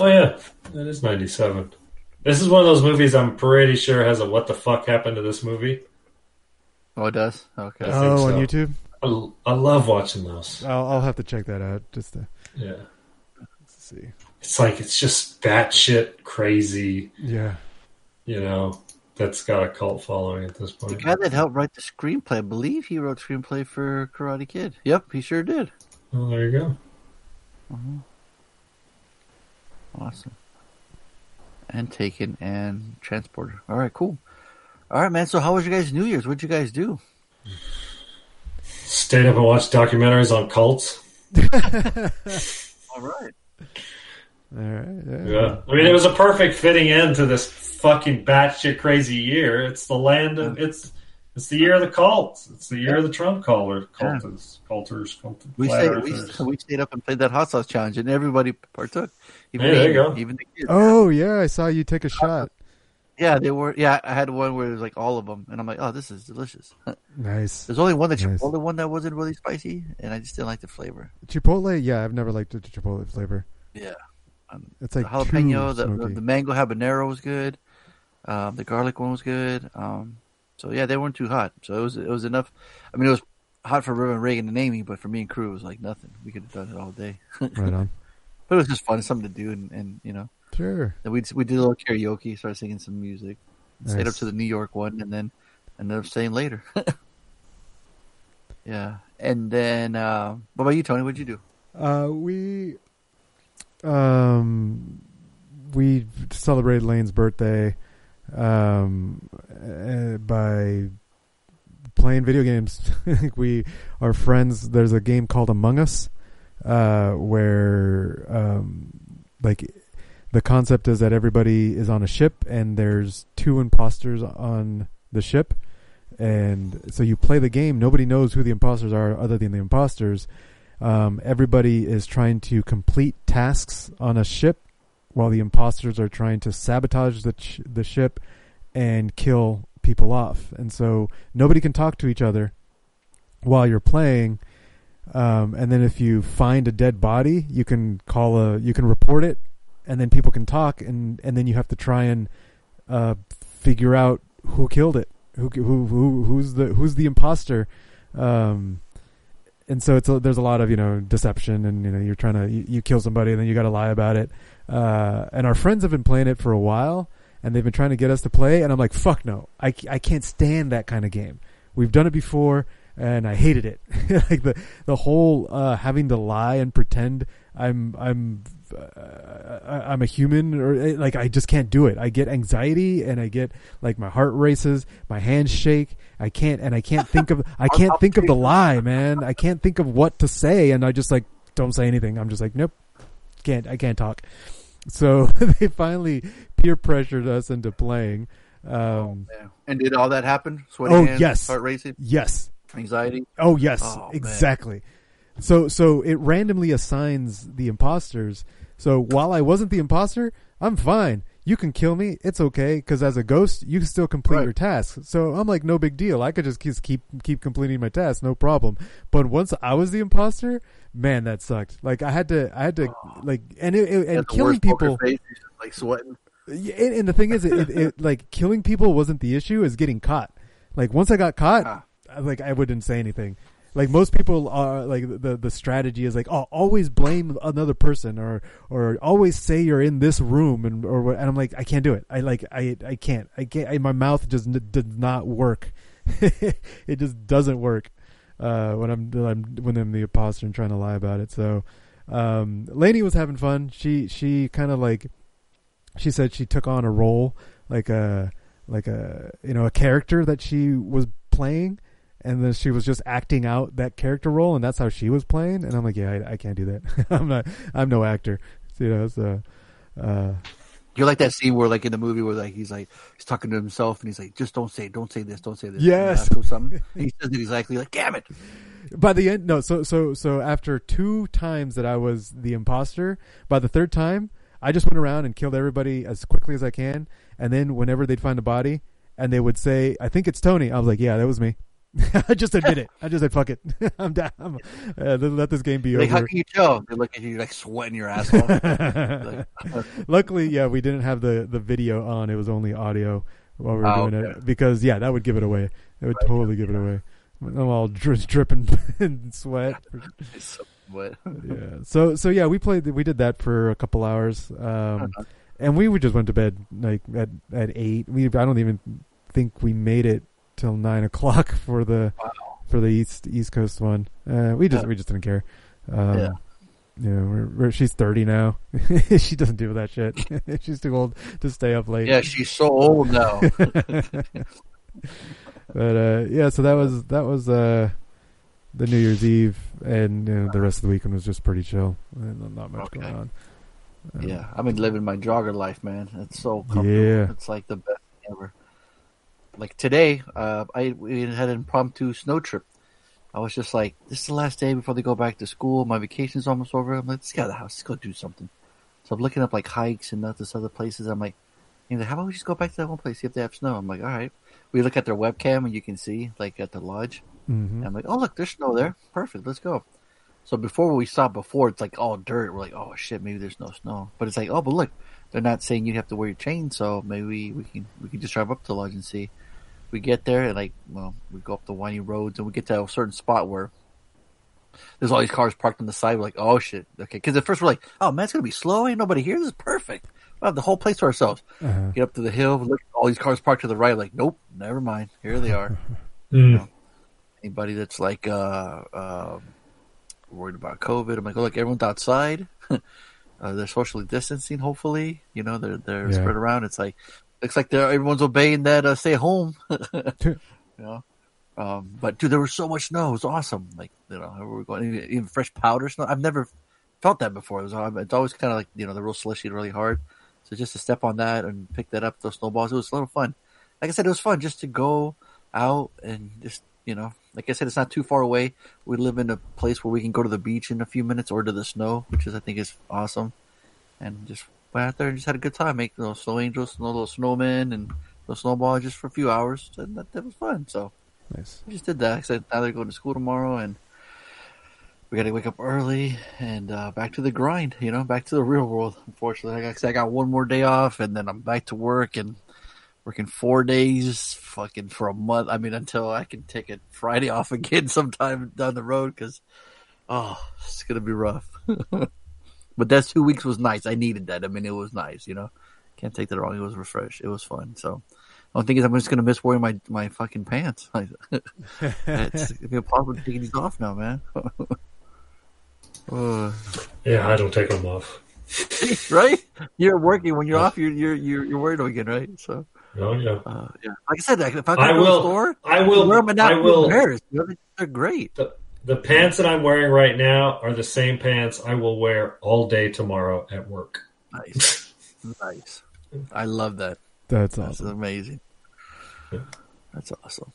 Oh yeah, that is ninety seven. This is one of those movies I'm pretty sure has a what the fuck happened to this movie. Oh, it does. Okay. I think Oh, on. YouTube. I, I love watching those. I'll, I'll have to check that out just to Yeah, see. it's like it's just batshit crazy. Yeah. You know, that's got a cult following at this point. The guy that helped write the screenplay, I believe he wrote screenplay for Karate Kid. Yep, he sure did. Oh, there you go. Mm-hmm. Awesome. And Taken and transported. All right, cool. All right, man. So, how was your guys' New Year's? What'd you guys do? Stayed up and watched documentaries on cults. All right. All right. Yeah. Yeah, I mean, it was a perfect fitting end to this fucking batshit crazy year. It's the land of it's it's the year of the cults. It's the year of the Trump caller cultists, culters, culters. We stayed, we, earthers. we stayed up and played that hot sauce challenge, and everybody partook. Even Hey, there you the- go. Even the kids. Oh yeah, I saw you take a shot. Yeah, they were. Yeah, I had one where it was like all of them, and I'm like, oh, this is delicious. Nice. There's only one the Nice. Chipotle one that wasn't really spicy, and I just didn't like the flavor. Chipotle. Yeah, I've never liked the Chipotle flavor. Yeah, um, It's like the jalapeno, too the, the the mango habanero was good. Um, the garlic one was good. Um, so yeah, they weren't too hot. So it was it was enough. I mean, it was hot for Reverend Reagan and Amy, but for me and Crew, it was like nothing. We could have done it all day. right on. But it was just fun, something to do, and, and you know, Sure. and we we did a little karaoke, started singing some music, stayed up to the New York one, and then ended up staying later. yeah, and then uh, what about you, Tony? What'd you do? Uh, we um we celebrated Lane's birthday um uh, by playing video games. We are friends. There's a game called Among Us uh where um like the concept is that everybody is on a ship and there's two imposters on the ship and so you play the game nobody knows who the imposters are other than the imposters um, everybody is trying to complete tasks on a ship while the imposters are trying to sabotage the ch- the ship and kill people off. And so nobody can talk to each other while you're playing um, and then if you find a dead body you can call a you can report it and then people can talk and and then you have to try and uh, figure out who killed it who who who who's the who's the imposter um, and so it's a, there's a lot of you know deception and you know you're trying to you, you kill somebody and then you got to lie about it uh, and our friends have been playing it for a while and they've been trying to get us to play and I'm like fuck no I, I can't stand that kind of game we've done it before and I hated it like the the whole uh, having to lie and pretend I'm I'm uh, I'm a human or eh, like I just can't do it. I get anxiety and I get like my heart races, my hands shake. I can't and I can't think of I can't think of the lie, man. I can't think of what to say and I just like don't say anything. I'm just like nope. Can't I can't talk. So they finally peer pressured us into playing. Um Yeah. And did all that happen? Sweaty Oh, hands, yes. heart racing, yes. anxiety. Oh yes, Oh, man. exactly. So so it randomly assigns the imposters. So while I wasn't the imposter, I'm fine. You can kill me. It's okay because as a ghost, you can still complete Right. your tasks. So I'm like, no big deal. I could just keep keep completing my tasks, no problem. But once I was the imposter, man, that sucked. Like I had to, I had to, like, and it, it- and killing people. face, like sweating. And, and the thing is, it, it, like killing people wasn't the issue. Is getting caught. Like once I got caught, Ah. I- like I wouldn't say anything. Like most people are like the the strategy is like oh always blame another person or or always say you're in this room and or and I'm like I can't do it. I like I I can't I can't I, my mouth just n- does not work. it just doesn't work uh, when I'm, I'm when I'm the imposter and trying to lie about it. So um, Lainey was having fun. She she kind of like she said she took on a role like a like a you know a character that she was playing and then she was just acting out that character role and that's how she was playing and i'm like yeah i, I can't do that i'm not i'm no actor you know so uh You're like that scene where, like in the movie, where like he's like he's talking to himself, and he's like, "Just don't say, don't say this, don't say this." Yes. Know, something. And he says it exactly like, "Damn it!" by the end no so so so after two times that i was the imposter by the third time i just went around and killed everybody as quickly as i can and then whenever they'd find a body and they would say i think it's tony i was like yeah that was me I just admit it. I just said, "Fuck it, I'm down. I'm, uh, let this game be Like, how over." can you tell? They look at you like sweating your ass off. Luckily, yeah, we didn't have the the video on. It was only audio while we were Oh, doing okay. it because yeah, that would give it away. It would totally give it away. I'm all dri- dripping in sweat. What? yeah. So so yeah, we played. We did that for a couple hours, um, and we would just went to bed like at at eight. We I don't even think we made it till nine o'clock for the for the east East Coast one. Uh, we just Yeah. we just didn't care. Um, Yeah. You know, we're, we're, she's thirty now. she doesn't do that shit. she's too old to stay up late. Yeah, she's so old now. but uh, yeah, so that was that was uh, the New Year's Eve, and you know, the rest of the weekend was just pretty chill. Not much Okay. going on. Um, yeah, I've been living my jogger life, man. It's so comfortable. Yeah. It's like the best thing ever. Like today, uh, I we had an impromptu snow trip. I was just like, this is the last day before they go back to school. My vacation's almost over. I'm like, let's get out of the house. Let's go do something. So I'm looking up like hikes and not this other places. I'm like, he's like, how about we just go back to that one place, see if they have snow? I'm like, all right. We look at their webcam and you can see like at the lodge. mhm. And I'm like, oh look, there's snow there. Perfect, let's go. So before we saw before, it's like all dirt. We're like, oh shit, maybe there's no snow. But it's like, oh, but look, they're not saying you have to wear your chain, so maybe we can we can just drive up to the lodge and see. We get there and like, well, we go up the windy roads and we get to a certain spot where there's all these cars parked on the side. We're like, oh shit, okay. Because at first we're like, oh man, it's gonna be slow. Ain't nobody here. This is perfect. We'll have the whole place to ourselves. Uh-huh. Get up to the hill, look, all these cars parked to the right. Like, nope, never mind. Here they are Mm. anybody that's like uh, um worried about COVID. I'm like, oh, look, everyone's outside. uh, they're socially distancing. Hopefully, you know, they're they're Yeah. spread around. It's like looks like they're everyone's obeying that uh, stay home. you know, um, but dude, there was so much snow. It was awesome. Like you know, we were going even, fresh powder snow. I've never felt that before. It was uh, it's always kind of like you know the real slushy, really hard. So just to step on that and pick that up, those snowballs, it was a little fun. Like I said, it was fun just to go out and just you know, like I said, it's not too far away. We live in a place where we can go to the beach in a few minutes or to the snow, which is I think is awesome. And just went out there and just had a good time, making little snow angels, no little snowmen, and little snowball just for a few hours. And that, that was fun. So Nice. we just did that. I said now they're going to school tomorrow, and we got to wake up early and uh, back to the grind. You know, back to the real world. Unfortunately, like I said, I got one more day off, and then I'm back to work and working four days, fucking for a month. I mean, until I can take a Friday off again sometime down the road, because oh, it's gonna be rough. but that two weeks was nice. I needed that. I mean, it was nice. You know, can't take that wrong. It was refresh. It was fun. So. The only thing is, I'm just gonna miss wearing my my fucking pants. It's gonna be impossible taking these off now, man. Uh, Yeah, I don't take them off. right? You're working when you're off. You're you're you're, you're wearing them again, right? So, Oh yeah, uh, yeah. Like I said, like, if I go I to the will. store, I will. wear them and not I will. Pairs. You know, they're great. The, the pants that I'm wearing right now are the same pants I will wear all day tomorrow at work. Nice, nice. I love that. That's That's awesome. amazing. That's awesome.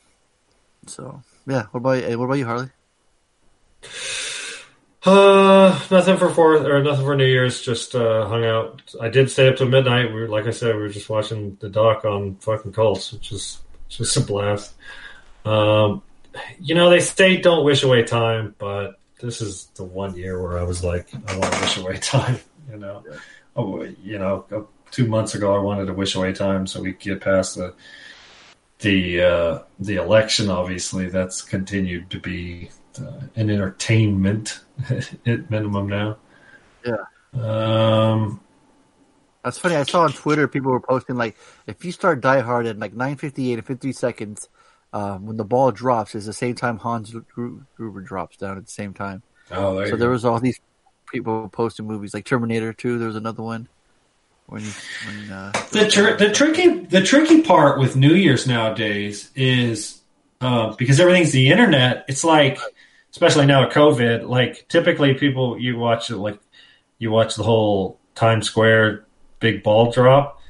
So, yeah. What about you? What about you, Harley? Uh, nothing for fourth or nothing for New Year's. Just uh, hung out. I did stay up till midnight. We were, like I said, we were just watching the doc on fucking cults, which is just a blast. Um, you know, they say don't wish away time, but this is the one year where I was like, I want to wish away time. You know, oh, you know, two months ago I wanted to wish away time so we get past the the uh, the election. Obviously, that's continued to be uh, an entertainment at minimum now. Yeah. Um, That's funny. I saw on Twitter people were posting like, if you start Die Hard at like 9:58 and 50 seconds, um, when the ball drops, is the same time Hans Gruber drops down at the same time. oh, there So you there go. was all these people posting movies like Terminator 2. There was another one when when uh, the tr- the tricky the tricky part with New Year's nowadays is uh, because everything's the internet. It's like, especially now with COVID, like typically people you watch it like you watch the whole Times Square big ball drop,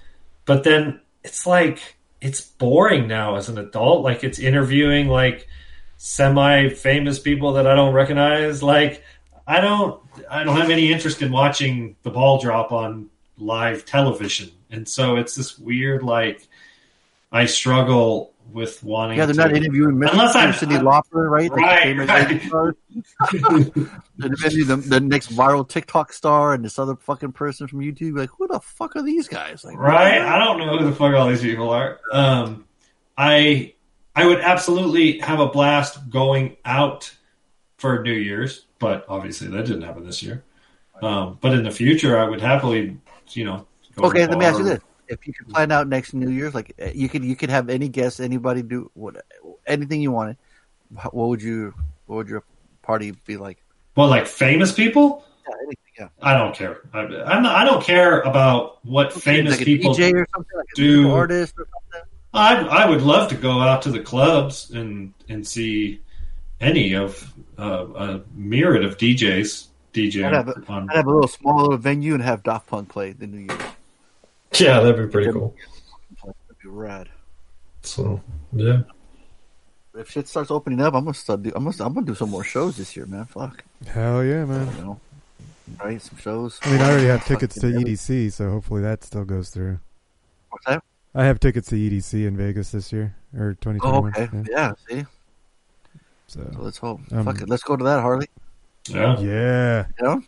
but then it's like it's boring now as an adult. Like it's interviewing like semi famous people that I don't recognize. Like I don't I don't have any interest in watching the ball drop on live television. And so it's this weird like I struggle with wanting. Yeah, they're to, not interviewing Mr. Unless I'm- Cyndi Lauper, right? The Right, right. lady star. they're interviewing the, the next viral TikTok star and this other fucking person from YouTube. Like, who the fuck are these guys? Like, Right? I don't know who the fuck all these people are. Um, I I would absolutely have a blast going out for New Year's, but obviously that didn't happen this year. Um, but in the future, I would happily, you know. Okay, let me ask you this: If you could plan out next New Year's, like uh, you could, you could have any guest, anybody do what, anything you wanted. What would you? What would your party be like? Well, like famous people, Yeah, anything. Yeah, I don't care. I, I'm not, I don't care about what famous like people DJ or something, like do. artist or something. I I would love to go out to the clubs and and see any of uh, a myriad of DJs DJ I'd have, on, a, on I'd have a little small little venue and have Daft Punk play the New Year. yeah that'd be pretty cool That'd be rad. so yeah If shit starts opening up, I'm gonna start. Do, I'm gonna. I'm gonna do some more shows this year, man. Fuck, Hell yeah, man. you know, right? Some shows. I mean, I already have tickets to EDC, so hopefully that still goes through. What's that? I have tickets to EDC in Vegas this year or 2021. Oh, okay. yeah. Yeah. See, So so let's hope. Um, Fuck it. Let's go to that, Harley. yeah yeah, You know.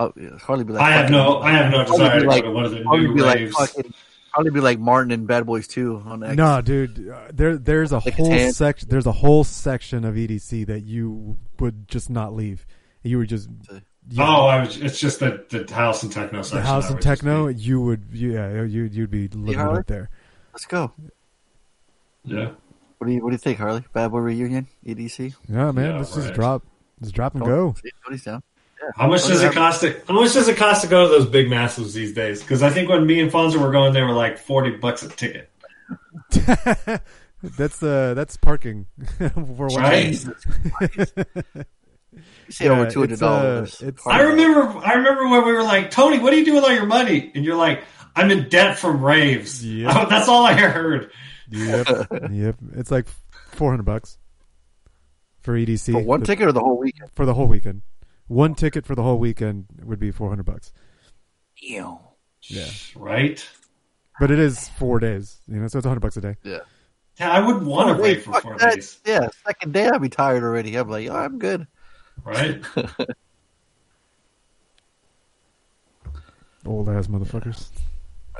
Oh, yeah, Harley be like. I have no I have no Harley desire be to like- go to one of the Harley new be like raves fucking. Harley be like Martin and Bad Boys 2 on X. no, dude. uh, There, there's a Like whole section. There's a whole section of EDC that you would just not leave. You would just. yeah. oh I was, it's just the the house and techno section the house I and techno, be- you would, yeah, you you'd be living Harley? it there. Let's go. yeah What do you What do you think, Harley? Bad Boy reunion, EDC. Yeah, man, Yeah, let's just drop, let's drop and go. See, down. How much does it cost to how much does it cost to go to those big massives these days because I think when me and Fonzo were going they were like forty bucks a ticket that's uh, that's parking for one Right. Jesus Christ. You over Yeah, two hundred it's, uh, dollars. it's- I remember I remember when we were like, Tony, what do you do with all your money? And you're like, I'm in debt from raves. Yep. That's all I heard. Yep, yep. It's like four hundred bucks for EDC for one the- ticket or the whole weekend. for the whole weekend. One ticket for the whole weekend would be four hundred bucks. Ew. Yeah, Right? but it is four days. You know, so it's hundred bucks a day. Yeah. Yeah, I wouldn't want to Wait, rave for four that. days. Yeah, second day I'd be tired already. I'm like, oh, I'm good. Right? Old ass motherfuckers.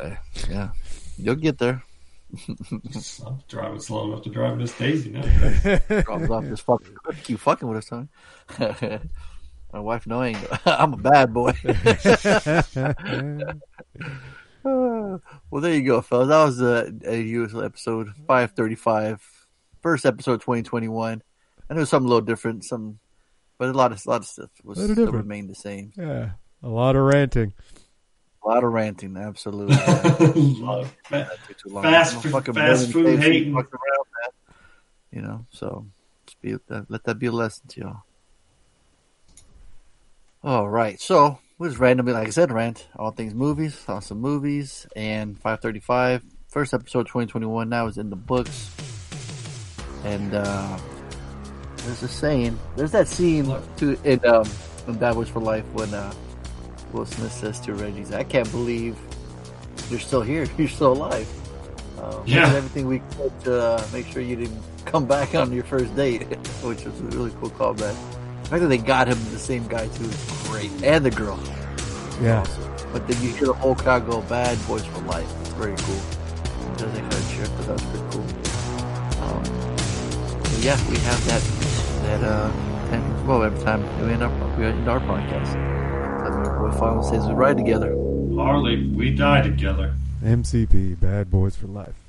Uh, yeah, you'll get there. I'm driving slow enough to drive in this daisy now. Drops off this fucking. You fucking with us, Tony. My wife knowing I'm a bad boy. well, there you go, fellas. That was a, a usual episode 535, first episode 2021. I know something a little different, some, but a lot of a lot of stuff was Little still different. remained the same. yeah, a lot of ranting. A lot of ranting, absolutely. Love that. That took too long. Fast food- fast food face, hating. around. You know, so just be, that, let that be a lesson to y'all. All right, so we'll just randomly, like I said, rant all things movies, on some movies, and 535, first episode 2021 now is in the books. And uh there's a saying, there's that scene to in um in Bad Boys for Life when uh Will Smith says to Reggie, I can't believe you're still here. You're still alive. Um, we Yeah. did everything we could to uh, make sure you didn't come back on your first date, which was a really cool callback. The fact that they got him the same guy too is great, and the girl. Yeah, But then you hear the whole crowd go, "Bad boys for life." It's very cool. It doesn't kind of cheer, but that's pretty cool. Um, yeah, we have that. That uh, and, well, every time we end up we end our podcast, I mean, what final says we ride together. Harley, we die together. MCP, Bad Boys for Life.